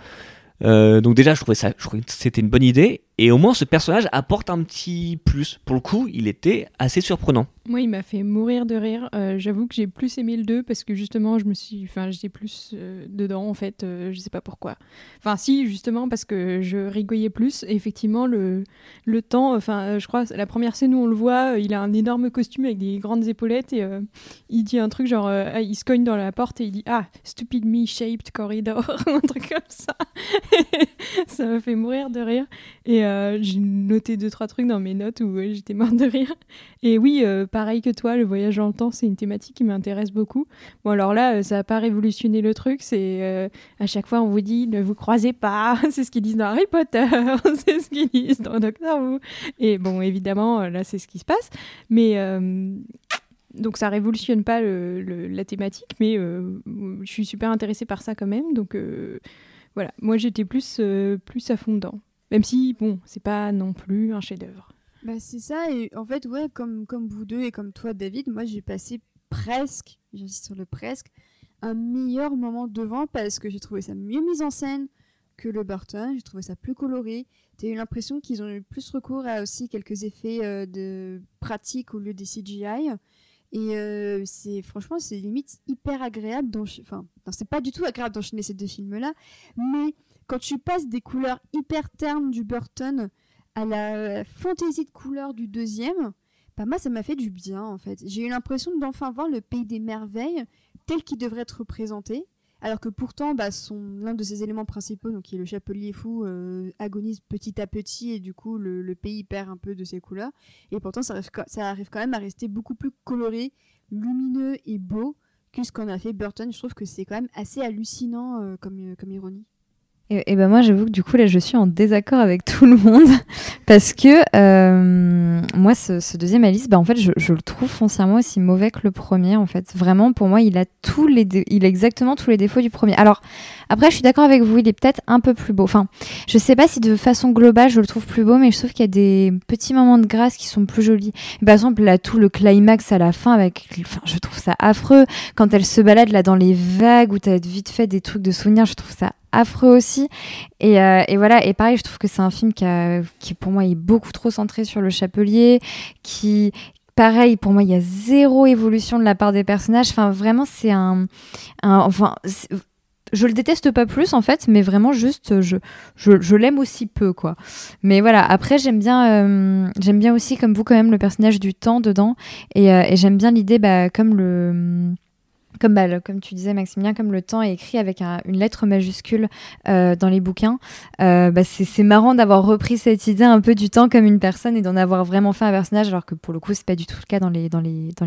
Donc déjà, je trouvais, ça, je trouvais que c'était une bonne idée. Et au moins, ce personnage apporte un petit plus. Pour le coup, il était assez surprenant. Moi, il m'a fait mourir de rire. Euh, J'avoue que j'ai plus aimé le 2 parce que justement, je me suis, enfin, j'étais plus euh, dedans en fait. euh, je sais pas pourquoi. Enfin, si, justement parce que je rigolais plus. Et effectivement, le le temps. Enfin, euh, je crois la première scène où on le voit, il a un énorme costume avec des grandes épaulettes et il dit un truc genre, il se cogne dans la porte et il dit ah stupid me shaped corridor, un truc comme ça. ça m'a fait mourir de rire. Et euh, j'ai noté deux trois trucs dans mes notes où euh, j'étais morte de rire. Et oui, euh, pareil que toi, le voyage dans le temps, c'est une thématique qui m'intéresse beaucoup. Bon, alors là, ça n'a pas révolutionné le truc. C'est à chaque fois, on vous dit ne vous croisez pas. c'est ce qu'ils disent dans Harry Potter. c'est ce qu'ils disent dans Doctor Who. Et bon, évidemment, là, c'est ce qui se passe. Mais. donc ça révolutionne pas la thématique, mais je suis super intéressée par ça quand même. Donc voilà, moi j'étais plus, plus à fond dedans. Même si, bon, c'est pas non plus un chef-d'œuvre. Bah, c'est ça, et en fait, ouais, comme, comme vous deux et comme toi, David, moi j'ai passé presque, j'insiste sur le presque, un meilleur moment devant parce que j'ai trouvé ça mieux mis en scène que le Burton, j'ai trouvé ça plus coloré. T'as eu l'impression qu'ils ont eu plus recours à aussi quelques effets euh, de pratique au lieu des CGI. Et euh, c'est franchement, c'est limite hyper agréable. Enfin, non, c'est pas du tout agréable d'enchaîner ces deux films-là, mais quand tu passes des couleurs hyper ternes du Burton à la fantaisie de couleurs du deuxième, bah moi ça m'a fait du bien en fait. J'ai eu l'impression d'enfin voir le pays des merveilles tel qu'il devrait être représenté. Alors que pourtant, bah, son, l'un de ses éléments principaux, donc qui est le chapelier fou, euh, agonise petit à petit et du coup le, pays perd un peu de ses couleurs. Et pourtant, ça arrive, quand même à rester beaucoup plus coloré, lumineux et beau que ce qu'en a fait Burton. Je trouve que c'est quand même assez hallucinant euh, comme, euh, comme ironie. Et, ben moi, j'avoue que du coup, là, je suis en désaccord avec tout le monde parce que euh, moi, ce, deuxième Alice, bah, en fait, je, je le trouve foncièrement aussi mauvais que le premier. En fait, vraiment, pour moi, il a tous les, il a exactement tous les défauts du premier. Alors, après, je suis d'accord avec vous, il est peut-être un peu plus beau. Enfin, je sais pas si de façon globale, je le trouve plus beau, mais je trouve qu'il y a des petits moments de grâce qui sont plus jolis. Par exemple, tout le climax à la fin, enfin, je trouve ça affreux quand elle se balade là dans les vagues où t'as vite fait des trucs de souvenirs. Je trouve ça affreux aussi. Et, euh, voilà, et pareil, je trouve que c'est un film qui, qui, pour moi, est beaucoup trop centré sur le chapelier, qui, pareil, pour moi, il y a zéro évolution de la part des personnages. Enfin, vraiment, c'est un, un- enfin, je le déteste pas plus en fait, mais vraiment juste, je, je, je l'aime aussi peu quoi. Mais voilà, après j'aime bien, euh, j'aime bien aussi comme vous quand même le personnage du temps dedans, et, euh, et j'aime bien l'idée, bah, comme le comme, bah, comme tu disais Maximilien, comme le temps est écrit avec un- une lettre majuscule euh, dans les bouquins, euh, bah, c'est marrant d'avoir repris cette idée un peu du temps comme une personne et d'en avoir vraiment fait un personnage, alors que pour le coup c'est pas du tout le cas dans les,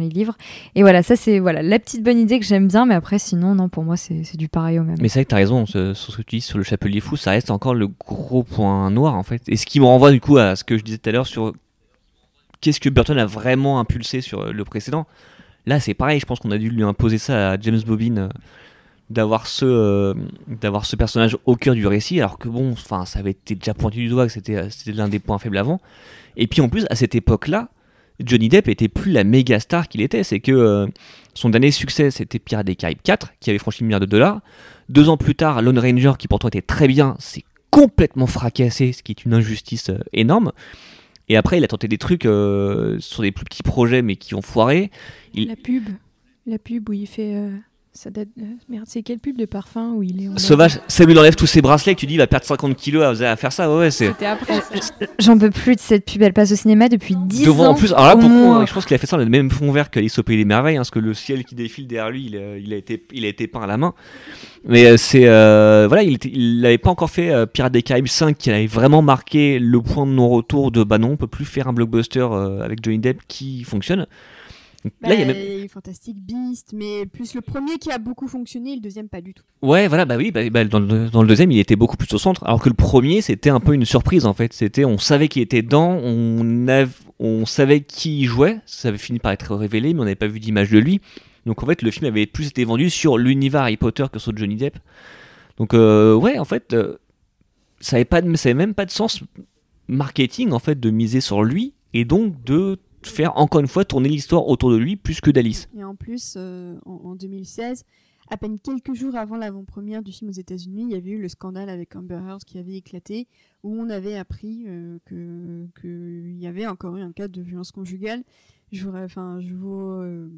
livres. Et voilà, ça c'est voilà, la petite bonne idée que j'aime bien, mais après sinon, non, pour moi c'est du pareil au même. Mais c'est vrai que t'as raison sur ce que tu dis sur le chapelier fou, ça reste encore le gros point noir en fait. Et ce qui me renvoie du coup à ce que je disais tout à l'heure sur qu'est-ce que Burton a vraiment impulsé sur le précédent. Là, c'est pareil, je pense qu'on a dû lui imposer ça à James Bobbin euh, d'avoir ce euh, d'avoir ce personnage au cœur du récit alors que bon, ça avait été déjà pointé du doigt que c'était euh, c'était l'un des points faibles avant. Et puis en plus à cette époque-là, Johnny Depp était plus la méga star qu'il était, c'est que son dernier succès c'était Pirates des Caraïbes 4 qui avait franchi le milliard de dollars. Deux ans plus tard, Lone Ranger, qui pourtant était très bien, s'est complètement fracassé, ce qui est une injustice énorme. Et après, il a tenté des trucs euh, sur des plus petits projets, mais qui ont foiré. Il- La pub. La pub où il fait. Euh, ça date. euh, merde, c'est quelle pub de parfum où il est en. Sauvage, Sam lui enlève tous ses bracelets, que tu dis, il va perdre 50 kilos à, à faire ça. Ouais, ouais, c'est. C'était après ça. J'en peux plus de cette pub, elle passe au cinéma depuis 10 Devant ans. en plus, alors là pour je pense qu'il a fait ça dans le même fond vert qu'Alice au Pays des Merveilles, hein, parce que le ciel qui défile derrière lui, il a, il a été, il a été peint à la main. Mais euh, c'est euh, voilà, il n'avait pas encore fait euh, Pirates des Caraïbes 5 qui avait vraiment marqué le point de non-retour de bah non, on peut plus faire un blockbuster euh, avec Johnny Depp qui fonctionne. Bah, là, il y a même... a eu Fantastic Beast, mais plus le premier qui a beaucoup fonctionné, le deuxième pas du tout. Ouais, voilà, bah oui, bah, bah, dans, le, dans le deuxième, il était beaucoup plus au centre, alors que le premier, c'était un peu une surprise en fait. C'était, on savait qu'il était dedans, on, av- on savait qui y jouait, ça avait fini par être révélé, mais on n'avait pas vu d'image de lui. Donc en fait, le film avait plus été vendu sur l'univers Harry Potter que sur Johnny Depp. Donc euh, ouais, en fait, euh, ça n'avait même pas de sens marketing en fait de miser sur lui et donc de faire encore une fois tourner l'histoire autour de lui plus que d'Alice. Et en plus, euh, en, en 2016, à peine quelques jours avant l'avant-première du film aux États-Unis, il y avait eu le scandale avec Amber Heard qui avait éclaté, où on avait appris euh, qu'il y avait encore eu un cas de violence conjugale. Je vous, enfin, je vous euh,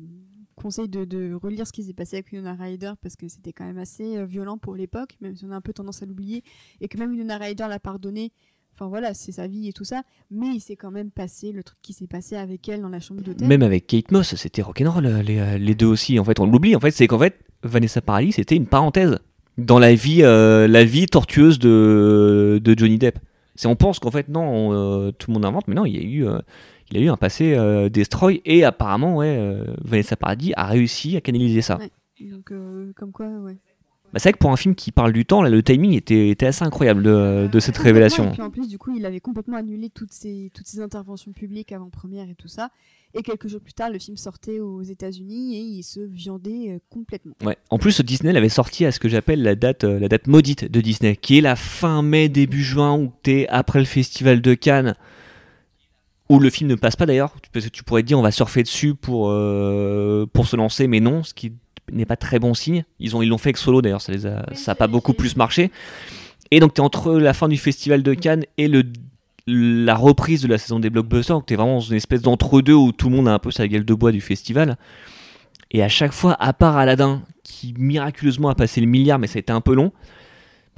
conseille de, relire ce qui s'est passé avec Winona Ryder parce que c'était quand même assez violent pour l'époque, même si on a un peu tendance à l'oublier, et que même Winona Ryder l'a pardonné. Enfin voilà, c'est sa vie et tout ça, mais il s'est quand même passé le truc qui s'est passé avec elle dans la chambre d'hôtel. Même avec Kate Moss, c'était rock'n'roll euh, les, euh, les deux aussi. En fait, on l'oublie. En fait, c'est qu'en fait, Vanessa Paradis, c'était une parenthèse dans la vie, euh, la vie tortueuse de, de Johnny Depp. C'est, on pense qu'en fait, non, on, euh, tout le monde invente, mais non, il y a eu, euh, il a eu un passé destroy et apparemment, ouais, Vanessa Paradis a réussi à canaliser ça. Ouais. Donc, comme quoi, ouais. Bah, c'est vrai que pour un film qui parle du temps, là, le timing était, était assez incroyable de, de cette révélation. Et puis en plus, du coup, il avait complètement annulé toutes ses, toutes ses interventions publiques avant-première et tout ça. Et quelques jours plus tard, le film sortait aux États-Unis et il se viandait euh, complètement. Ouais. En plus, Disney l'avait sorti à ce que j'appelle la date, euh, la date maudite de Disney, qui est la fin mai, début juin, où t'es après le festival de Cannes, où le film ne passe pas d'ailleurs, parce que tu pourrais te dire on va surfer dessus pour, euh, pour se lancer, mais non, ce qui n'est pas très bon signe. Ils ont ils l'ont fait avec Solo d'ailleurs, ça les a, ça a pas beaucoup plus marché. Et donc t'es entre la fin du festival de Cannes et le la reprise de la saison des blockbusters, donc t'es vraiment dans une espèce d'entre-deux où tout le monde a un peu sa gueule de bois du festival. Et à chaque fois, à part Aladdin, qui miraculeusement a passé le milliard, mais ça a été un peu long,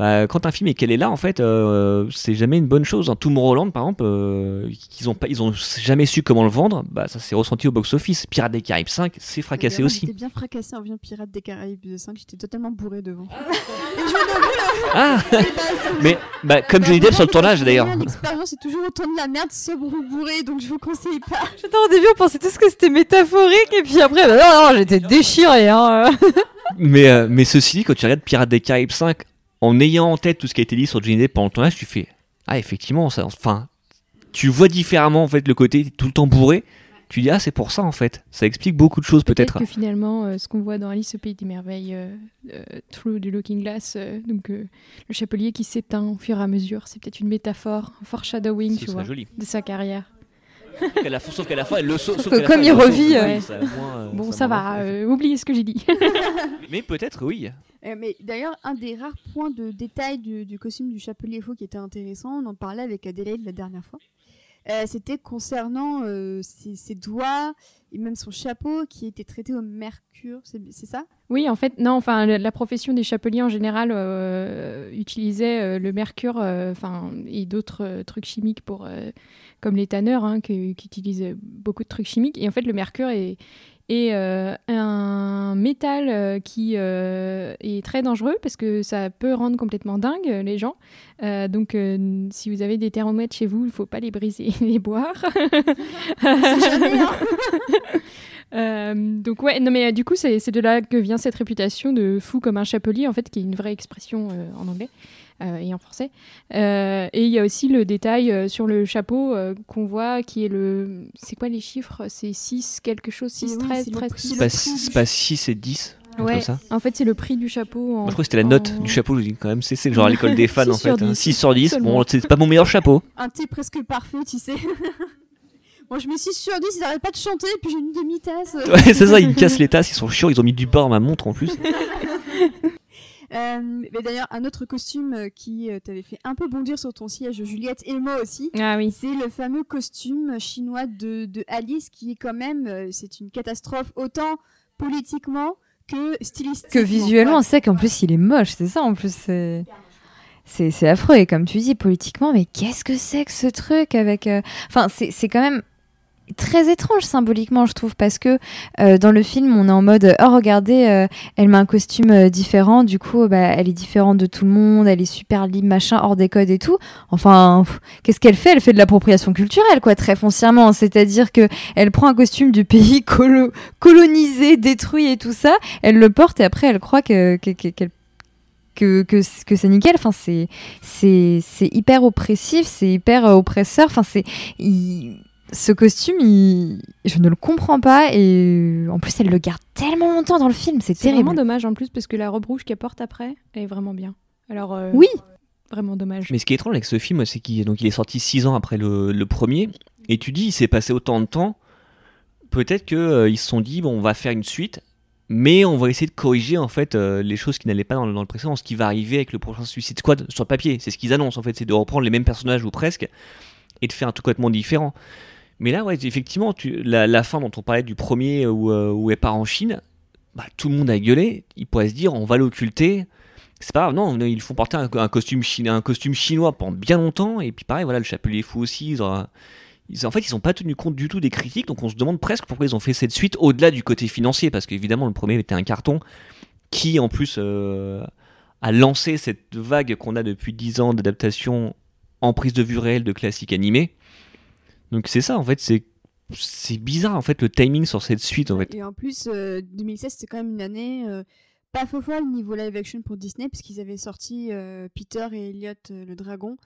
bah, quand un film est qu'elle est là, en fait, euh, c'est jamais une bonne chose. Hein. Tomorrowland, par exemple, euh, qu'ils ont pas, ils ont jamais su comment le vendre, bah, ça s'est ressenti au box-office. Pirates des Caraïbes 5, c'est fracassé aussi. J'étais bien fracassé en voyant Pirates des Caraïbes 5, j'étais totalement bourré devant. Ah bah, ça- Mais bah, comme Johnny Depp sur le tournage d'ailleurs. L'expérience est toujours autant de la merde, sobre ou bourré, donc je vous conseille pas. J'attends, au début, on pensait tous que c'était métaphorique, et puis après, bah, non, non, j'étais déchiré. Hein. Mais, euh, mais ceci dit, quand tu regardes Pirates des Caraïbes 5, en ayant en tête tout ce qui a été dit sur Johnny Depp pendant le tournage, tu fais Ah, effectivement, ça, enfin, tu vois différemment en fait le côté tout le temps bourré. Tu dis Ah, c'est pour ça en fait. Ça explique beaucoup de choses peut-être. que finalement, euh, ce qu'on voit dans Alice au pays des merveilles, euh, euh, Through the Looking Glass, euh, donc euh, le chapelier qui s'éteint au fur et à mesure, c'est peut-être une métaphore, un foreshadowing, tu vois, joli. de sa carrière. Sauf qu'à la, sauf qu'à la fin, elle le sauve. sauf que comme fin, il revit, Oui, euh, ça, moins, euh, Bon, ça, va, euh, oubliez ce que j'ai dit. Mais peut-être, oui. Euh, mais d'ailleurs, un des rares points de détail du, du costume du chapelier faux qui était intéressant, on en parlait avec Adélaïde la dernière fois, euh, c'était concernant euh, ses, ses doigts et même son chapeau qui était traité au mercure, c'est ça? Oui, en fait, non, enfin, la, la profession des chapeliers en général euh, utilisait euh, le mercure, euh, enfin, et d'autres euh, trucs chimiques pour, euh, comme les tanneurs, hein, qui, qui utilisent beaucoup de trucs chimiques. Et en fait, le mercure est, est euh, un métal euh, qui euh, est très dangereux parce que ça peut rendre complètement dingue les gens. Euh, donc, si vous avez des thermomètres chez vous, il ne faut pas les briser et les boire. hein. Donc ouais, non mais du coup c'est de là que vient cette réputation de fou comme un chapelier en fait, qui est une vraie expression en anglais et en français. Euh, et il y a aussi le détail euh, sur le chapeau euh, qu'on voit, qui est le, c'est quoi les chiffres? C'est 6 quelque chose, 6, Oui, 13, c'est le 13, prix. C'est pas, prix du- c'est pas 6 et 10. un truc Ouais, Comme ça. en fait c'est le prix du chapeau. En, Moi, je crois que c'était la note en- du chapeau. Je dis quand même, c'est c'est genre à l'école des fans en Six sur fait. hein. dix. 6 sur 10. Seulement. Bon, c'est pas mon meilleur chapeau. Un thé presque parfait, tu sais. Moi, je mets 6 sur 10, ils arrêtent pas de chanter, puis j'ai une demi-tasse. Ouais, c'est ça, ils me cassent les tasses, ils sont chiants, ils ont mis du beurre à ma montre en plus. Euh, mais d'ailleurs, un autre costume euh, qui euh, t'avait fait un peu bondir sur ton siège, Juliette, et moi aussi, Ah oui. c'est le fameux costume chinois de, de Alice qui est quand même, c'est une catastrophe autant politiquement que stylistiquement. Que visuellement, Ouais. c'est qu'en plus il est moche, c'est ça en plus. C'est. C'est affreux et comme tu dis politiquement, mais qu'est-ce que c'est que ce truc avec. euh, Enfin, c'est quand même très étrange symboliquement, je trouve, parce que euh, dans le film, on est en mode oh regardez, euh, elle met un costume euh, différent, du coup, bah, elle est différente de tout le monde, elle est super libre, machin, hors des codes et tout. Enfin, qu'est-ce qu'elle fait? Elle fait de l'appropriation culturelle, quoi, très foncièrement. C'est-à-dire que elle prend un costume du pays colo- colonisé, détruit et tout ça, elle le porte et après elle croit que que- que- que, que, c'est nickel. Enfin, c'est, hyper oppressif, c'est hyper oppresseur. Enfin, c'est, ce costume, il- je ne le comprends pas. Et en plus, elle le garde tellement longtemps dans le film, c'est C'est vraiment terrible. dommage en plus parce que la robe rouge qu'elle porte après, elle est vraiment bien. Alors euh, Oui. vraiment dommage. Mais ce qui est étrange avec ce film, c'est qu'il donc il est sorti 6 ans après le, le premier, et tu dis il s'est passé autant de temps, peut-être qu'ils se sont dit bon on va faire une suite, mais on va essayer de corriger en fait euh, les choses qui n'allaient pas dans, le- dans le précédent, ce qui va arriver avec le prochain Suicide Squad sur le papier, c'est ce qu'ils annoncent en fait, c'est de reprendre les mêmes personnages ou presque, et de faire un truc complètement différent. Mais là, ouais, effectivement, la, fin dont on parlait du premier où, euh, où elle part en Chine, bah, tout le monde a gueulé, il pourrait se dire on va l'occulter, c'est pas grave, non, ils font porter un, costume chinois, pendant bien longtemps, et puis pareil, voilà, le chapelier fou aussi. Ils- en fait, ils n'ont pas tenu compte du tout des critiques, donc on se demande presque pourquoi ils ont fait cette suite au-delà du côté financier, parce qu'évidemment, le premier était un carton qui, en plus, euh, a lancé cette vague qu'on a depuis 10 ans d'adaptation en prise de vue réelle de classiques animés. Donc c'est ça, en fait, c'est c'est bizarre en fait le timing sur cette suite en fait. Et en plus, euh, 2016, c'était quand même une année euh, pas faux folle niveau live action pour Disney, puisqu'ils avaient sorti euh, Peter et Elliot euh, le dragon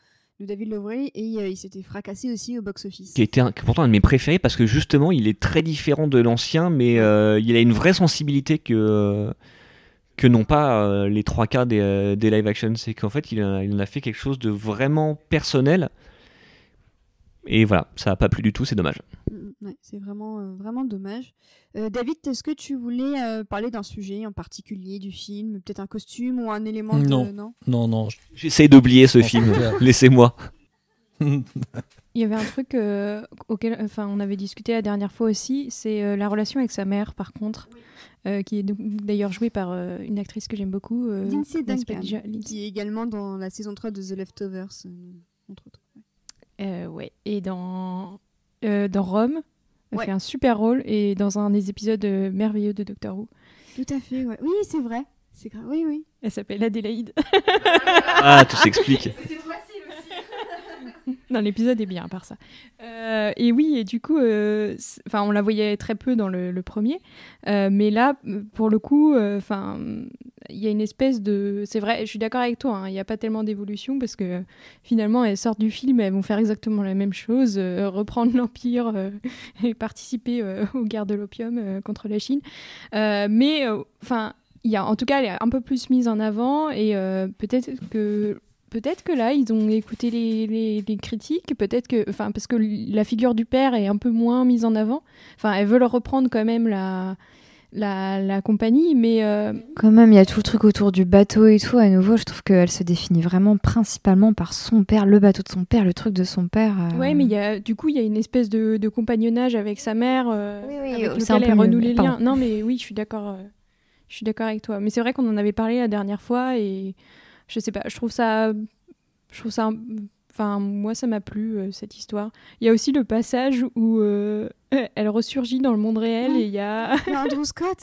de David Lowery et euh, il s'était fracassé aussi au. Qui était un- qui est pourtant un de mes préférés parce que justement il est très différent de l'ancien, mais euh, il a une vraie sensibilité que, que n'ont pas euh, les trois quarts des, euh, des live action. C'est qu'en fait il, a- il en a fait quelque chose de vraiment personnel. Et voilà, ça n'a pas plu du tout, c'est dommage. Mm, ouais, c'est vraiment, euh, vraiment dommage. Euh, David, est-ce que tu voulais euh, parler d'un sujet en particulier du film Peut-être un costume ou un élément de... Non. non? Non, non. je- J'essaye d'oublier ce film, laissez-moi. Il y avait un truc euh, auquel enfin, on avait discuté la dernière fois aussi, c'est euh, la relation avec sa mère, par contre, euh, qui est d'ailleurs jouée par euh, une actrice que j'aime beaucoup. euh, Lindsay Duncan, qui est également dans la saison 3 de The Leftovers, euh, entre autres. Euh, ouais. Et dans, euh, dans Rome, elle Ouais. fait un super rôle, et dans un des épisodes euh, merveilleux de Doctor Who, Tout à fait, ouais. Oui, c'est vrai. C'est grave. Oui, oui. elle s'appelle Adélaïde. Ah, tout s'explique. L'épisode est bien, à part ça. Euh, et oui, et du coup, euh, enfin, on la voyait très peu dans le, premier, Euh, mais là, pour le coup, enfin, il y a une espèce de, c'est vrai, je suis d'accord avec toi, hein, il n'y a pas tellement d'évolution parce que finalement, elles sortent du film, elles vont faire exactement la même chose, reprendre l'empire et participer aux guerres de l'opium contre la Chine. Mais, enfin. il y a, en tout cas, elle est un peu plus mise en avant et peut-être que peut-être que là, ils ont écouté les, les- les critiques, peut-être que, enfin, parce que la figure du père est un peu moins mise en avant. Enfin, elles veulent reprendre quand même la, la, la compagnie, mais euh, Quand même, il y a tout le truc autour du bateau et tout. À nouveau, je trouve qu'elle se définit vraiment principalement par son père, le bateau de son père, le truc de son père. euh. ouais, mais y a, du coup, il y a une espèce de, de compagnonnage avec sa mère, euh, Oui, oui, c'est un peu elle renoue les liens. Non, mais oui, je suis d'accord. je suis d'accord avec toi. Mais c'est vrai qu'on en avait parlé la dernière fois et je sais pas, je trouve ça, je trouve ça. Enfin, moi, ça m'a plu euh, cette histoire. Il y a aussi le passage où euh, elle ressurgit dans le monde réel et il y a. Et Andrew Scott.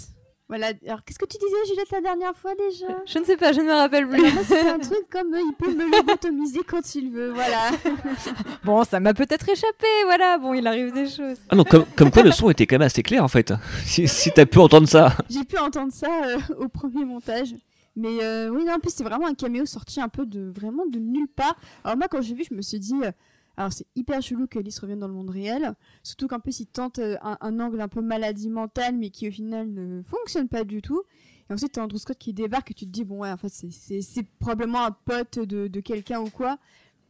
Voilà. Alors, qu'est-ce que tu disais, Juliette, la dernière fois déjà Je ne sais pas, je ne me rappelle plus. Moi, c'est un truc comme euh, il peut me lobotomiser quand il veut, voilà. bon, ça m'a peut-être échappé, voilà. Bon, il arrive des choses. Ah non, comme, comme quoi le son était quand même assez clair en fait. Si, si t'as pu entendre ça. J'ai pu entendre ça euh, au premier montage. Mais euh, oui, non, en plus, c'est vraiment un caméo sorti un peu de vraiment de nulle part. Alors, moi, quand j'ai vu, je me suis dit. euh, alors, c'est hyper chelou qu'Alice revienne dans le monde réel. Surtout qu'en plus, il tente euh, un, un angle un peu maladie mentale, mais qui au final ne fonctionne pas du tout. Et ensuite, t'as Andrew Scott qui débarque et tu te dis, bon, ouais, en fait, c'est- probablement un pote de, de quelqu'un ou quoi.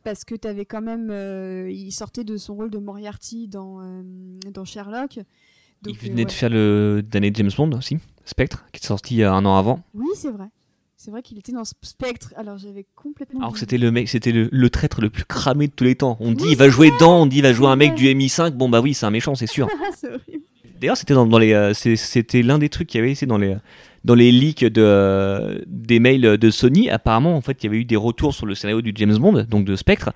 Parce que t'avais quand même. euh, il sortait de son rôle de Moriarty dans, dans Sherlock. Il Donc, euh, venait de faire le dernier James Bond aussi, Spectre, qui est sorti un an avant. Oui, c'est vrai. C'est vrai qu'il était dans Spectre. Alors j'avais complètement. Alors que c'était le mec, c'était le, le traître le plus cramé de tous les temps. On dit il va c'est jouer vrai. dedans, on dit il va jouer un mec du MI5. Bon bah oui, c'est un méchant, c'est sûr. c'est horrible. D'ailleurs, c'était dans, dans les, euh, c'est- c'était l'un des trucs qu'il y avait ici dans les, dans les leaks de, euh, des mails de Sony. Apparemment, en fait, il y avait eu des retours sur le scénario du James Bond, donc de Spectre.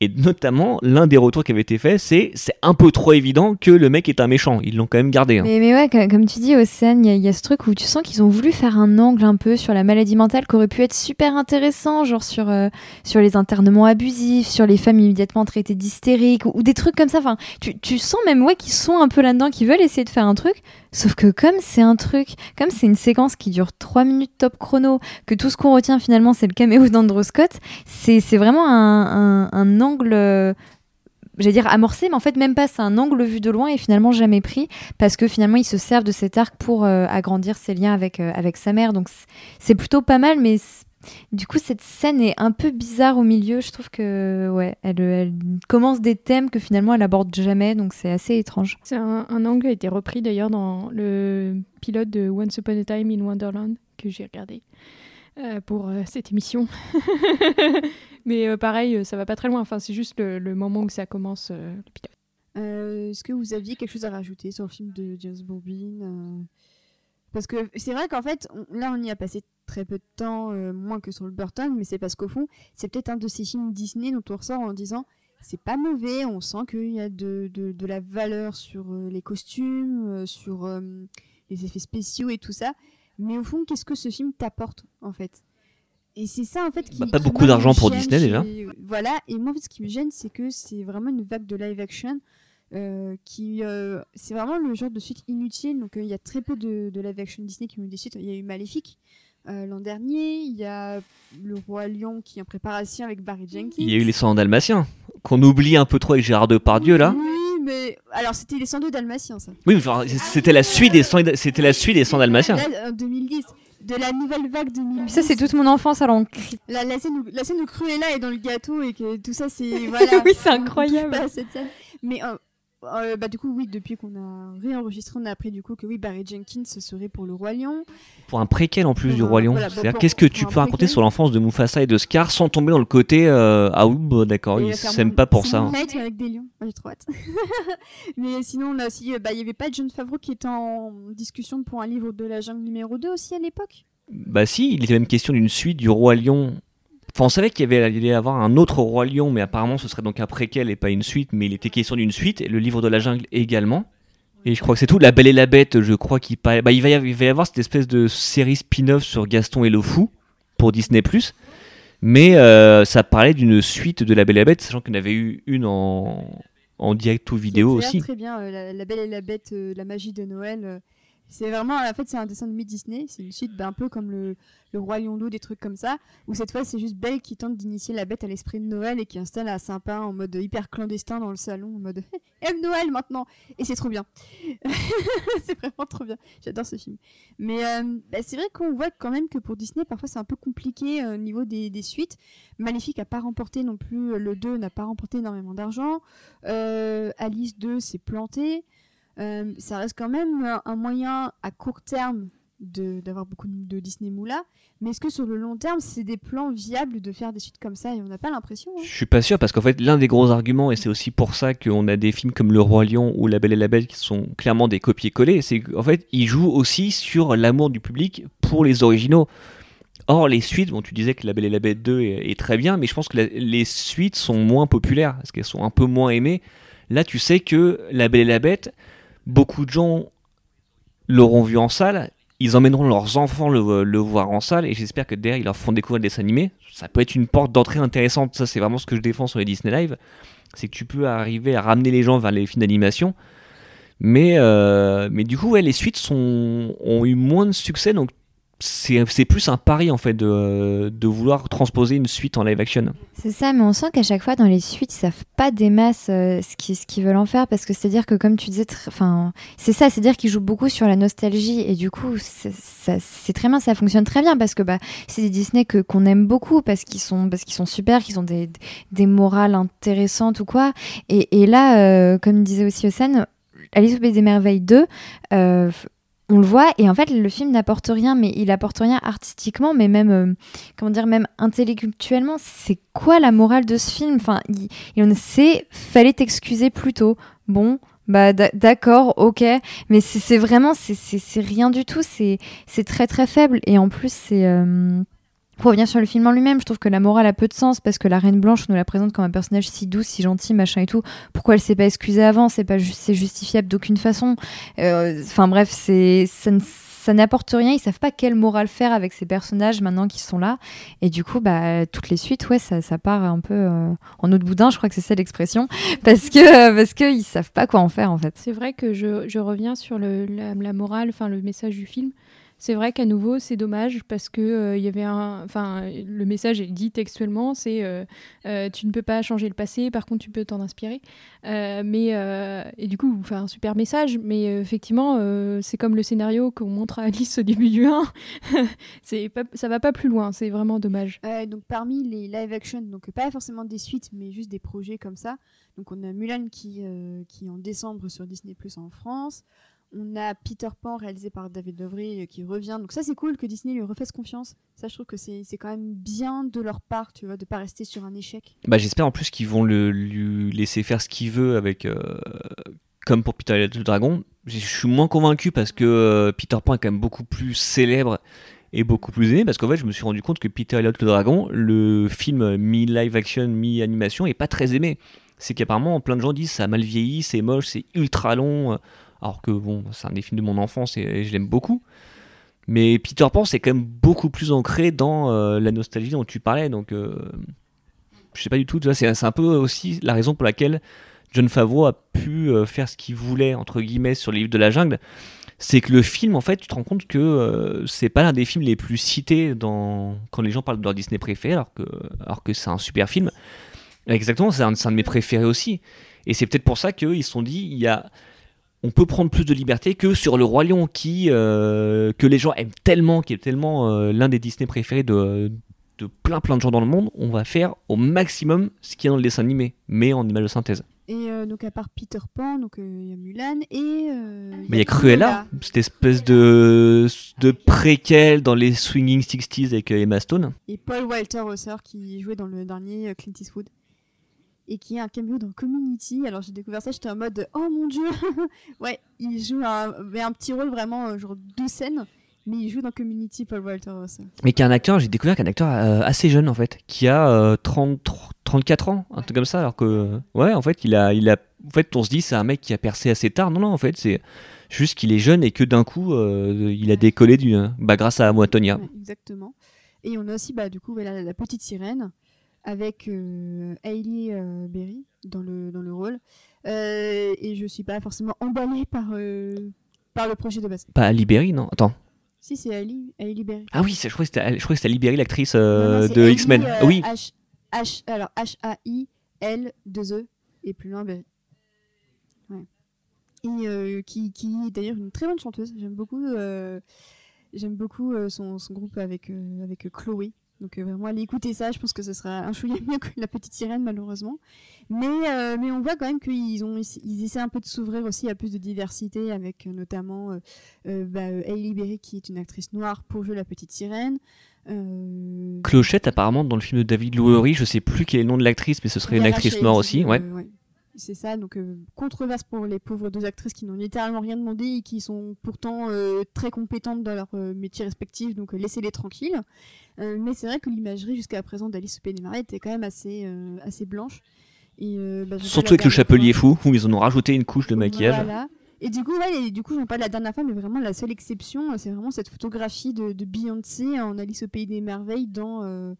Et notamment, l'un des retours qui avait été fait, c'est c'est un peu trop évident que le mec est un méchant. Ils l'ont quand même gardé. hein. Mais, mais ouais, comme, tu dis, Océane, il y a ce truc où tu sens qu'ils ont voulu faire un angle un peu sur la maladie mentale qui aurait pu être super intéressant, genre sur, euh, sur les internements abusifs, sur les femmes immédiatement traitées d'hystériques, ou, ou des trucs comme ça. Enfin, tu, tu sens même ouais, qu'ils sont un peu là-dedans, qu'ils veulent essayer de faire un truc. Sauf que comme c'est un truc, comme c'est une séquence qui dure 3 minutes top chrono, que tout ce qu'on retient finalement c'est le caméo d'Andrew Scott, c'est vraiment un, un- angle, euh, j'allais dire amorcé, mais en fait même pas, c'est un angle vu de loin et finalement jamais pris parce que finalement ils se servent de cet arc pour euh, agrandir ses liens avec, euh, avec sa mère. Donc c'est- plutôt pas mal, mais du coup cette scène est un peu bizarre au milieu. Je trouve que ouais, elle, elle commence des thèmes que finalement elle aborde jamais, donc c'est assez étrange. C'est un, un angle qui a été repris d'ailleurs dans le pilote de Once Upon a Time in Wonderland que j'ai regardé euh, pour euh, cette émission. Mais euh, pareil, ça va pas très loin. Enfin, c'est juste le, le moment où ça commence euh, le pilote. Euh, Est-ce que vous aviez quelque chose à rajouter sur le film de James Bobine euh, Parce que c'est vrai qu'en fait, on- là, on y a passé très peu de temps, euh, moins que sur le Burton, mais c'est parce qu'au fond, c'est peut-être un de ces films Disney dont on ressort en disant c'est pas mauvais, on sent qu'il y a de, de, de la valeur sur euh, les costumes, euh, sur euh, les effets spéciaux et tout ça. Mais au fond, qu'est-ce que ce film t'apporte en fait? Et c'est ça en fait qui. Bah, pas qui, beaucoup d'argent pour Disney, déjà. Voilà, et moi en fait, ce qui me gêne, c'est que c'est vraiment une vague de live action euh, qui euh, c'est vraiment le genre de suite inutile. Donc euh, il y a très peu de, de live action Disney qui ont eu des suites. Il y a eu Maléfique euh, l'an dernier, il y a le roi lion qui est en préparation avec Barry Jenkins. Il y a eu les 100 dalmatiens, qu'on oublie un peu trop avec Gérard Depardieu là. Oui, mais alors c'était les 102 dalmatiens ça. Oui, enfin, c'était la suite des 100, c'était la suite des 100 dalmatiens. Là, en 2010. De la nouvelle vague 2010. Ça, c'est toute mon enfance, alors on crie. La, la scène où, la scène où Cruella est dans le gâteau et que tout ça c'est voilà. Oui, c'est incroyable. cette scène. Mais euh, euh, bah du coup oui depuis qu'on a réenregistré on a appris du coup que oui Barry Jenkins ce serait pour le roi lion. Pour un préquel en plus Pour du un- Roi Lion. voilà, C'est-à-dire, pour- qu'est-ce que tu peux raconter sur l'enfance de Mufasa et de Scar sans tomber dans le côté euh, Ah oui, bah, d'accord, ils s'aiment pas pour ça. hein. Avec des lions. Moi, j'ai trop hâte. mais sinon on a aussi euh, bah il y avait pas John Favreau qui était en discussion pour un livre de la jungle numéro 2 aussi à l'époque? Bah si, il était même question d'une suite du Roi Lion. Enfin, on savait qu'il y avait, il allait y avoir un autre Roi Lion, mais apparemment ce serait donc un préquel et pas une suite, mais il était question d'une suite, et le livre de la jungle également. Et je crois que c'est tout. La Belle et la Bête, je crois qu'il bah, il, va y avoir, il va y avoir cette espèce de série spin-off sur Gaston et le Fou pour Disney+. Mais euh, ça parlait d'une suite de La Belle et la Bête, sachant en avait eu une en, en direct ou vidéo aussi. Très bien euh, la, La Belle et la Bête euh, la magie de Noël. C'est vraiment en fait c'est un dessin animé Disney, c'est une suite bah, un peu comme le, le roi lion des trucs comme ça où cette fois c'est juste Belle qui tente d'initier la bête à l'esprit de Noël et qui installe un sapin en mode hyper clandestin dans le salon en mode aime Noël maintenant et c'est trop bien. c'est vraiment trop bien. J'adore ce film. Mais euh, bah, c'est vrai qu'on voit quand même que pour Disney, parfois c'est un peu compliqué euh, au niveau des, des suites. Maléfique n'a pas remporté non plus, le 2 n'a pas remporté énormément d'argent. Euh, Alice 2 s'est planté. Euh, ça reste quand même un, un moyen à court terme d'avoir beaucoup de Disney Moula. Mais est-ce que sur le long terme, c'est des plans viables de faire des suites comme ça? On n'a pas l'impression. hein. Je suis pas sûr parce qu'en fait l'un des gros arguments et c'est aussi pour ça qu'on a des films comme Le Roi Lion ou La Belle et la Bête qui sont clairement des copier-coller, c'est qu'en fait ils jouent aussi sur l'amour du public pour les originaux. Or les suites, bon tu disais que La Belle et la Bête 2 est, très bien, mais je pense que les suites sont moins populaires parce qu'elles sont un peu moins aimées. Là tu sais que La Belle et la Bête, beaucoup de gens l'auront vu en salle, ils emmèneront leurs enfants le, voir en salle et j'espère que derrière ils leur feront découvrir des animés. Ça peut être une porte d'entrée intéressante, ça c'est vraiment ce que je défends sur les Disney Live, c'est que tu peux arriver à ramener les gens vers les films d'animation. Mais, euh, mais du coup, les suites ont eu moins de succès, donc c'est plus un pari en fait de, de vouloir transposer une suite en live action. C'est ça, mais on sent qu'à chaque fois dans les suites, ils savent pas des masses euh, ce qu'ils ce qu'ils veulent en faire parce que c'est-à-dire que comme tu disais, enfin, c'est ça, c'est-à-dire qu'ils jouent beaucoup sur la nostalgie et du coup, c'est très bien, ça fonctionne très bien parce que bah, c'est des Disney que qu'on aime beaucoup parce qu'ils sont parce qu'ils sont super, qu'ils ont des, des morales intéressantes ou quoi. Et, et là, euh, comme disait aussi Océane, Alice au pays des merveilles 2. euh, on le voit et en fait le film n'apporte rien mais il apporte rien artistiquement mais même euh, comment dire même intellectuellement. C'est quoi la morale de ce film? Enfin il, il c'est fallait t'excuser plus tôt. Bon bah d'a- d'accord ok mais c'est vraiment c'est- rien du tout c'est très très faible. Et en plus c'est euh, pour revenir sur le film en lui-même, je trouve que la morale a peu de sens parce que la Reine Blanche nous la présente comme un personnage si doux, si gentil, machin et tout. Pourquoi elle s'est pas excusée avant? C'est pas c'est justifiable d'aucune façon. Euh, Enfin bref, c'est ça n'apporte rien. Ils savent pas quelle morale faire avec ces personnages maintenant qui sont là. Et du coup, bah toutes les suites, ouais, ça, part un peu euh, en eau de boudin. Je crois que c'est ça l'expression parce que parce que ils savent pas quoi en faire en fait. C'est vrai que je, je reviens sur la, la morale, enfin le message du film. C'est vrai qu'à nouveau, c'est dommage parce que euh, y avait un, le message est dit textuellement, c'est euh, euh, tu ne peux pas changer le passé, par contre tu peux t'en inspirer. Mais et du coup, enfin un super message, mais effectivement, c'est comme le scénario qu'on montre à Alice au début du 1. c'est pas, ça va pas plus loin, c'est vraiment dommage. Donc parmi les live action, donc pas forcément des suites, mais juste des projets comme ça. Donc on a Mulan qui, qui est en décembre sur Disney Plus en France. On a Peter Pan réalisé par David Lovry euh, qui revient. Donc ça c'est cool que Disney lui refasse confiance. Ça je trouve que c'est quand même bien de leur part, tu vois, de pas rester sur un échec. Bah, J'espère en plus qu'ils vont le, lui laisser faire ce qu'il veut avec. euh, comme pour Peter et le Dragon. Je suis moins convaincu parce que euh, Peter Pan est quand même beaucoup plus célèbre et beaucoup plus aimé parce qu'en fait je me suis rendu compte que Peter et le Dragon, le film mi-live action, mi-animation, est pas très aimé. C'est qu'apparemment plein de gens disent ça a mal vieilli, c'est moche, c'est ultra long. Alors que bon, c'est un des films de mon enfance et, je l'aime beaucoup. Mais Peter Pan, c'est quand même beaucoup plus ancré dans euh, la nostalgie dont tu parlais. Donc, euh, je sais pas du tout. C'est un peu aussi la raison pour laquelle John Favreau a pu euh, faire ce qu'il voulait entre guillemets sur les livres de la jungle, c'est que le film, en fait, tu te rends compte que euh, c'est pas l'un des films les plus cités quand les gens parlent de leur Disney préféré, alors que, alors que c'est un super film. Exactement, c'est un, un de mes préférés aussi. Et c'est peut-être pour ça qu'ils se sont dit, il y a, on peut prendre plus de liberté que sur le Roi Lion, qui, euh, que les gens aiment tellement, qui est tellement euh, l'un des Disney préférés de, de plein plein de gens dans le monde. On va faire au maximum ce qu'il y a dans le dessin animé, mais en image de synthèse. Et euh, donc à part Peter Pan, donc il y a Mulan et Mais il y a Cruella, cette espèce de, de préquel dans les Swinging 60s avec Emma Stone. et Paul Walter Hauser qui jouait dans le dernier Clint Eastwood et qui a un cameo dans Community. Alors j'ai découvert ça, j'étais en mode oh mon dieu, ouais, il joue un, mais un petit rôle vraiment euh, genre deux scènes, mais il joue dans Community Paul Walter. Mais qui est un acteur, j'ai découvert qu'un acteur euh, assez jeune en fait, qui a euh, 30, 34 ans, un truc comme ça, alors que, euh, ouais, en fait, il a, il a, en fait, on se dit c'est un mec qui a percé assez tard. Non, non, en fait, c'est juste qu'il est jeune et que d'un coup, il a décollé du, bah, grâce à Moitonia. Ouais, exactement. Et on a aussi bah, du coup voilà, la petite sirène avec euh, Hailey euh, Berry dans le, dans le rôle. Euh, et je suis pas forcément emballée par, euh, par le projet de base. Pas Libéry, non Attends. Si, c'est Hailey, Hailey Berry. Ah oui, je crois que c'était, je crois que c'était Libéry, l'actrice de Hailey, X-Men. Ah oui, H, H, alors H-A-I-L-2-E et plus loin Berry. Ouais. Et qui, qui est d'ailleurs une très bonne chanteuse. J'aime beaucoup, j'aime beaucoup son, son groupe avec, avec Chloé. Donc euh, vraiment, allez écouter ça. Je pense que ce sera un chouïa mieux que la petite sirène, malheureusement. Mais, euh, mais on voit quand même qu'ils ont, ils essaient un peu de s'ouvrir aussi à plus de diversité, avec euh, notamment euh, bah, Hailey Berry, qui est une actrice noire pour jouer la petite sirène. Clochette, apparemment, dans le film de David Lowery, je sais plus quel est le nom de l'actrice, mais ce serait une actrice noire aussi. euh, Ouais. C'est ça, donc euh, controverse pour les pauvres deux actrices qui n'ont littéralement rien demandé et qui sont pourtant euh, très compétentes dans leur euh, métier respectif, donc euh, laissez-les tranquilles. Euh, mais c'est vrai que l'imagerie jusqu'à présent d'Alice au Pays des Marais était quand même assez, euh, assez blanche. Et, euh, bah, Surtout avec le chapelier fou, où ils en ont rajouté une couche de maquillage. Voilà. Et du coup, ouais, et du coup, j'en parle la dernière fois, mais vraiment la seule exception, c'est vraiment cette photographie de, de Beyoncé en Alice au pays des merveilles dans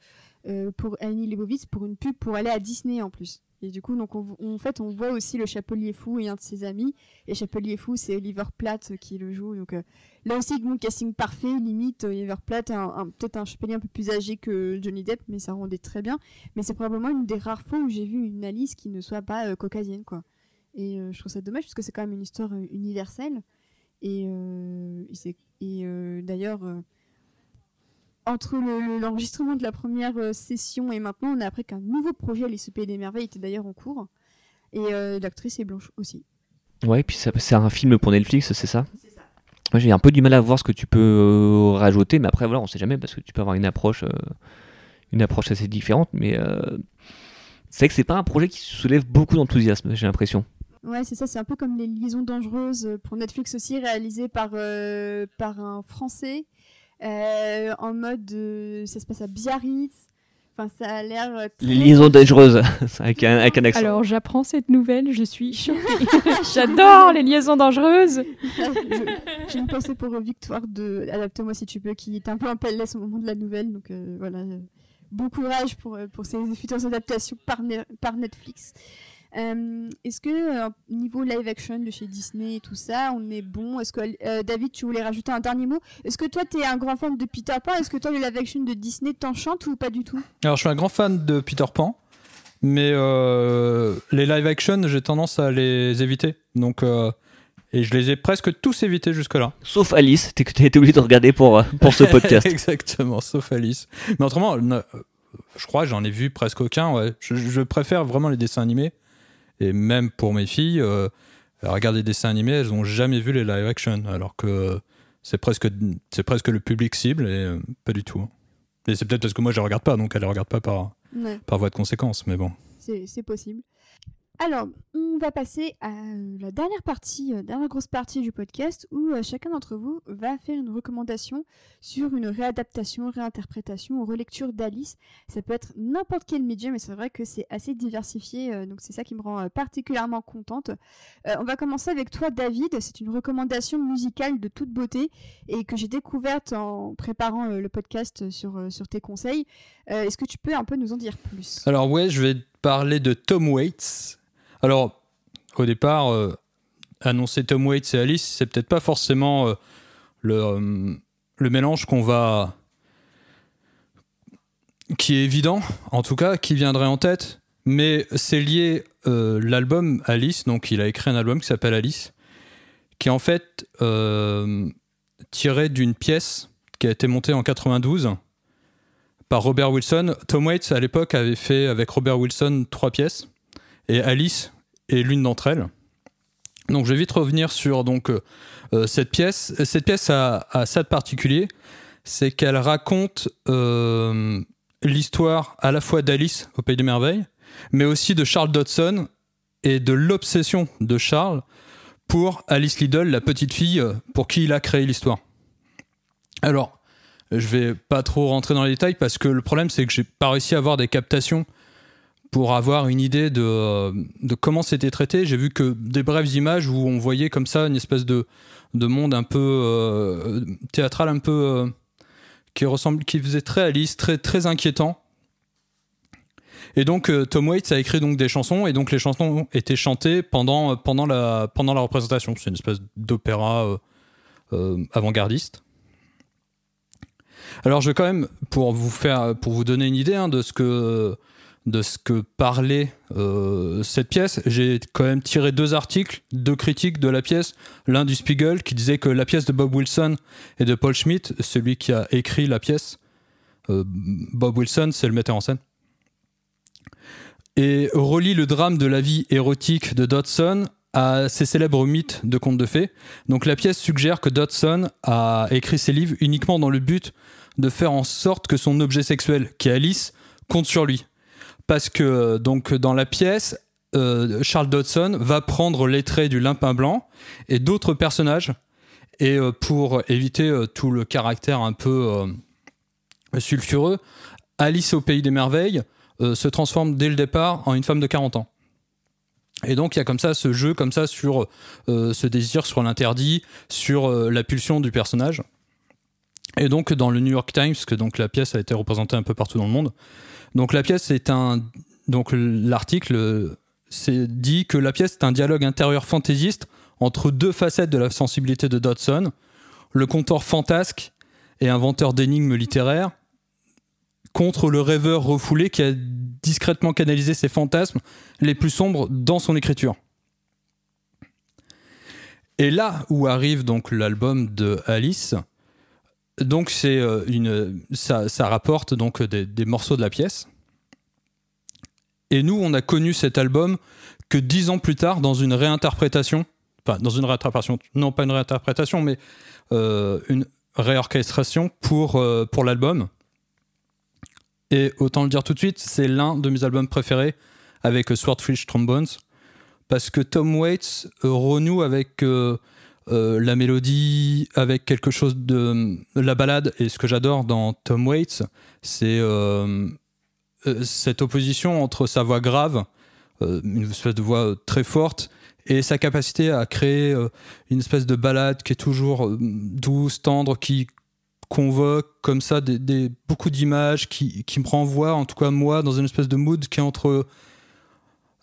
pour Annie Leibovitz pour une pub pour aller à Disney en plus. Et du coup, donc on, fait, on voit aussi le Chapelier Fou et un de ses amis. Et Chapelier Fou, c'est Oliver Platt qui le joue. Donc euh, là aussi, bon, casting parfait, limite. Oliver Platt, est peut-être un chapelier un peu plus âgé que Johnny Depp, mais ça rendait très bien. Mais c'est probablement une des rares fois où j'ai vu une Alice qui ne soit pas euh, caucasienne, quoi. Et euh, je trouve ça dommage parce que c'est quand même une histoire euh, universelle. Et, euh, et euh, d'ailleurs, euh, entre le- le- l'enregistrement de la première euh, session et maintenant, on a appris qu'un nouveau projet, Alice au Pays des Merveilles, était d'ailleurs en cours. Et euh, l'actrice est blanche aussi. Ouais, puis ça- c'est un film pour Netflix, c'est ça? Moi, j'ai un peu du mal à voir ce que tu peux euh, rajouter, mais après, voilà, on sait jamais parce que tu peux avoir une approche, euh, une approche assez différente. Mais c'est vrai que c'est pas un projet qui soulève beaucoup d'enthousiasme, j'ai l'impression. Ouais, c'est ça, c'est un peu comme les liaisons dangereuses pour Netflix aussi, réalisé par, par un Français, euh, en mode, euh, ça se passe à Biarritz. Enfin, ça a l'air euh, très... Les liaisons dangereuses, avec un, avec un accent. Alors j'apprends cette nouvelle, je suis choquée. J'adore les liaisons dangereuses. Je- J'ai une pensée pour Victoire de Adapte-moi si tu peux, qui est un peu en PLS au moment de la nouvelle. Donc euh, voilà, bon courage pour, pour ces futures adaptations par, Ne- par Netflix. Euh, Est-ce que euh, niveau live action de chez Disney et tout ça, on est bon? Est-ce que euh, David, tu voulais rajouter un dernier mot? Est-ce que toi, tu es un grand fan de Peter Pan? Est-ce que toi, le live action de Disney t'enchante ou pas du tout? Alors, je suis un grand fan de Peter Pan, mais euh, les live action, j'ai tendance à les éviter. Donc, euh, et je les ai presque tous évités jusque-là. Sauf Alice, t'es- t'as été obligé de regarder pour, pour ce podcast. Exactement, sauf Alice. Mais autrement, je crois que j'en ai vu presque aucun. Ouais. Je, je préfère vraiment les dessins animés. Et même pour mes filles, euh, elles regardent les dessins animés, elles n'ont jamais vu les live action, alors que c'est presque, c'est presque le public cible et euh, pas du tout. Et c'est peut-être parce que moi je les regarde pas, donc elles les regardent pas par, Ouais. par voie de conséquence. Mais bon. C'est possible. Alors, on va passer à euh, la dernière partie, euh, dernière grosse partie du podcast où euh, chacun d'entre vous va faire une recommandation sur une réadaptation, réinterprétation ou relecture d'Alice. Ça peut être n'importe quel média, mais c'est vrai que c'est assez diversifié, euh, donc c'est ça qui me rend particulièrement contente. On va commencer avec toi, David. C'est une recommandation musicale de toute beauté et que j'ai découverte en préparant le podcast sur, sur tes conseils. Est-ce que tu peux un peu nous en dire plus? Alors ouais, je vais parler de Tom Waits. Alors, au départ, euh, annoncer Tom Waits et Alice, c'est peut-être pas forcément euh, le, euh, le mélange qu'on va. qui est évident, en tout cas, qui viendrait en tête, mais c'est lié l'album Alice, donc il a écrit un album qui s'appelle Alice, qui est en fait tiré d'une pièce qui a été montée en 92 Robert Wilson. Tom Waits, à l'époque, avait fait avec Robert Wilson trois pièces, et Alice est l'une d'entre elles. Donc je vais vite revenir sur donc, euh, euh, cette pièce. Cette pièce a, a ça de particulier, c'est qu'elle raconte euh, l'histoire à la fois d'Alice au Pays des Merveilles, mais aussi de Charles Dodson et de l'obsession de Charles pour Alice Liddell, la petite fille pour qui il a créé l'histoire. Alors, je vais pas trop rentrer dans les détails parce que le problème c'est que j'ai pas réussi à avoir des captations pour avoir une idée de, euh, comment c'était traité. J'ai vu que des brèves images où on voyait comme ça une espèce de, de monde un peu euh, théâtral, un peu euh, qui ressemble, qui faisait très Alice, très très inquiétant. Et donc Tom Waits a écrit donc des chansons et donc les chansons étaient chantées pendant pendant la pendant la représentation. C'est une espèce d'opéra avant-gardiste. Alors je vais quand même pour vous faire pour vous donner une idée hein, de ce que de ce que parlait euh, cette pièce, j'ai quand même tiré deux articles, deux critiques de la pièce. L'un du Spiegel qui disait que la pièce de Bob Wilson et de Paul Schmidt, celui qui a écrit la pièce, euh, Bob Wilson, c'est le metteur en scène, et relie le drame de la vie érotique de Dodson à ses célèbres mythes de contes de fées. Donc la pièce suggère que Dodson a écrit ses livres uniquement dans le but de faire en sorte que son objet sexuel, qui est Alice, compte sur lui. Parce que donc dans la pièce, euh, Charles Dodson va prendre les traits du limpin blanc et d'autres personnages. Et euh, pour éviter euh, tout le caractère un peu euh, sulfureux, Alice au pays des merveilles euh, se transforme dès le départ en une femme de 40 ans. Et donc il y a comme ça ce jeu comme ça sur euh, ce désir sur l'interdit, sur euh, la pulsion du personnage. Et donc dans le New York Times, que donc la pièce a été représentée un peu partout dans le monde. Donc la pièce est un donc l'article dit que la pièce est un dialogue intérieur fantaisiste entre deux facettes de la sensibilité de Dodson, le conteur fantasque et inventeur d'énigmes littéraires, contre le rêveur refoulé qui a discrètement canalisé ses fantasmes les plus sombres dans son écriture. Et là où arrive donc l'album de Alice, donc c'est euh, une, ça, rapporte donc des, morceaux de la pièce. Et nous, on a connu cet album que dix ans plus tard dans une réinterprétation, enfin dans une réinterprétation, non pas une réinterprétation, mais euh, une réorchestration pour, euh, pour l'album. Et autant le dire tout de suite, c'est l'un de mes albums préférés avec Swordfish Trombones, parce que Tom Waits renoue avec euh, la mélodie, avec quelque chose de la balade. Et ce que j'adore dans Tom Waits, c'est euh, euh, cette opposition entre sa voix grave, une espèce de voix très forte, et sa capacité à créer une espèce de balade qui est toujours douce, tendre, qui convoque comme ça des, beaucoup d'images, qui, me renvoie, en tout cas moi, dans une espèce de mood qui est entre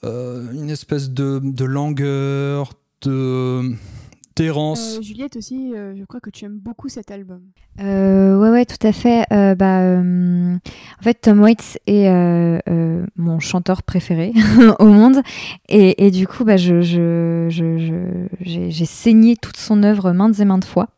une espèce de, de langueur, de d'errance. Euh, Juliette aussi, euh, je crois que tu aimes beaucoup cet album. Euh, ouais, ouais, tout à fait. Euh, bah, euh, en fait, Tom Waits est euh, euh, mon chanteur préféré au monde. Et, et du coup, bah, je, je, je, je- j'ai, j'ai saigné toute son œuvre maintes et maintes fois.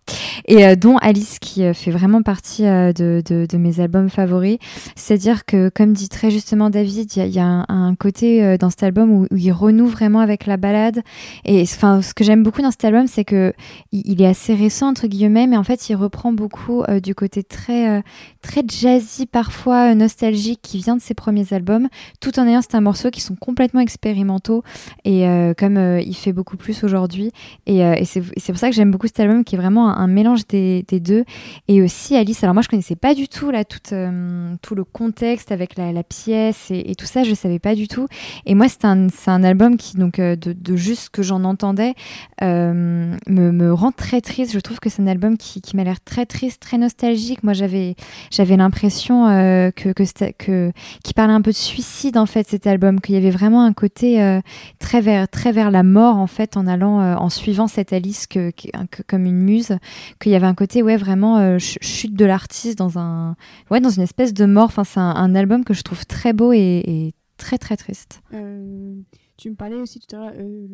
Et euh, dont Alice, qui euh, fait vraiment partie euh, de, mes albums favoris. C'est-à-dire que, comme dit très justement David, il y a, un, côté dans cet album où, il renoue vraiment avec la balade. Et ce que j'aime beaucoup dans cet album, c'est que il, est assez récent entre guillemets, mais en fait, il reprend beaucoup du côté très très jazzy, parfois nostalgique, qui vient de ses premiers albums, tout en ayant certains morceaux qui sont complètement expérimentaux et comme il fait beaucoup plus aujourd'hui. Et, et c'est pour ça que j'aime beaucoup cet album, qui est vraiment un, un mélange des, deux. Et aussi Alice. Alors moi, je connaissais pas du tout là tout, euh, tout le contexte avec la, pièce et, tout ça. Je savais pas du tout. Et moi, c'est un, un album qui donc de, de, juste que j'en entendais me, me, rend très triste. Je trouve que c'est un album qui, qui m'a l'air très triste, très nostalgique. Moi, j'avais j'avais l'impression que que, que qui parlait un peu de suicide en fait cet album, qu'il y avait vraiment un côté très vers très vers la mort en fait en allant en suivant cette Alice que, comme une muse, qu'il y avait un côté ouais vraiment euh, chute de l'artiste dans un ouais dans une espèce de mort. Enfin c'est un, album que je trouve très beau et, très très triste. Euh, tu me parlais aussi tout à l'heure euh,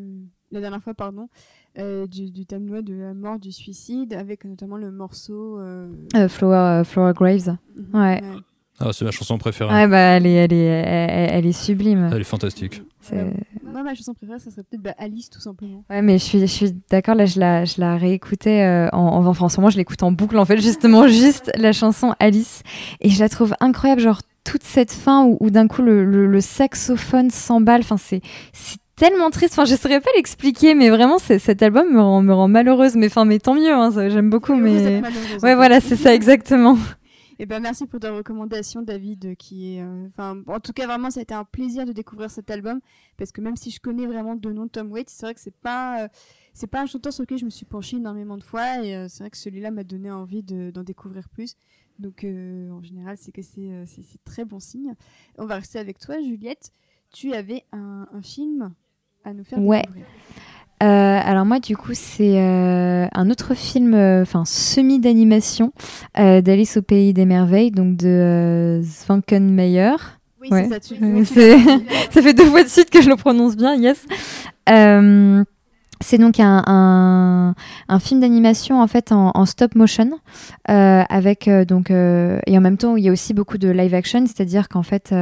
la dernière fois pardon du, du, thème de la mort du suicide avec notamment le morceau Flower, Flower Graves. Mhm, ouais. Ah, c'est ma chanson préférée. Ouais, bah, elle, est, elle, est, elle, est sublime. Elle est fantastique. Moi, ma chanson préférée, ça serait peut-être bah, Alice, tout simplement. Ouais, mais je suis, je suis d'accord, là, je la, je la réécoutais euh, en, enfin, en ce moment, je l'écoute en boucle, en fait, justement, juste la chanson Alice. Et je la trouve incroyable, genre, toute cette fin où, où d'un coup, le, le, saxophone s'emballe. Enfin, c'est tellement triste. Enfin, je saurais pas l'expliquer, mais vraiment, cet album me rend, me rend malheureuse. Mais enfin, mais tant mieux. Hein, j'aime beaucoup. Mais ouais, voilà, c'est ça exactement. Et eh ben merci pour ta recommandation, David, qui est, euh, enfin, en tout cas vraiment, ça a été un plaisir de découvrir cet album parce que même si je connais vraiment de nom Tom Waits, c'est vrai que c'est pas, euh, c'est pas un chanteur sur lequel je me suis penchée énormément de fois et euh, c'est vrai que celui-là m'a donné envie d'en découvrir plus. Donc en général, c'est que c'est, c'est, très bon signe. On va rester avec toi, Juliette. Tu avais un, un film à nous faire ouais. Euh, alors moi du coup c'est euh, un autre film, euh, enfin semi d'animation d'Alice au pays des merveilles, donc de Svankenmeyer. Oui c'est ça. Tu ça fait deux fois de suite que je le prononce bien, yes. C'est donc un, film d'animation en fait en, stop motion euh, avec euh, donc euh, et en même temps il y a aussi beaucoup de live action, c'est-à-dire qu'en fait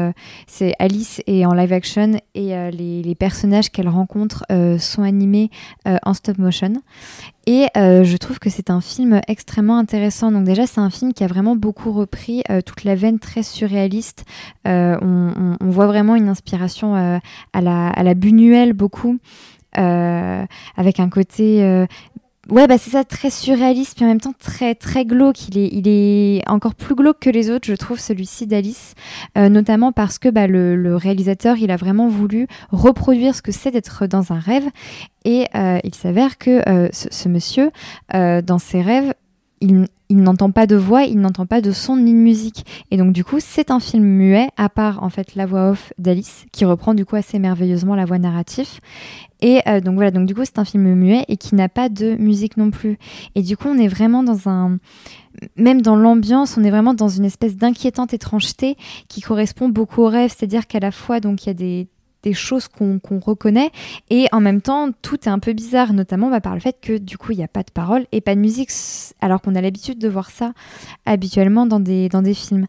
c'est Alice est en live action et les, personnages qu'elle rencontre sont animés en stop motion. Et je trouve que c'est un film extrêmement intéressant. Donc déjà c'est un film qui a vraiment beaucoup repris toute la veine très surréaliste. On, on, on, voit vraiment une inspiration à la à la Buñuel beaucoup. Euh, avec un côté euh, Ouais, bah c'est ça, très surréaliste, puis en même temps très très glauque. Il est, il est encore plus glauque que les autres, je trouve, celui-ci d'Alice, euh, notamment parce que bah, le, réalisateur, il a vraiment voulu reproduire ce que c'est d'être dans un rêve. Et il s'avère que ce, monsieur, dans ses rêves, il, n'entend pas de voix, il n'entend pas de son ni de musique. Et donc du coup, c'est un film muet, à part en fait la voix off d'Alice, qui reprend du coup assez merveilleusement la voix narrative. Et euh, donc voilà, donc du coup, c'est un film muet et qui n'a pas de musique non plus. Et du coup, on est vraiment dans un même dans l'ambiance, on est vraiment dans une espèce d'inquiétante étrangeté qui correspond beaucoup au rêve, c'est-à-dire qu'à la fois donc il y a des des choses qu'on reconnaît et en même temps tout est un peu bizarre notamment bah, par le fait que du coup il n'y a pas de parole et pas de musique alors qu'on a l'habitude de voir ça habituellement dans des, films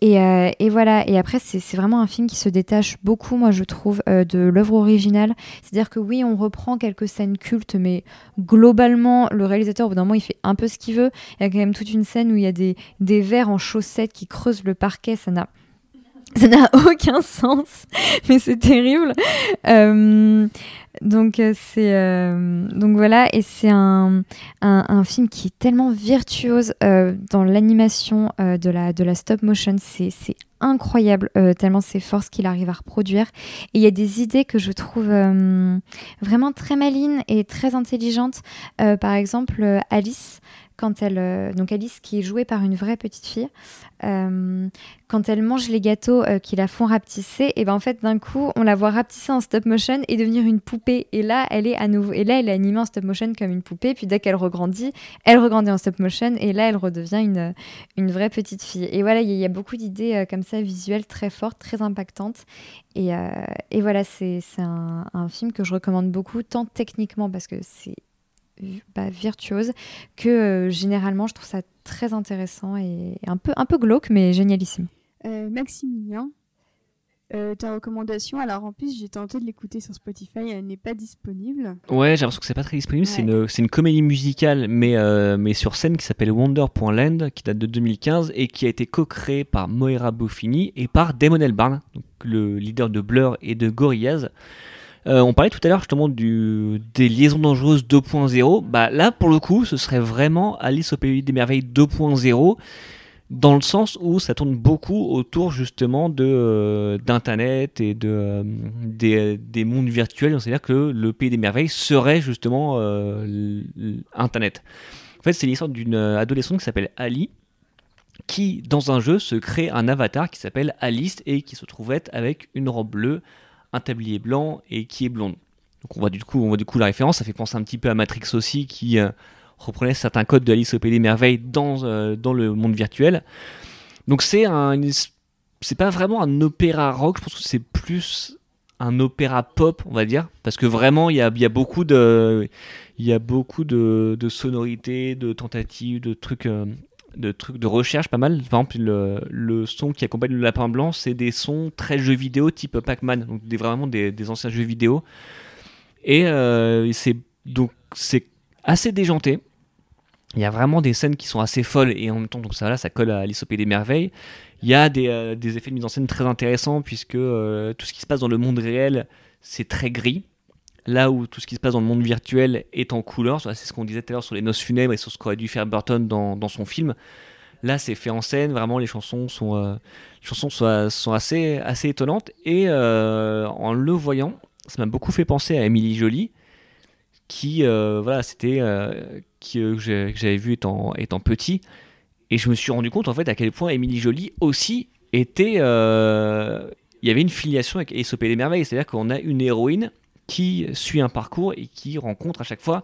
et, euh, et, voilà, et après, c'est vraiment un film qui se détache beaucoup, moi, je trouve, euh, de l'œuvre originale. C'est-à-dire que oui, on reprend quelques scènes cultes, mais globalement, le réalisateur, au bout d'un moment, il fait un peu ce qu'il veut. Il y a quand même toute une scène où il y a des, des vers en chaussettes qui creusent le parquet, ça n'a ça n'a aucun sens, mais c'est terrible. Euh, donc euh, c'est euh, donc voilà et c'est un, un, film qui est tellement virtuose dans l'animation de la de la stop motion. C'est incroyable tellement c'est fort ce qu'il arrive à reproduire. Et il y a des idées que je trouve vraiment très malines et très intelligentes. Par exemple Alice quand elle, euh, donc Alice qui est jouée par une vraie petite fille, euh, quand elle mange les gâteaux euh, qui la font rapetisser, et ben en fait d'un coup on la voit rapetisser en stop motion et devenir une poupée. Et là elle est à nouveau, et là elle est animée en stop motion comme une poupée. Puis dès qu'elle regrandit, elle regrandit en stop motion et là elle redevient une une vraie petite fille. Et voilà il y, a beaucoup d'idées comme ça visuelles très fortes, très impactantes. Et, et voilà c'est un film que je recommande beaucoup tant techniquement parce que c'est bah, virtuose que euh, généralement je trouve ça très intéressant et un peu, un peu glauque mais génialissime. Euh, Maximilien, euh, ta recommandation, alors en plus j'ai tenté de l'écouter sur Spotify, elle n'est pas disponible. Ouais, j'ai l'impression que c'est pas très disponible. Ouais. C'est une, une, comédie musicale, mais, euh, mais sur scène qui s'appelle Wonder.land, qui date de 2015 et qui a été co-créée par Moira Boffini et par Damon Albarn, donc le leader de Blur et de Gorillaz. Euh, on parlait tout à l'heure justement du, des liaisons dangereuses 2.0. Bah, là, pour le coup, ce serait vraiment Alice au Pays des Merveilles 2.0 dans le sens où ça tourne beaucoup autour justement de euh, d'internet et de euh, des, des, mondes virtuels c'est à dire que le pays des merveilles serait justement internet en fait c'est l'histoire d'une adolescente qui s'appelle Ali qui dans un jeu se crée un avatar qui s'appelle Alice et qui se trouve être avec une robe bleue un tablier blanc et qui est blonde donc on voit du coup on voit du coup la référence ça fait penser un petit peu à Matrix aussi qui reprenait certains codes de Alice au Pays des Merveilles dans, euh, dans le monde virtuel. Donc c'est un, c'est pas vraiment un opéra rock, je pense que c'est plus un opéra pop, on va dire, parce que vraiment il y a, y a, beaucoup de, il y a beaucoup de, de sonorités, de tentatives, de trucs. Euh, de trucs de recherche pas mal. Par exemple, le, le son qui accompagne le lapin blanc, c'est des sons très jeux vidéo type Pac-Man, donc des, vraiment des, anciens jeux vidéo. Et euh, c'est donc c'est assez déjanté. Il y a vraiment des scènes qui sont assez folles et en même temps, donc ça, là, ça colle à Alice des Merveilles. Il y a des, euh, des, effets de mise en scène très intéressants puisque euh, tout ce qui se passe dans le monde réel, c'est très gris. Là où tout ce qui se passe dans le monde virtuel est en couleur, c'est ce qu'on disait tout à l'heure sur les noces funèbres et sur ce qu'aurait dû faire Burton dans, dans son film. Là, c'est fait en scène, vraiment, les chansons sont, euh, chansons sont, assez, assez étonnantes. Et en le voyant, ça m'a beaucoup fait penser à Émilie Jolie, qui, voilà, c'était euh, que j'avais vu étant, étant petit. Et je me suis rendu compte en fait à quel point Émilie Jolie aussi était. Euh, il y avait une filiation avec Aesop des Merveilles. C'est-à-dire qu'on a une héroïne qui suit un parcours et qui rencontre à chaque fois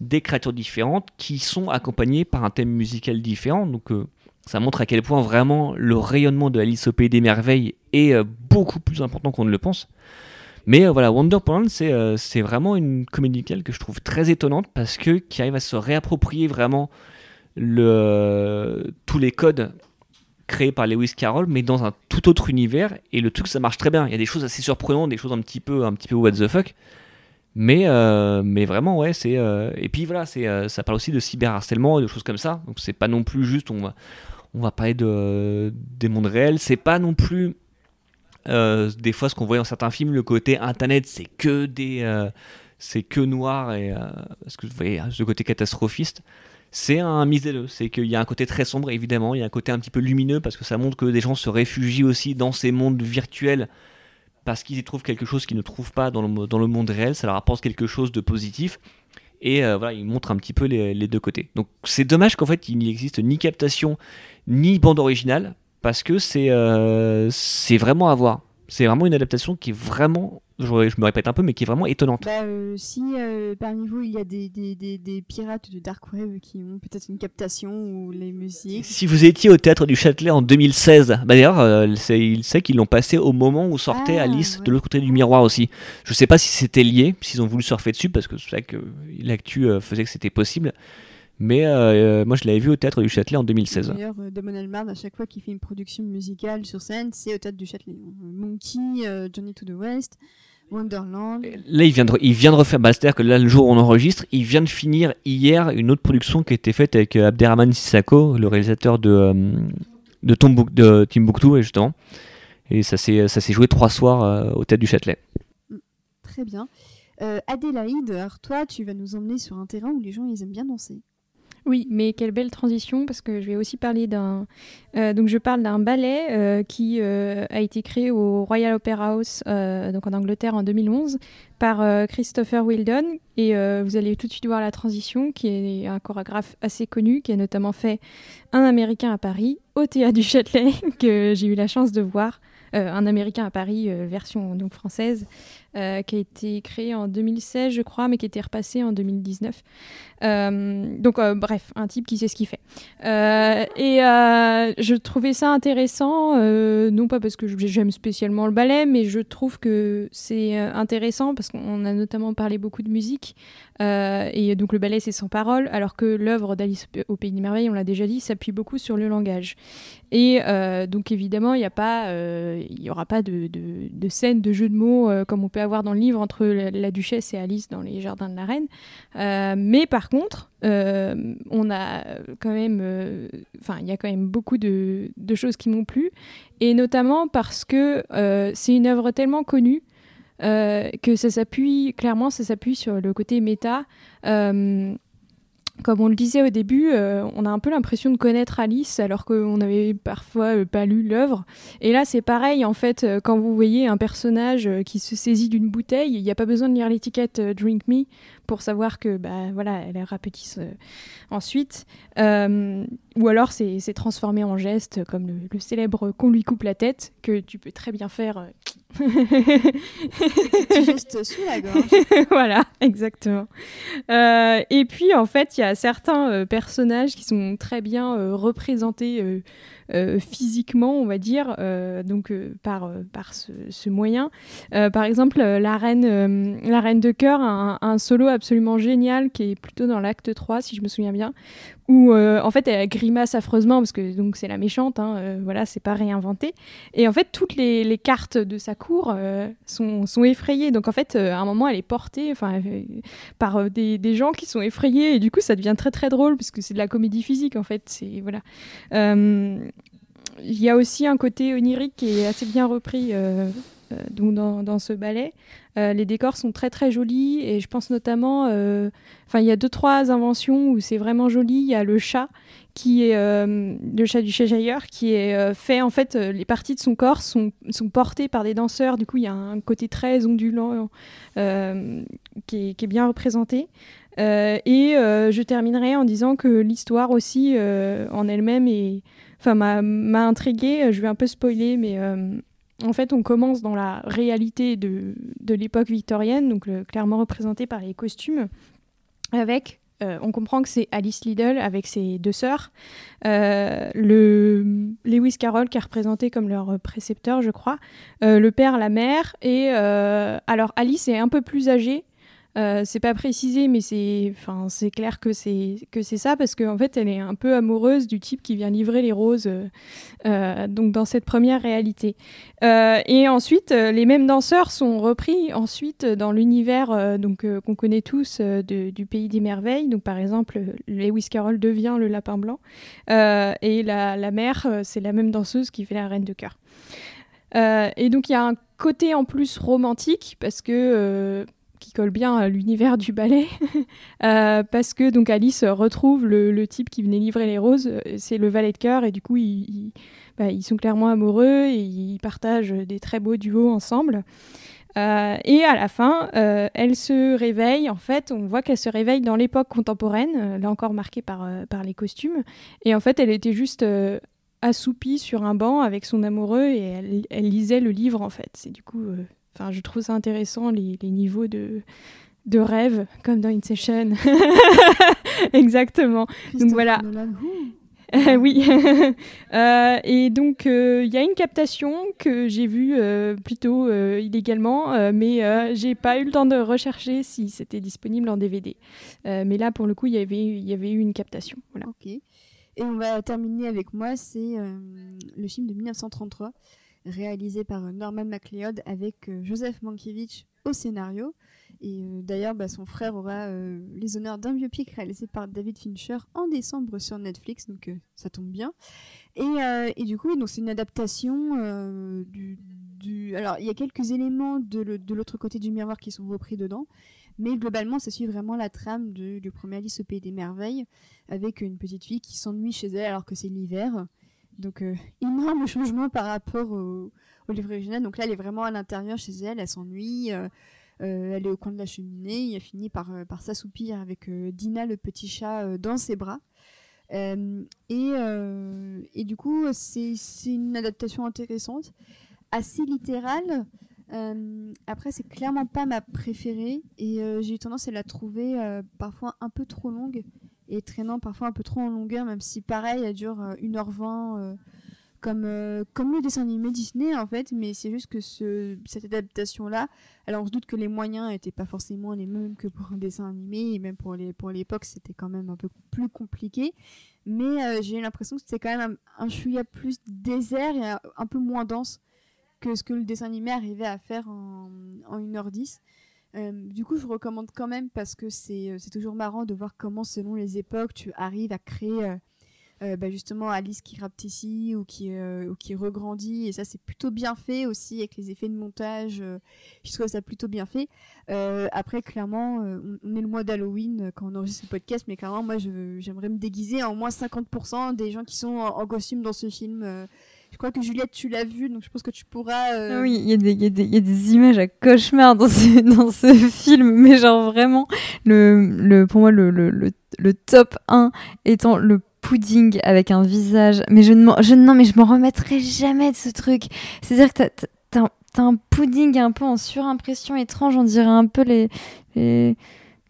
des créatures différentes qui sont accompagnées par un thème musical différent. Donc euh, ça montre à quel point vraiment le rayonnement de Alice au Pays des Merveilles est beaucoup plus important qu'on ne le pense. Mais euh, voilà, Wonderland, c'est euh, c'est vraiment une comédie que je trouve très étonnante parce que qui arrive à se réapproprier vraiment euh, tous les codes créés par Lewis Carroll, mais dans un tout autre univers. Et le truc, ça marche très bien. Il y a des choses assez surprenantes, des choses un petit peu, un petit peu what the fuck. Mais, mais vraiment, ouais, c'est. et puis voilà, c'est ça parle aussi de cyberharcèlement et de choses comme ça. Donc c'est pas non plus juste, on va, on va parler de, des mondes réels. C'est pas non plus euh, des fois, ce qu'on voit dans certains films, le côté internet, c'est que des, euh, c'est que noir et euh, parce que vous voyez ce côté catastrophiste. C'est un misé c'est qu'il y a un côté très sombre évidemment, il y a un côté un petit peu lumineux parce que ça montre que des gens se réfugient aussi dans ces mondes virtuels parce qu'ils y trouvent quelque chose qu'ils ne trouvent pas dans le, dans le monde réel, ça leur apporte quelque chose de positif. Et voilà, il montre un petit peu les, deux côtés. Donc c'est dommage qu'en fait il n'y existe ni captation ni bande originale, parce que c'est euh, c'est vraiment à voir. C'est vraiment une adaptation qui est vraiment, je, me répète un peu, mais qui est vraiment étonnante. Bah, euh, si euh, parmi vous il y a des, des, des, des, pirates de Dark Web qui ont peut-être une captation ou les musiques. Si vous étiez au théâtre du Châtelet en 2016, bah d'ailleurs, il sait qu'ils l'ont passé au moment où sortait Ah, Alice ouais. de l'autre côté du miroir aussi. Je sais pas si c'était lié, s'ils ont voulu surfer dessus, parce que c'est vrai que l'actu faisait que c'était possible. Mais euh, moi, je l'avais vu au théâtre du Châtelet en 2016. D'ailleurs, euh, Damon Albarn, à chaque fois qu'il fait une production musicale sur scène, c'est au théâtre du Châtelet. Euh, Monkey, euh, Johnny to the West, Wonderland. Là, il vient de, il vient de refaire, bah, c'est-à-dire que là, le jour où on enregistre, il vient de finir hier une autre production qui a été faite avec euh, Abderrahmane Sissako, le réalisateur de, euh, de, Tombouc- de Timbuktu, et justement. Et ça s'est ça s'est joué trois soirs euh, au théâtre du Châtelet. Très bien. Euh, Adélaïde, alors toi, tu vas nous emmener sur un terrain où les gens ils aiment bien danser. Oui, mais quelle belle transition parce que je vais aussi parler d'un. euh, donc je parle d'un ballet euh, qui euh, a été créé au Royal Opera House, donc en Angleterre en 2011, par Christopher Wheeldon. Et vous allez tout de suite voir la transition, qui est un chorégraphe assez connu, qui a notamment fait un Américain à Paris, au Théâtre du Châtelet, que j'ai eu la chance de voir. Un Américain à Paris, version donc française, euh, qui a été créé en 2016, je crois, mais qui été repassé en 2019. Euh, donc, euh, bref, un type qui sait ce qu'il fait. Et je trouvais ça intéressant, non pas parce que j'aime spécialement le ballet, mais je trouve que c'est intéressant parce qu'on a notamment parlé beaucoup de musique. et donc, le ballet, c'est sans parole, alors que l'œuvre d'Alice au Pays des Merveilles, on l'a déjà dit, s'appuie beaucoup sur le langage. Et donc, évidemment, il n'y a aura pas de, de, de scène de jeu de mots comme on peut avoir dans le livre entre la, duchesse et Alice dans les jardins de la reine. Euh, mais par contre, euh, on a quand même, euh, enfin, il y a quand même beaucoup de, de choses qui m'ont plu, et notamment parce que c'est une œuvre tellement connue que ça s'appuie, clairement, ça s'appuie sur le côté méta comme on le disait au début, euh, on a un peu l'impression de connaître Alice alors qu'on n'avait parfois euh, pas lu l'œuvre. Et là, c'est pareil, en fait, euh, quand vous voyez un personnage qui se saisit d'une bouteille, il n'y a pas besoin de lire l'étiquette Drink Me pour savoir que, bah, voilà, elle rapetisse ensuite. Ou alors, c'est transformé en geste, comme le, le célèbre qu'on lui coupe la tête, que tu peux très bien faire juste sous la gorge. voilà, exactement. Euh, et puis, en fait, il y a certains euh, personnages qui sont très bien euh, représentés physiquement, on va dire, donc par, par ce, moyen. par exemple, la reine, la reine de cœur a un, un, solo absolument génial qui est plutôt dans l'acte 3, si je me souviens bien, où euh, en fait elle grimace affreusement parce que donc c'est la méchante, hein, euh, voilà, c'est pas réinventé. Et en fait toutes les, cartes de sa cour euh, sont, effrayées. Donc en fait à un moment elle est portée, enfin par des, des, gens qui sont effrayés et du coup ça devient très très drôle puisque c'est de la comédie physique en fait. C'est voilà. Il y a aussi un côté onirique qui est assez bien repris donc dans, ce ballet. Euh, les décors sont très très jolis et je pense notamment, euh, enfin il y a deux trois inventions où c'est vraiment joli. Il y a le chat qui est euh, le chat du Cheshire qui est fait en fait les parties de son corps sont, portées par des danseurs. Du coup il y a un côté très ondulant qui est, bien représenté. et je terminerai en disant que l'histoire aussi en elle-même m'a intriguée. Je vais un peu spoiler mais en fait, on commence dans la réalité de, l'époque victorienne, donc clairement représentée par les costumes, avec, euh, on comprend que c'est Alice Liddell avec ses deux sœurs, euh, le Lewis Carroll qui est représenté comme leur précepteur, je crois, euh, le père, la mère, et alors Alice est un peu plus âgée, euh, c'est pas précisé, mais c'est, enfin, c'est clair que c'est que c'est ça parce qu'en fait, elle est un peu amoureuse du type qui vient livrer les roses, euh, euh, donc dans cette première réalité. et ensuite, les mêmes danseurs sont repris ensuite dans l'univers donc qu'on connaît tous du pays des merveilles. Donc par exemple, Lewis Carroll devient le lapin blanc et la, la mère, c'est la même danseuse qui fait la reine de cœur. et donc il y a un côté en plus romantique parce que qui colle bien à l'univers du ballet, euh, parce que donc Alice retrouve le, type qui venait livrer les roses, euh, c'est le valet de cœur, et du coup bah, ils, sont clairement amoureux et ils partagent des très beaux duos ensemble. Euh, et à la fin, elle se réveille. En fait, on voit qu'elle se réveille dans l'époque contemporaine, là encore marquée par, par les costumes. Et en fait, elle était juste assoupie sur un banc avec son amoureux et elle, elle lisait le livre en fait. C'est du coup Enfin, je trouve ça intéressant, les, niveaux de, de rêve, comme dans Inception. Exactement. donc voilà. Euh, oui. Euh, et donc, euh, il y a une captation que j'ai vue plutôt illégalement, mais j'ai pas eu le temps de rechercher si c'était disponible en DVD. mais là, pour le coup, y il y avait eu une captation. Voilà. Ok. Et on va terminer avec moi, c'est le film de 1933 réalisé par euh, Norman MacLeod avec euh, Joseph Mankiewicz au scénario. Et euh, d'ailleurs, bah, son frère aura les honneurs d'un biopic réalisé par David Fincher en décembre sur Netflix, donc ça tombe bien. Et, du coup, c'est une adaptation du, Alors, il y a quelques éléments de l'autre côté du miroir qui sont repris dedans, mais globalement, ça suit vraiment la trame du premier Alice au Pays des Merveilles, avec une petite fille qui s'ennuie chez elle alors que c'est l'hiver. Donc, euh, énorme changement par rapport au, livre original. Donc là, elle est vraiment à l'intérieur chez elle, elle s'ennuie, euh, euh, elle est au coin de la cheminée, elle finit par, par s'assoupir avec Dina, le petit chat, dans ses bras. Et, et, du coup, c'est une adaptation intéressante, assez littérale. après, c'est clairement pas ma préférée et j'ai eu tendance à la trouver parfois un peu trop longue et traînant parfois un peu trop en longueur, même si pareil, elle dure 1h20 euh, euh, comme, euh, comme le dessin animé Disney en fait, mais c'est juste que ce, cette adaptation-là, alors on se doute que les moyens n'étaient pas forcément les mêmes que pour un dessin animé, et même pour l'époque pour c'était quand même un peu plus compliqué, mais j'ai l'impression que c'était quand même un, un chouïa plus désert et un, peu moins dense que ce que le dessin animé arrivait à faire en, en 1h10. Du coup, je recommande quand même parce que c'est toujours marrant de voir comment, selon les époques, tu arrives à créer bah, justement Alice qui rapetissait ou qui ou qui regrandit. Et ça c'est plutôt bien fait aussi avec les effets de montage je trouve ça plutôt bien fait. Après clairement on, est le mois d'Halloween quand on enregistre ce podcast mais clairement moi j'aimerais me déguiser en moins 50% des gens qui sont en, costume dans ce film je crois que Juliette tu l'as vu donc je pense que tu pourras euh, Ah Oui, il y, a des- il y a des- il y a des images à cauchemar dans ce, dans ce film, mais genre vraiment, le, le, pour moi, le, le, le, le top 1 étant le pudding avec un visage. Mais je ne m'en- je, non, mais je m'en remettrai jamais de ce truc. C'est-à-dire que t'as- t'as- t'as un- pudding un peu en surimpression étrange, on dirait un peu les. les-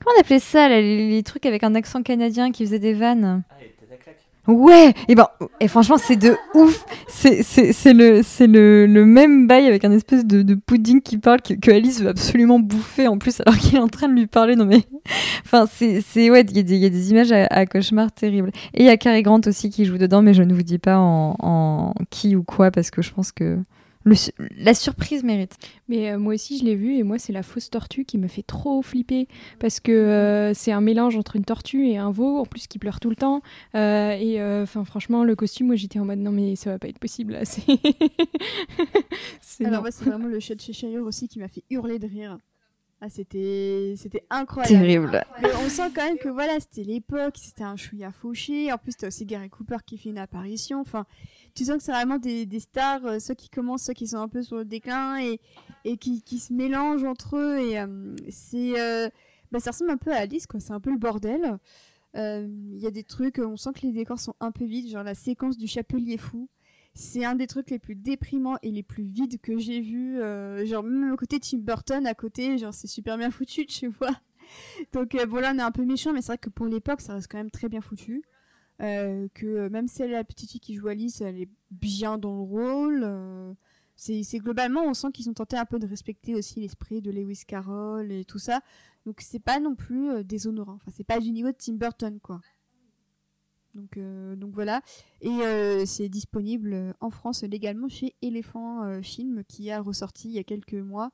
Comment on appelait ça, là, les, les trucs avec un accent canadien qui faisaient des vannes? Ouais, et ben, et franchement, c'est de ouf. C'est le, le, le même bail avec un espèce de, de pudding qui parle que, que Alice veut absolument bouffer en plus alors qu'il est en train de lui parler. Non mais, enfin, c'est, ouais, il y, y a des images à, à cauchemar terribles. Et il y a Cary Grant aussi qui joue dedans, mais je ne vous dis pas en, en qui ou quoi parce que je pense que le su- la surprise mérite. Mais euh, moi aussi, je l'ai vu et moi, c'est la fausse tortue qui me fait trop flipper parce que euh, c'est un mélange entre une tortue et un veau, en plus qui pleure tout le temps. Euh, et euh, enfin, franchement, le costume, moi, j'étais en mode non, mais ça va pas être possible là. C'est. C'est- alors moi c'est vraiment le chat de Cheshire aussi qui m'a fait hurler de rire ah c'était c'était incroyable Terrible. Mais on sent quand même que voilà, c'était l'époque, c'était un chouïa fauché. En plus, t'as aussi Gary Cooper qui fait une apparition. Enfin, tu sens que c'est vraiment des, stars, euh, ceux qui commencent, ceux qui sont un peu sur le déclin et, qui, se mélangent entre eux. Et euh, c'est, euh, bah, ça ressemble un peu à Alice, quoi. C'est un peu le bordel. Euh, Il y a des trucs, on sent que les décors sont un peu vides, genre la séquence du chapelier fou. C'est un des trucs les plus déprimants et les plus vides que j'ai vu. genre même au côté Tim Burton, à côté, genre c'est super bien foutu, tu vois. Donc euh, on est un peu méchant, mais c'est vrai que pour l'époque ça reste quand même très bien foutu. Euh, que euh, même celle la petite fille qui joue Alice, elle est bien dans le rôle. euh, c'est globalement on sent qu'ils ont tenté un peu de respecter aussi l'esprit de Lewis Carroll et tout ça. Donc c'est pas non plus déshonorant. Enfin c'est pas du niveau de Tim Burton quoi. Donc, voilà. Et c'est disponible en France légalement chez Elephant euh, Film qui a ressorti il y a quelques mois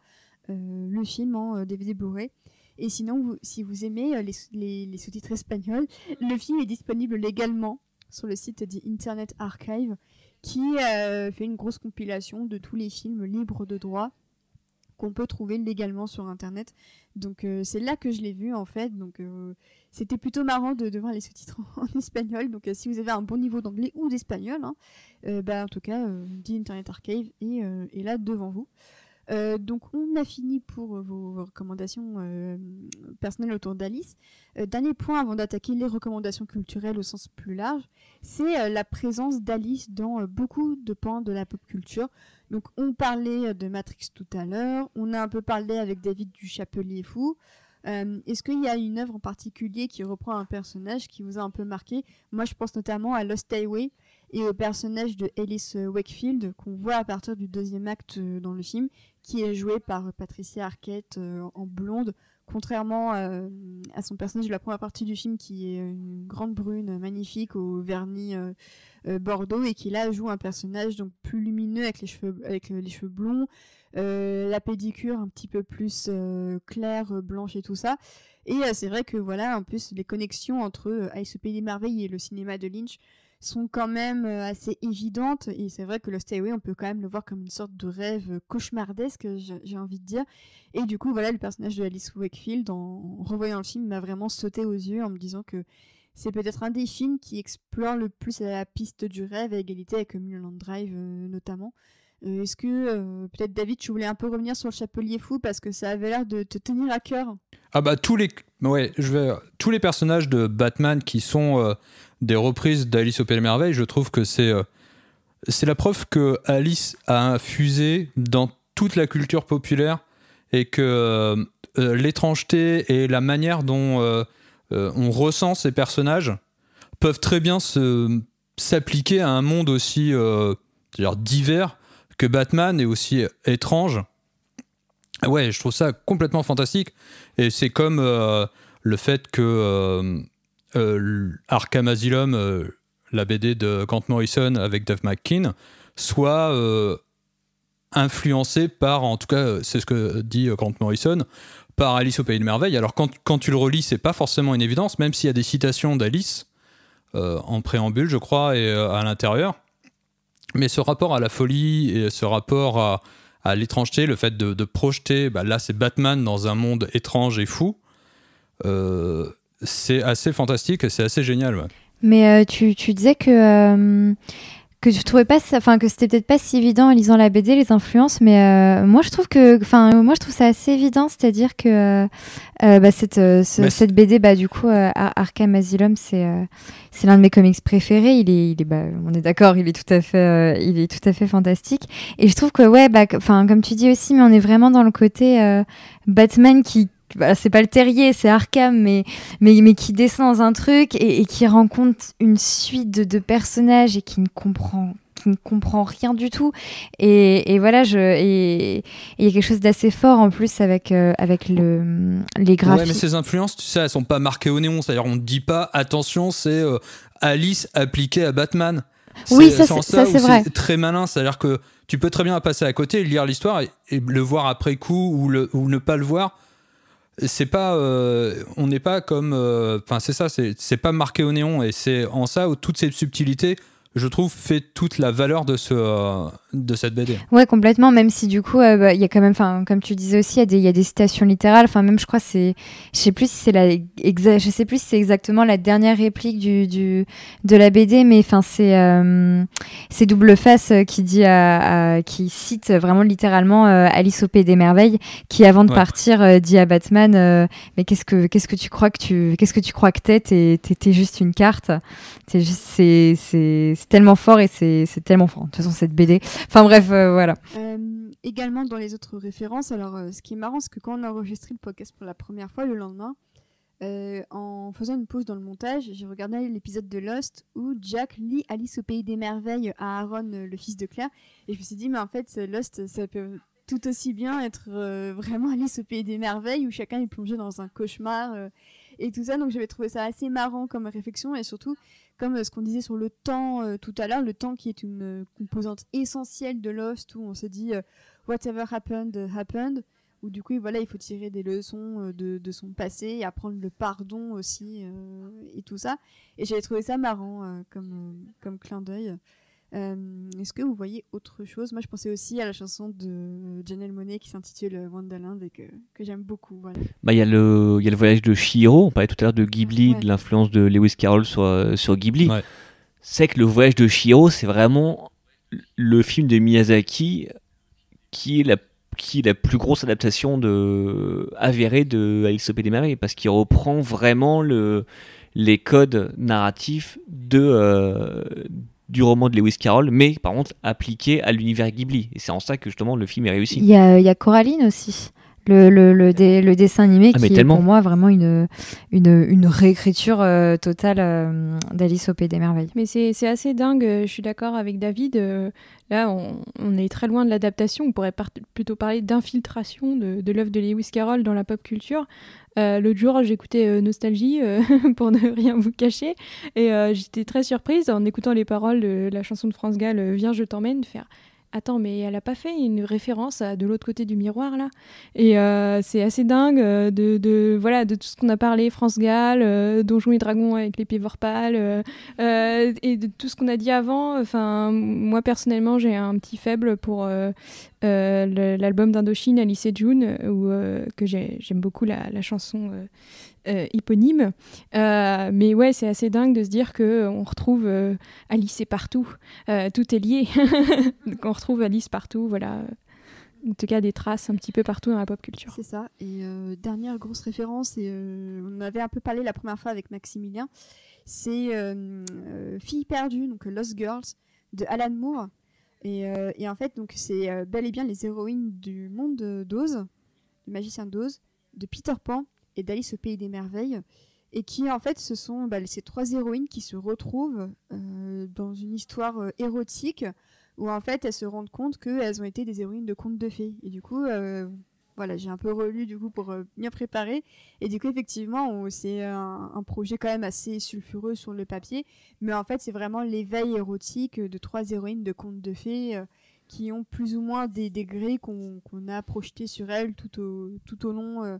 le film en DVD Blu-ray. Et sinon, si vous aimez euh, les, sous- les- les sous-titres espagnols, le film est disponible légalement sur le site du Internet Archive qui euh, fait une grosse compilation de tous les films libres de droit qu'on peut trouver légalement sur Internet. Donc euh, c'est là que je l'ai vu en fait. Donc c'était plutôt marrant de, voir les sous-titres en, espagnol. Donc si vous avez un bon niveau d'anglais ou d'espagnol, hein, bah, en tout cas, The Internet Archive est là devant vous. Euh, donc on a fini pour euh, vos recommandations euh, personnelles autour d'Alice. Dernier point avant d'attaquer les recommandations culturelles au sens plus large, c'est la présence d'Alice dans beaucoup de pans de la pop culture. Donc on parlait de Matrix tout à l'heure, on a un peu parlé avec David du Chapelier Fou. Est-ce qu'il y a une œuvre en particulier qui reprend un personnage qui vous a un peu marqué? Moi je pense notamment à Lost Highway et au personnage de Alice Wakefield qu'on voit à partir du deuxième acte dans le film, qui est joué par Patricia Arquette euh, en blonde, contrairement euh, à son personnage de la première partie du film qui est une grande brune magnifique au vernis euh, bordeaux et qui là joue un personnage donc plus lumineux avec les cheveux avec les cheveux blonds, la pédicure un petit peu plus claire, blanche et tout ça. Et c'est vrai que voilà, en plus les connexions entre Alice au pays des et le cinéma de Lynch sont quand même euh, assez évidentes. Et c'est vrai que le Stay Away on peut quand même le voir comme une sorte de rêve euh, cauchemardesque j'ai envie de dire. Et du coup voilà le personnage de Alice Wakefield en revoyant le film m'a vraiment sauté aux yeux en me disant que c'est peut-être un des films qui explore le plus la piste du rêve à égalité avec Mulholland Drive euh, notamment. Est-ce que peut-être David tu voulais un peu revenir sur le Chapelier Fou parce que ça avait l'air de te tenir à cœur. Ah bah tous les ouais, je vais tous les personnages de Batman qui sont des reprises d'Alice au Pays des merveilles, je trouve que c'est euh, c'est la preuve que Alice a infusé dans toute la culture populaire et que euh, euh, l'étrangeté et la manière dont on ressent ces personnages peuvent très bien s'appliquer à un monde aussi divers que Batman est aussi étrange. Ouais, je trouve ça complètement fantastique. Et c'est comme le fait que euh, Arkham Asylum, euh, la BD de Grant Morrison avec Dave McKean, soit euh, influencé par, en tout cas, euh, c'est ce que dit Grant Morrison, par Alice au Pays de Merveilles. Alors quand, quand tu le relis, c'est pas forcément une évidence, même s'il y a des citations d'Alice. en préambule, je crois, et à l'intérieur. Mais ce rapport à la folie et ce rapport à, l'étrangeté, le fait de, projeter, bah, là c'est Batman dans un monde étrange et fou, c'est assez fantastique et c'est assez génial. ouais. Mais euh, tu, tu disais que, euh, que tu trouvais pas, enfin que c'était peut-être pas si évident en lisant la BD les influences, mais euh, moi je trouve que, enfin moi je trouve ça assez évident, c'est-à-dire que euh, bah, cette, ce- cette BD, bah du coup Ar- Arkham Asylum, c'est c'est l'un de mes comics préférés. Il est, il est, bah, on est d'accord, il est tout à fait, il est tout à fait fantastique. Et je trouve que ouais, bah, enfin comme tu dis aussi, mais on est vraiment dans le côté Batman qui bah, c'est pas le terrier, c'est Arkham, mais mais, mais qui descend dans un truc et, et qui rencontre une suite de, de personnages et qui ne comprend qui ne comprend rien du tout et, et voilà je et et il y a quelque chose d'assez fort en plus avec euh, avec le les Ouais, graphiques mais ces influences, tu sais, elles sont pas marquées au néon. C'est-à-dire, on ne dit pas, attention, c'est euh, Alice appliquée à Batman. Oui, ça, c'est- ça, vrai. très malin. C'est-à-dire que tu peux très bien passer à côté, lire l'histoire et, et le voir après coup ou, le, ou ne pas le voir. C'est pas, euh, on n'est pas comme, euh, enfin c'est ça, c'est c'est pas marqué au néon et c'est en ça où toutes ces subtilités, je trouve, fait toute la valeur de ce, euh, de cette BD. Ouais, complètement. Même si du coup, euh, bah, il y a quand même, enfin, comme tu disais aussi, il y a des, il y a des citations littérales. Enfin, même, je crois, c'est, je sais plus si c'est la, exa- je sais plus si c'est exactement la dernière réplique du, du de la BD, mais enfin, c'est, euh, c'est Double Face euh, qui dit, à, à- qui cite vraiment littéralement euh, Alice au pays des merveilles, qui avant de Ouais. partir dit à Batman, mais qu'est-ce que, qu'est-ce que tu crois que tu, qu'est-ce que tu crois que t'es? T'es, t'es, juste une carte. C'est c'est, tellement fort et c'est, c'est tellement fort. De toute façon, cette BD. Enfin bref, euh, voilà. Euh, également dans les autres références, alors euh, ce qui est marrant, c'est que quand on a enregistré le podcast pour la première fois le lendemain, en faisant une pause dans le montage, j'ai regardé l'épisode de Lost où Jack lit Alice au pays des merveilles à Aaron, le fils de Claire, et je me suis dit mais en fait Lost ça peut tout aussi bien être vraiment Alice au pays des merveilles où chacun est plongé dans un cauchemar et tout ça, donc j'avais trouvé ça assez marrant comme réflexion et surtout comme euh, ce qu'on disait sur le temps euh, tout à l'heure, le temps qui est une euh, composante essentielle de Lost où on se dit whatever happened happened. Où du coup voilà il faut tirer des leçons de, son passé apprendre le pardon aussi et tout ça. Et j'avais trouvé ça marrant comme comme clin d'œil Euh, est-ce que vous voyez autre chose? Moi je pensais aussi à la chanson de Janelle Monet qui s'intitule Wonderland et que, que j'aime beaucoup voilà Bah, il y, a le- il y a le voyage de Shihiro, on parlait tout à l'heure de Ghibli, Ouais. de l'influence de Lewis Carroll sur, euh, sur Ghibli. Ouais. C'est que le voyage de Shihiro, c'est vraiment le film de Miyazaki qui est la, qui est la plus grosse adaptation de, avérée de Alice au Pays des Merveilles, parce qu'il reprend vraiment le, les codes narratifs de, euh, du roman de Lewis Carroll, mais par contre appliqué à l'univers Ghibli. Et c'est en ça que justement le film est réussi. Il y a, il y a Coraline aussi. Le, le, le, dé- le dessin animé Ah, qui est pour moi vraiment une, une, une réécriture euh, totale euh, d'Alice au Pays des Merveilles. Mais c'est assez dingue, euh, je suis d'accord avec David. euh, Là, on, on est très loin de l'adaptation. On pourrait par- plutôt parler d'infiltration de, de l'œuvre de Lewis Carroll dans la pop culture. Euh, L'autre jour, j'écoutais euh, Nostalgie, euh, pour ne rien vous cacher, et j'étais très surprise en écoutant les paroles de la chanson de France Gall, Viens, je t'emmène, faire Attends, mais elle a pas fait une référence à de l'autre côté du miroir là? Et euh, c'est assez dingue euh, de, voilà, de tout ce qu'on a parlé, France Gall, euh, Donjons et Dragons avec les pieds vorpales, euh, et de tout ce qu'on a dit avant, moi personnellement, j'ai un petit faible pour l'album d'Indochine, Alice et June, où, que j'ai- j'aime beaucoup la chanson euh, euh. Euh, mais ouais, c'est assez dingue de se dire que on retrouve euh, Alice est partout, Euh, tout est lié. Donc on retrouve Alice partout, voilà. En tout cas, des traces un petit peu partout dans la pop culture. C'est ça. Et euh, dernière grosse référence, et euh, on avait un peu parlé la première fois avec Maximilien, c'est euh, euh, Fille perdue, donc Lost Girls, de Alan Moore. Et, euh, en fait, donc c'est euh, bel et bien les héroïnes du monde de- d'Oz, du magicien d'Oz, de Peter Pan et d'Alice au pays des merveilles. Et qui en fait, ce sont bah, ces trois héroïnes qui se retrouvent euh, dans une histoire euh, érotique où en fait elles se rendent compte qu'elles ont été des héroïnes de contes de fées. Et du coup, euh, voilà, j'ai un peu relu du coup pour bien préparer. Et du coup, effectivement, c'est un, un projet quand même assez sulfureux sur le papier. Mais en fait, c'est vraiment l'éveil érotique de trois héroïnes de contes de fées qui ont plus ou moins des degrés qu'on a projetés sur elles tout au, tout au long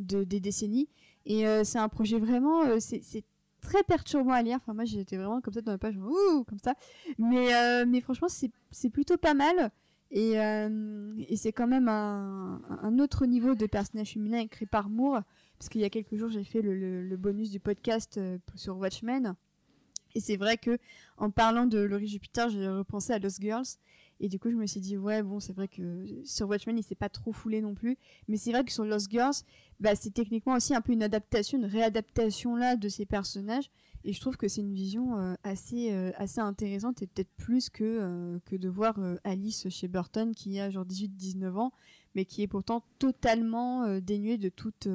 de, des décennies. Et euh, c'est un projet vraiment, euh, c'est très perturbant à lire. Enfin, moi, j'étais vraiment comme ça dans la page, ouh, comme ça. Mais, euh, mais franchement, c'est plutôt pas mal. Et, et c'est quand même un, autre niveau de personnage féminin écrit par Moore. Parce qu'il y a quelques jours, j'ai fait le, le, bonus du podcast sur Watchmen. Et c'est vrai que en parlant de Laurie Jupiter, j'ai repensé à Lost Girls. Et du coup, je me suis dit, ouais, bon, c'est vrai que sur Watchmen, il s'est pas trop foulé non plus. Mais c'est vrai que sur Lost Girls, bah, c'est techniquement aussi un peu une adaptation, une réadaptation là de ces personnages. Et je trouve que c'est une vision euh, assez, euh, assez intéressante et peut-être plus que, euh, que de voir Alice chez Burton qui a genre 18-19 ans, mais qui est pourtant totalement dénuée de toute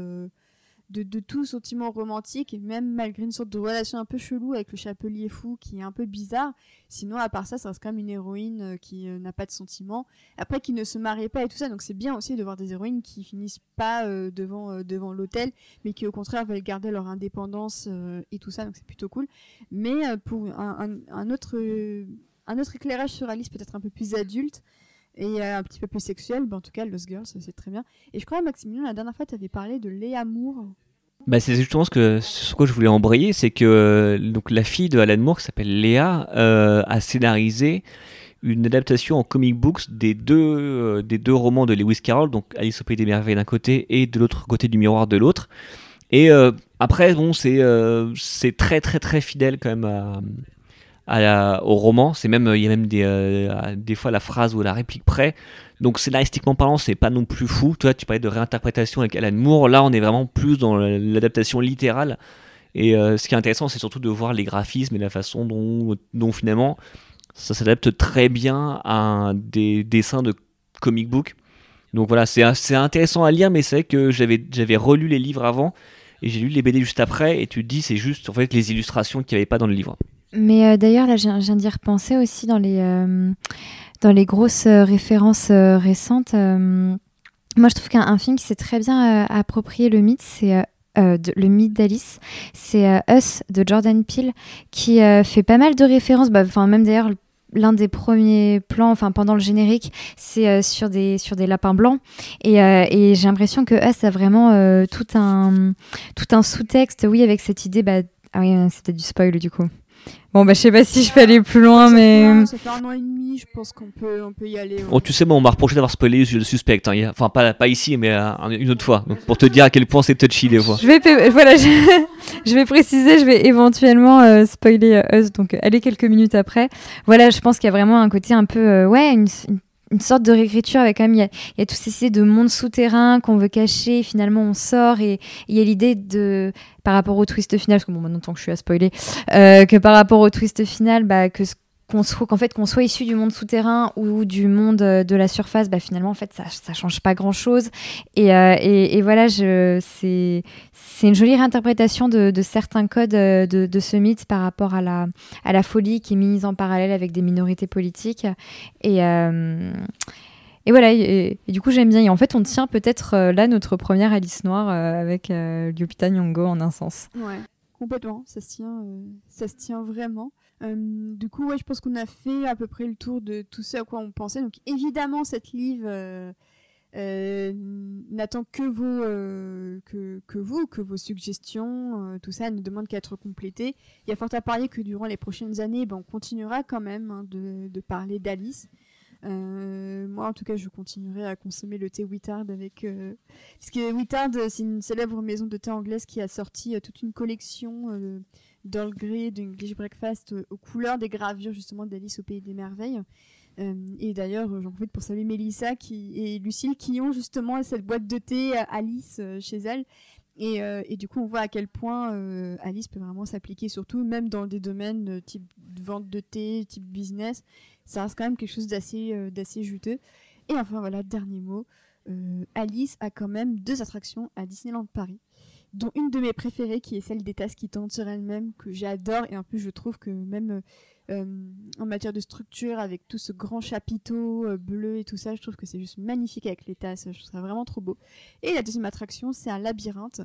de, tout sentiment romantique, et même malgré une sorte de relation un peu chelou avec le chapelier fou qui est un peu bizarre. Sinon, à part ça, ça reste quand même une héroïne euh, qui euh, n'a pas de sentiments. Après, qui ne se marie pas et tout ça, donc c'est bien aussi de voir des héroïnes qui finissent pas euh, devant, devant l'hôtel, mais qui au contraire veulent garder leur indépendance et tout ça, donc c'est plutôt cool. Mais pour un, un, autre, un autre éclairage sur Alice, peut-être un peu plus adulte, et un petit peu plus sexuel. Ben, en tout cas, Lost Girls, c'est très bien. Et je crois, Maximilien, la dernière fois, tu avais parlé de Léa Moore. Bah, c'est justement ce que sur quoi je voulais embrayer, c'est que euh, donc la fille de Alan Moore, qui s'appelle Léa, euh, a scénarisé une adaptation en comic books des deux, euh, des deux romans de Lewis Carroll, donc Alice au Pays des Merveilles d'un côté et de l'autre côté du miroir de l'autre. Et après, bon, c'est c'est très très très fidèle quand même à, au roman. C'est même, il y a même des, euh, des fois la phrase ou la réplique près. Donc scénaristiquement parlant, c'est pas non plus fou. Toi, tu parlais de réinterprétation avec Alan Moore. Là, on est vraiment plus dans l'adaptation littérale. Et euh, ce qui est intéressant, c'est surtout de voir les graphismes et la façon dont, finalement ça s'adapte très bien à des dessins de comic book. Donc voilà, c'est intéressant à lire, mais c'est que j'avais relu les livres avant et j'ai lu les BD juste après. Et tu te dis, c'est juste en fait les illustrations qu'il n'y avait pas dans le livre. Mais euh, d'ailleurs, là, je viens d'y repenser aussi dans les, euh, dans les grosses euh, références récentes. moi, je trouve qu'un film qui s'est très bien approprié le mythe, c'est le mythe d'Alice, c'est Us de Jordan Peele, qui fait pas mal de références, bah, même d'ailleurs l'un des premiers plans, enfin pendant le générique, c'est sur des sur des lapins blancs et, et j'ai l'impression que Us a vraiment tout un tout un sous-texte, oui, avec cette idée, bah, ah oui, c'était du spoil du coup. Bon, bah, je sais pas si je peux aller plus loin, mais. ça fait un an et demi, je pense qu'on peut, on peut y aller. Oh, tu sais, moi, on m'a reproché d'avoir spoilé le suspect. Hein. Enfin, pas, pas ici, mais euh, une autre fois. Donc, pour te dire à quel point c'est touchy des fois. Je vais, voilà, je... vais préciser, je vais éventuellement euh, spoiler euh, Us, donc aller quelques minutes après. Voilà, je pense qu'il y a vraiment un côté un peu, ouais, une, une sorte de réécriture avec quand même il y a, ces idées de monde souterrain qu'on veut cacher finalement on sort et il y a l'idée de par rapport au twist final parce que bon maintenant tant que je suis à spoiler euh, que par rapport au twist final bah que qu'on soit qu'en fait qu'on soit issu du monde souterrain ou du monde euh, de la surface bah finalement en fait ça ça change pas grand chose et, euh, et, et, voilà je c'est c'est une jolie réinterprétation de, de certains codes euh, de, de, ce mythe par rapport à la à la folie qui est mise en parallèle avec des minorités politiques et euh, et voilà, et, du coup j'aime bien. Et en fait, on tient peut-être là notre première Alice Noire avec euh, Nyong'o en un sens. Ouais, complètement. Ça se tient, ça se tient vraiment. Euh, du coup, ouais, je pense qu'on a fait à peu près le tour de tout ce à quoi on pensait. Donc, évidemment, cette livre euh, euh, n'attend que vos, vous, que vos suggestions. tout ça ne demande qu'à être complété. Il y a fort à parier que durant les prochaines années, ben, on continuera quand même hein, de, parler d'Alice. moi, en tout cas, je continuerai à consommer le thé Wittard. Parce que Wittard, c'est une célèbre maison de thé anglaise qui a sorti toute une collection D'Earl Grey, d'English Breakfast euh, aux couleurs des gravures justement d'Alice au Pays des Merveilles. Euh, et d'ailleurs, j'en profite pour saluer Mélissa et Lucille qui ont justement cette boîte de thé euh, Alice chez elles. Et, du coup, on voit à quel point Alice peut vraiment s'appliquer, surtout même dans des domaines type vente de thé, type business. Ça reste quand même quelque chose d'assez d'assez juteux. Et enfin, voilà, dernier mot. Alice a quand même deux attractions à Disneyland Paris dont une de mes préférées qui est celle des tasses qui tendent sur elles-mêmes, que j'adore, et en plus je trouve que même euh, en matière de structure, avec tout ce grand chapiteau euh, bleu et tout ça, je trouve que c'est juste magnifique avec les tasses, je trouve ça vraiment trop beau. Et la deuxième attraction, c'est un labyrinthe.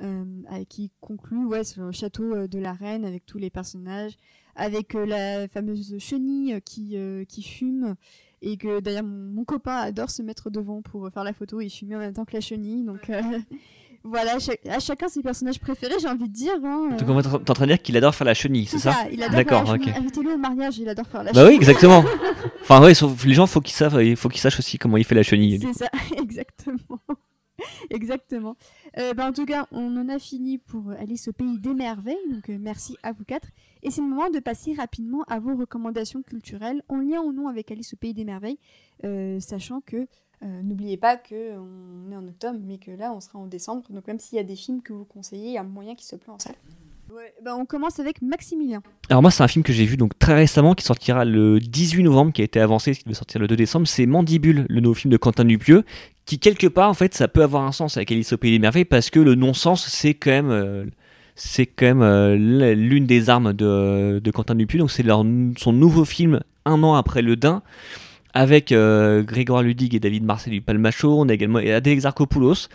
Euh, qui conclut ouais, sur le château de la reine avec tous les personnages, avec la fameuse chenille qui, qui fume, et que d'ailleurs mon, mon, copain adore se mettre devant pour faire la photo et fumer en même temps que la chenille. Donc Voilà, à chacun ses personnages préférés, j'ai envie de dire. Hein. Donc t'es en train de dire qu'il adore faire la chenille, c'est ça Il adore D'accord, faire la chenille. ok. Invitez-le au mariage, il adore faire la Bah oui, exactement. Enfin ouais, sauf- les gens faut qu'ils savent, il faut qu'ils sachent aussi comment il fait la chenille. C'est ça, exactement. exactement. Euh, bah, en tout cas, on en a fini pour Alice au pays des merveilles. Donc euh, merci à vous quatre. Et c'est le moment de passer rapidement à vos recommandations culturelles en lien ou non avec Alice au pays des merveilles, euh, sachant que euh, n'oubliez pas que on est en octobre, mais que là on sera en décembre. Donc même s'il y a des films que vous conseillez, il y a moyen qu'ils se plaît en salle. Ouais, bah, on commence avec Maximilien. Alors moi c'est un film que j'ai vu donc très récemment qui sortira le 18 novembre, qui a été avancé, qui devait sortir le 2 décembre, c'est Mandibule, le nouveau film de Quentin Dupieux, qui quelque part en fait ça peut avoir un sens avec Alice au pays des merveilles parce que le non-sens c'est quand même euh, c'est quand même euh, l'une des armes de, de Quentin Dupieux, donc c'est son nouveau film un an après le Dain avec euh, Grégoire Ludig et David Marseille du Palmacho, on a également Adèle Exarchopoulos.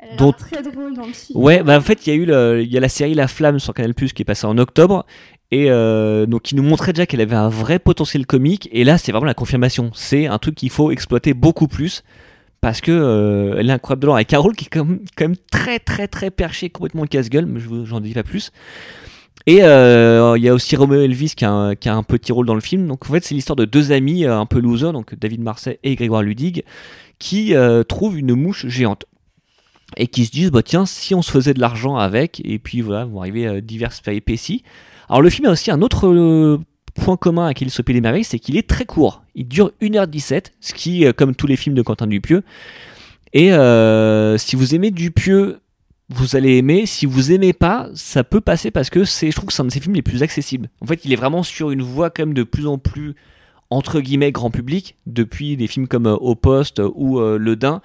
Elle Dont- très drôle dans le film. Ouais, bah en fait, il y a eu le- y a la série La Flamme sur Canal Plus qui est passée en octobre et euh, donc qui nous montrait déjà qu'elle avait un vrai potentiel comique et là c'est vraiment la confirmation. C'est un truc qu'il faut exploiter beaucoup plus parce que euh, elle est incroyable dedans avec Carole qui est quand même, quand même très très très perché, complètement casse-gueule, mais je vous- j'en dis pas plus. Et euh, il y a aussi Romeo Elvis qui a, un, petit rôle dans le film. Donc en fait c'est l'histoire de deux amis euh, un peu losers, donc David Marseille et Grégoire Ludig, qui euh, trouvent une mouche géante et qui se disent bah tiens si on se faisait de l'argent avec et puis voilà vont arriver euh, diverses péripéties. Alors le film a aussi un autre point commun avec au Pays des Merveilles, c'est qu'il est très court. Il dure 1h17, ce qui comme tous les films de Quentin Dupieux. Et si vous aimez Dupieux, vous allez aimer. Si vous aimez pas, ça peut passer parce que c'est je trouve que c'est un de ses films les plus accessibles. En fait, il est vraiment sur une voie quand même de plus en plus entre guillemets grand public depuis des films comme euh, Au Poste ou euh, Le Dain.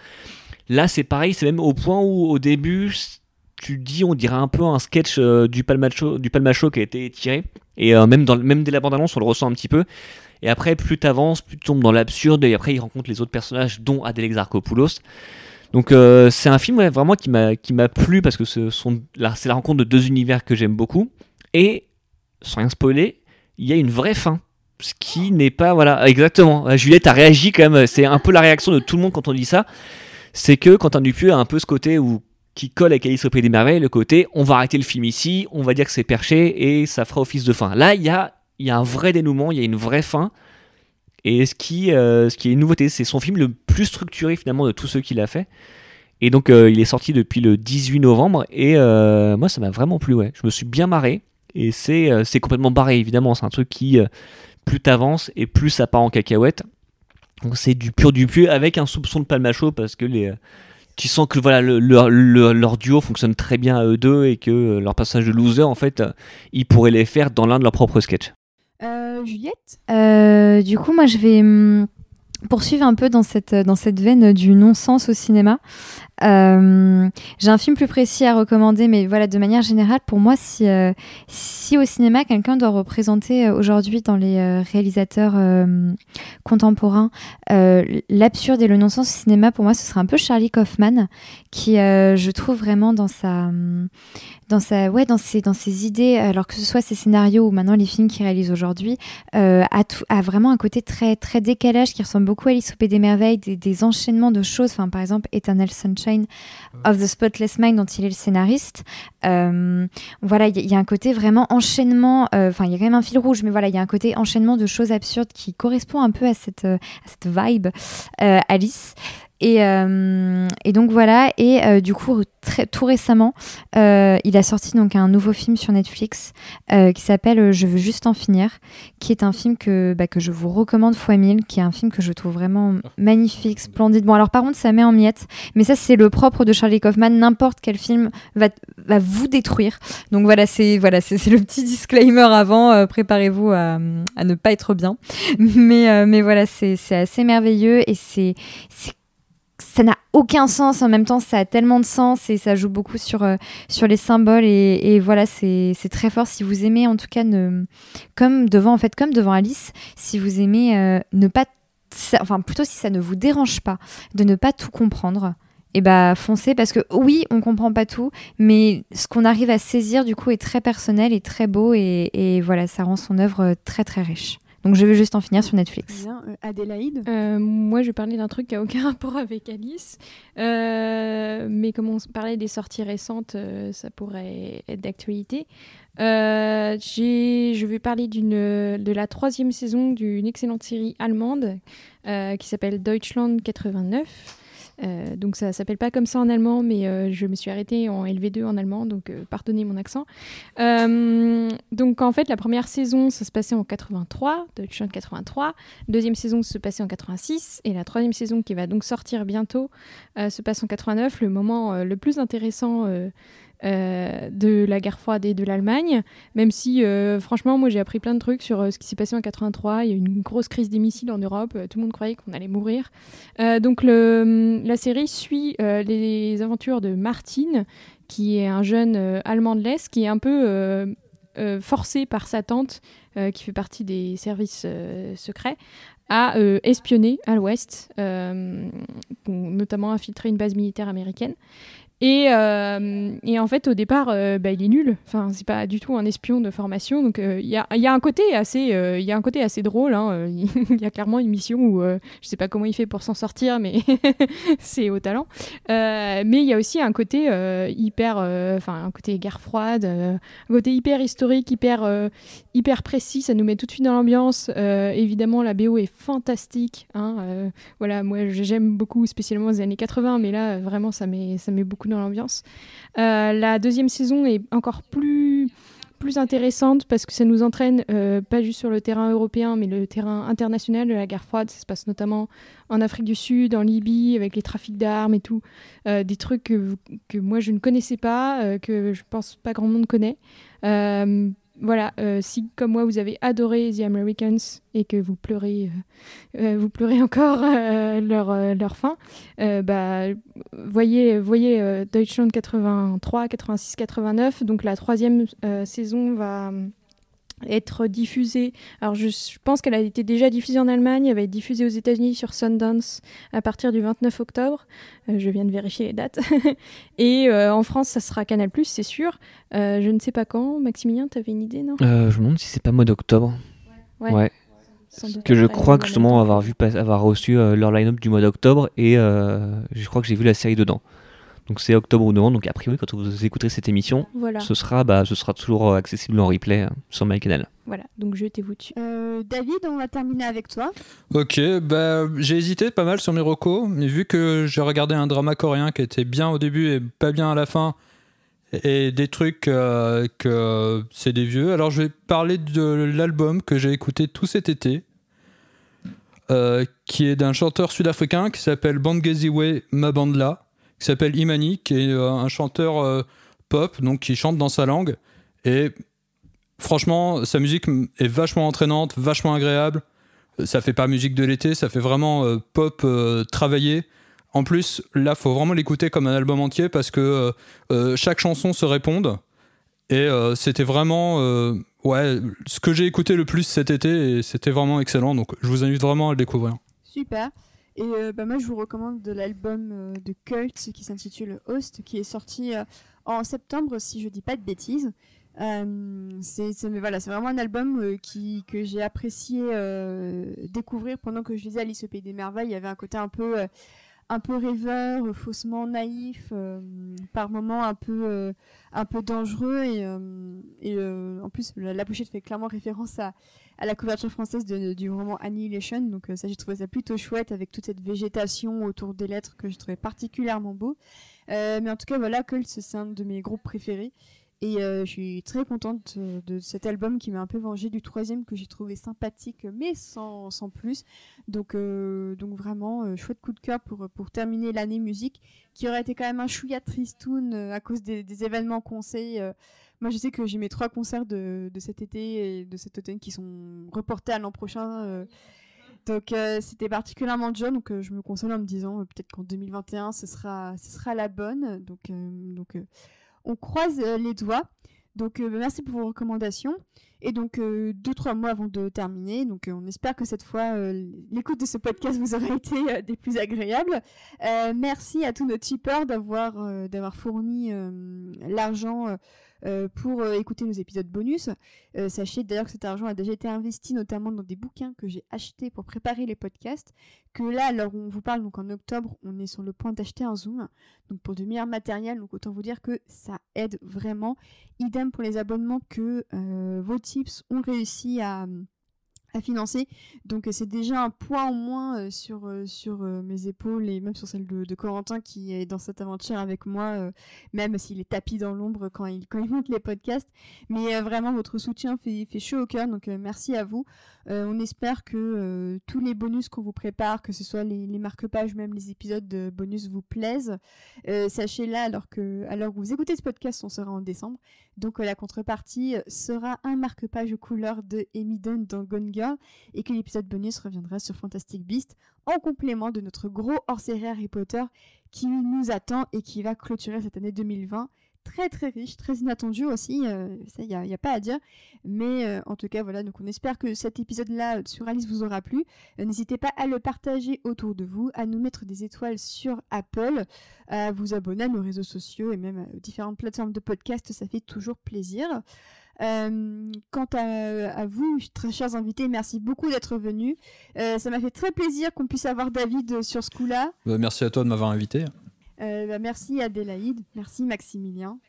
Là, c'est pareil, c'est même au point où au début, tu dis, on dirait un peu un sketch euh, du Palmacho, du Palmacho qui a été tiré. Et même, dans, même dès la bande-annonce, on le ressent un petit peu. Et après, plus t'avances, plus tu tombes dans l'absurde. Et après, il rencontre les autres personnages, dont Adèle Exarchopoulos. Donc, euh, c'est un film vraiment qui m'a qui m'a plu parce que c'est la rencontre de deux univers que j'aime beaucoup. Et, sans rien spoiler, il y a une vraie fin. Ce qui n'est pas. Voilà, exactement. Euh, Juliette a réagi quand même. C'est un peu la réaction de tout le monde quand on dit ça c'est que Quentin Dupieux a un peu ce côté où qui colle avec Alice au Pays des Merveilles, le côté on va arrêter le film ici, on va dire que c'est perché et ça fera office de fin. Là, il y a, il y a un vrai dénouement, il y a une vraie fin. Et ce qui, euh, ce qui est une nouveauté, c'est son film le plus structuré finalement de tous ceux qu'il a fait. Et donc, euh, il est sorti depuis le 18 novembre et euh, moi, ça m'a vraiment plu. Ouais. Je me suis bien marré et c'est complètement barré évidemment. C'est un truc qui, plus t'avances et plus ça part en cacahuète. Donc c'est du pur du pur avec un soupçon de palmacho parce que tu sens que voilà le- leur, duo fonctionne très bien à eux deux et que leur passage de loser en fait ils pourraient les faire dans l'un de leurs propres sketchs. Euh, Juliette Euh, du coup, moi, je vais hum, poursuivre un peu dans cette, dans cette veine du non-sens au cinéma. Euh, J'ai un film plus précis à recommander, mais voilà, de manière générale, pour moi, si, euh, si au cinéma, quelqu'un doit représenter euh, aujourd'hui dans les réalisateurs contemporains l'absurde et le non-sens au cinéma, pour moi, ce serait un peu Charlie Kaufman, qui, je trouve vraiment dans sa, dans sa, ouais, dans ses, dans ses idées, alors que ce soit ses scénarios ou maintenant les films qu'il réalise aujourd'hui, a, a vraiment un côté très, très décalage qui ressemble beaucoup à Alice au Pays des Merveilles, des, des enchaînements de choses. Enfin, par exemple, Eternal Sunshine of the Spotless Mind, dont il est le scénariste. Euh, voilà, il y, a- un côté vraiment enchaînement. euh, Enfin, il y a quand même un fil rouge, mais voilà, il y a un côté enchaînement de choses absurdes qui correspond un peu à cette, euh, à cette vibe Alice. Et, euh, et donc voilà, et euh, du coup, très, tout récemment, euh, il a sorti donc un nouveau film sur Netflix qui s'appelle Je veux juste en finir, qui est un film que, bah, que je vous recommande fois mille, qui est un film que je trouve vraiment magnifique, splendide. Bon, alors par contre, ça met en miettes, mais ça, c'est le propre de Charlie Kaufman. N'importe quel film va, va vous détruire. Donc voilà, c'est voilà, c'est le petit disclaimer avant. euh, Préparez-vous à, à ne pas être bien. Mais, euh, mais voilà, c'est assez merveilleux et c'est- ça n'a aucun sens. En même temps, ça a tellement de sens et ça joue beaucoup sur, euh, les symboles. Et, voilà, c'est très fort. Si vous aimez, en tout cas, ne, comme devant, en fait, comme devant Alice, si vous aimez euh, ne pas, enfin plutôt si ça ne vous dérange pas de ne pas tout comprendre. Et bah foncez parce que oui, on comprend pas tout, mais ce qu'on arrive à saisir du coup est très personnel et très beau et, et voilà, ça rend son œuvre très très riche. Donc je vais juste en finir sur Netflix. Bien, euh, Adélaïde? Euh, moi, je vais parler d'un truc qui n'a aucun rapport avec Alice. Euh, mais comme on parlait des sorties récentes, ça pourrait être d'actualité. Euh, j'ai- je vais parler de la troisième saison d'une excellente série allemande euh, qui s'appelle Deutschland 89. Euh, donc ça s'appelle pas comme ça en allemand, mais euh, je me suis arrêtée en LV2 en allemand, donc euh, pardonnez mon accent. Donc en fait, la première saison, ça se passait en 83, Deutschland 83. Deuxième saison se passait en 86 et la troisième saison qui va donc sortir bientôt se passe en 89, le moment le plus intéressant euh, de la guerre froide et de l'Allemagne, même si euh, franchement moi j'ai appris plein de trucs sur euh, ce qui s'est passé en 83, il y a eu une grosse crise des missiles en Europe, tout le monde croyait qu'on allait mourir. Donc la série suit les aventures de Martin, qui est un jeune allemand de l'Est, qui est un peu forcé par sa tante, qui fait partie des services secrets, à espionner à l'ouest, notamment infiltrer une base militaire américaine. Et, euh, et en fait, au départ, euh, bah, il est nul. Enfin, c'est pas du tout un espion de formation. Donc, euh, il y, a, un côté assez, y a un côté assez drôle. hein. Il y a clairement une mission où je sais pas comment il fait pour s'en sortir, mais c'est au talent. Mais il y a aussi un côté hyper, enfin, un côté guerre froide, un côté hyper historique, hyper, hyper précis. Ça nous met tout de suite dans l'ambiance. Évidemment, la BO est fantastique. hein. Voilà, moi j'aime beaucoup, spécialement les années 80, mais là vraiment ça met, ça met beaucoup l'ambiance. Euh, la deuxième saison est encore plus plus intéressante parce que ça nous entraîne euh, pas juste sur le terrain européen mais le terrain international de la guerre froide. Ça se passe notamment en Afrique du Sud, en Libye, avec les trafics d'armes et tout. Euh, des trucs que, moi je ne connaissais pas, que je pense pas grand monde connaît. Voilà, euh, si comme moi vous avez adoré The Americans et que vous pleurez, euh, euh, vous pleurez encore leur, leur fin, bah, voyez, voyez Deutschland 83, 86, 89. Donc la troisième saison va être diffusée. Alors je, je pense qu'elle a été déjà diffusée en Allemagne, elle va être diffusée aux États-Unis sur Sundance à partir du 29 octobre. Euh, je viens de vérifier les dates. Et euh, en France, ça sera Canal+, c'est sûr. Euh, je ne sais pas quand. Maximilien, tu avais une idée, non? Je me demande si c'est pas mois d'octobre. Ouais. Ouais. Sans doute Que je crois que justement avoir vu avoir reçu leur line-up du mois d'octobre et je crois que j'ai vu la série dedans. Donc c'est octobre ou novembre. Donc a priori quand vous écouterez cette émission, Voilà, ce sera bah ce sera toujours euh, accessible en replay euh, sur MyCanal. voilà. Donc jetez-vous dessus. Euh, David, on va terminer avec toi. Ok, bah, j'ai hésité pas mal sur mes recos, mais vu que j'ai regardé un drama coréen qui était bien au début et pas bien à la fin, et des trucs euh, que c'est des vieux, alors je vais parler de l'album que j'ai écouté tout cet été, euh, qui est d'un chanteur sud-africain qui s'appelle Bangeziwe Mabandla, qui s'appelle Imani, qui est euh, un chanteur euh, pop, donc qui chante dans sa langue, et franchement, sa musique est vachement entraînante, vachement agréable ça fait pas musique de l'été, ça fait vraiment euh, pop euh, travaillé. En plus, là, faut vraiment l'écouter comme un album entier parce que euh, euh, chaque chanson se répondent. Et euh, c'était vraiment euh, ouais, ce que j'ai écouté le plus cet été et c'était vraiment excellent. Donc je vous invite vraiment à le découvrir. Super. Et euh, bah, moi, je vous recommande de l'album euh, de Cult qui s'intitule Host, qui est sorti euh, en septembre, si je dis pas de bêtises. Euh, c'est voilà, c'est vraiment un album qui, que j'ai apprécié découvrir pendant que je lisais Alice au Pays des Merveilles. Il y avait un côté un peu, un peu rêveur, faussement naïf, par moments un peu, un peu dangereux. Et, en plus, la, la pochette fait clairement référence à, à la couverture française du roman Annihilation. Donc euh, ça, j'ai trouvé ça plutôt chouette avec toute cette végétation autour des lettres que je trouvais particulièrement beau. Euh, mais en tout cas, voilà, Cult, c'est un de mes groupes préférés. Et euh, je suis très contente de cet album qui m'a un peu vengé du troisième que j'ai trouvé sympathique, mais sans, sans plus. Donc, donc vraiment, chouette coup de cœur pour, pour terminer l'année musique, qui aurait été quand même un chouïa tristoun à cause des, des événements qu'on sait. Moi, je sais que j'ai mes trois concerts de, de cet été et de cet automne qui sont reportés à l'an prochain. euh. donc, euh, c'était particulièrement dur. Donc, euh, je me console en me disant peut-être qu'en 2021, ce sera, ce sera la bonne. Donc, donc on croise les doigts. Donc merci pour vos recommandations. Et donc deux trois mois avant de terminer. Donc on espère que cette fois l'écoute de ce podcast vous aura été des plus agréables. Merci à tous nos tipeurs d'avoir d'avoir fourni l'argent pour euh, écouter nos épisodes bonus. Euh, sachez d'ailleurs que cet argent a déjà été investi notamment dans des bouquins que j'ai achetés pour préparer les podcasts. Que là, alors on vous parle, donc en octobre, on est sur le point d'acheter un Zoom, donc pour du meilleur matériel. Donc autant vous dire que ça aide vraiment. Idem pour les abonnements que euh, vos tips ont réussi à financer. Donc euh, c'est déjà un poids en moins euh, sur, euh, mes épaules et même sur celle de, Corentin qui est dans cette aventure avec moi, même s'il est tapis dans l'ombre quand il, quand il monte les podcasts. Mais vraiment, votre soutien fait, fait chaud au cœur, donc merci à vous. Euh, on espère que euh, tous les bonus qu'on vous prépare, que ce soit les, marque-pages, même les épisodes de bonus vous plaisent. Euh, sachez là, alors que, vous écoutez ce podcast, on sera en décembre. Donc la contrepartie sera un marque-page couleur de Amy Dunn dans Gone Girl et que l'épisode bonus reviendra sur Fantastic Beast en complément de notre gros hors-série Harry Potter qui nous attend et qui va clôturer cette année 2020. Très très riche, très inattendu aussi, euh, ça il n'y a, pas à dire. Mais euh, en tout cas voilà, donc on espère que cet épisode-là sur Alice vous aura plu. Euh, N'hésitez pas à le partager autour de vous, à nous mettre des étoiles sur Apple, à vous abonner à nos réseaux sociaux et même aux différentes plateformes de podcast, ça fait toujours plaisir. Quant à, vous, très chers invités, merci beaucoup d'être venus. Ça m'a fait très plaisir qu'on puisse avoir David sur ce coup-là. Bah, merci à toi de m'avoir invité. Euh, bah, merci Adélaïde, merci Maximilien,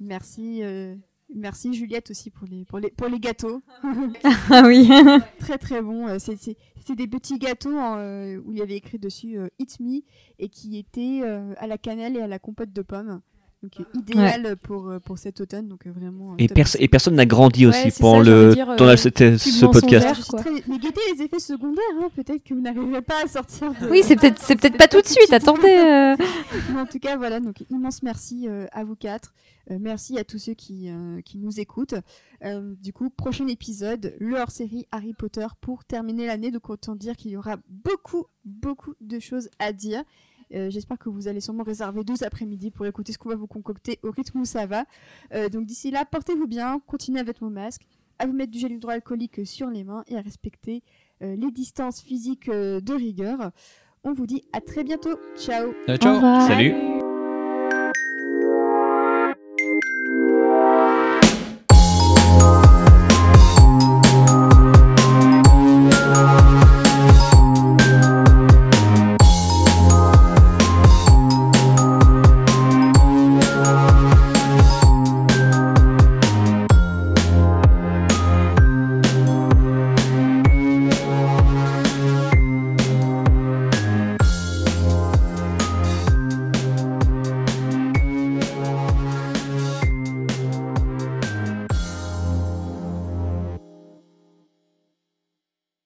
merci, euh, merci Juliette aussi pour les, pour les, pour les gâteaux. ah oui. très très bon. Euh, C'était des petits gâteaux en, euh, où il y avait écrit dessus It's Me et qui étaient à la cannelle et à la compote de pommes. Donc euh, idéal ouais. pour, euh, pour cet automne. Donc euh, vraiment. Et, pers et, personne n'a grandi aussi ouais, pendant ça, le dire, de ce podcast. Mais guettez les effets secondaires. Hein. Peut-être que vous n'arriverez pas à sortir. De... Oui, c'est peut-être c'est peut-être pas tout de suite. Attendez. Euh... en tout cas, voilà. Donc immense merci à vous quatre. merci à tous ceux qui, qui nous écoutent. du coup, prochain épisode, le hors-série Harry Potter pour terminer l'année. Donc autant dire qu'il y aura beaucoup, beaucoup de choses à dire. Euh, J'espère que vous allez sûrement réserver 12 après-midi pour écouter ce qu'on va vous concocter au rythme où ça va. Euh, donc d'ici là, portez-vous bien, continuez avec vos masques, à vous mettre du gel hydroalcoolique sur les mains et à respecter euh, les distances physiques de rigueur. On vous dit à très bientôt. Ciao. ciao. Salut.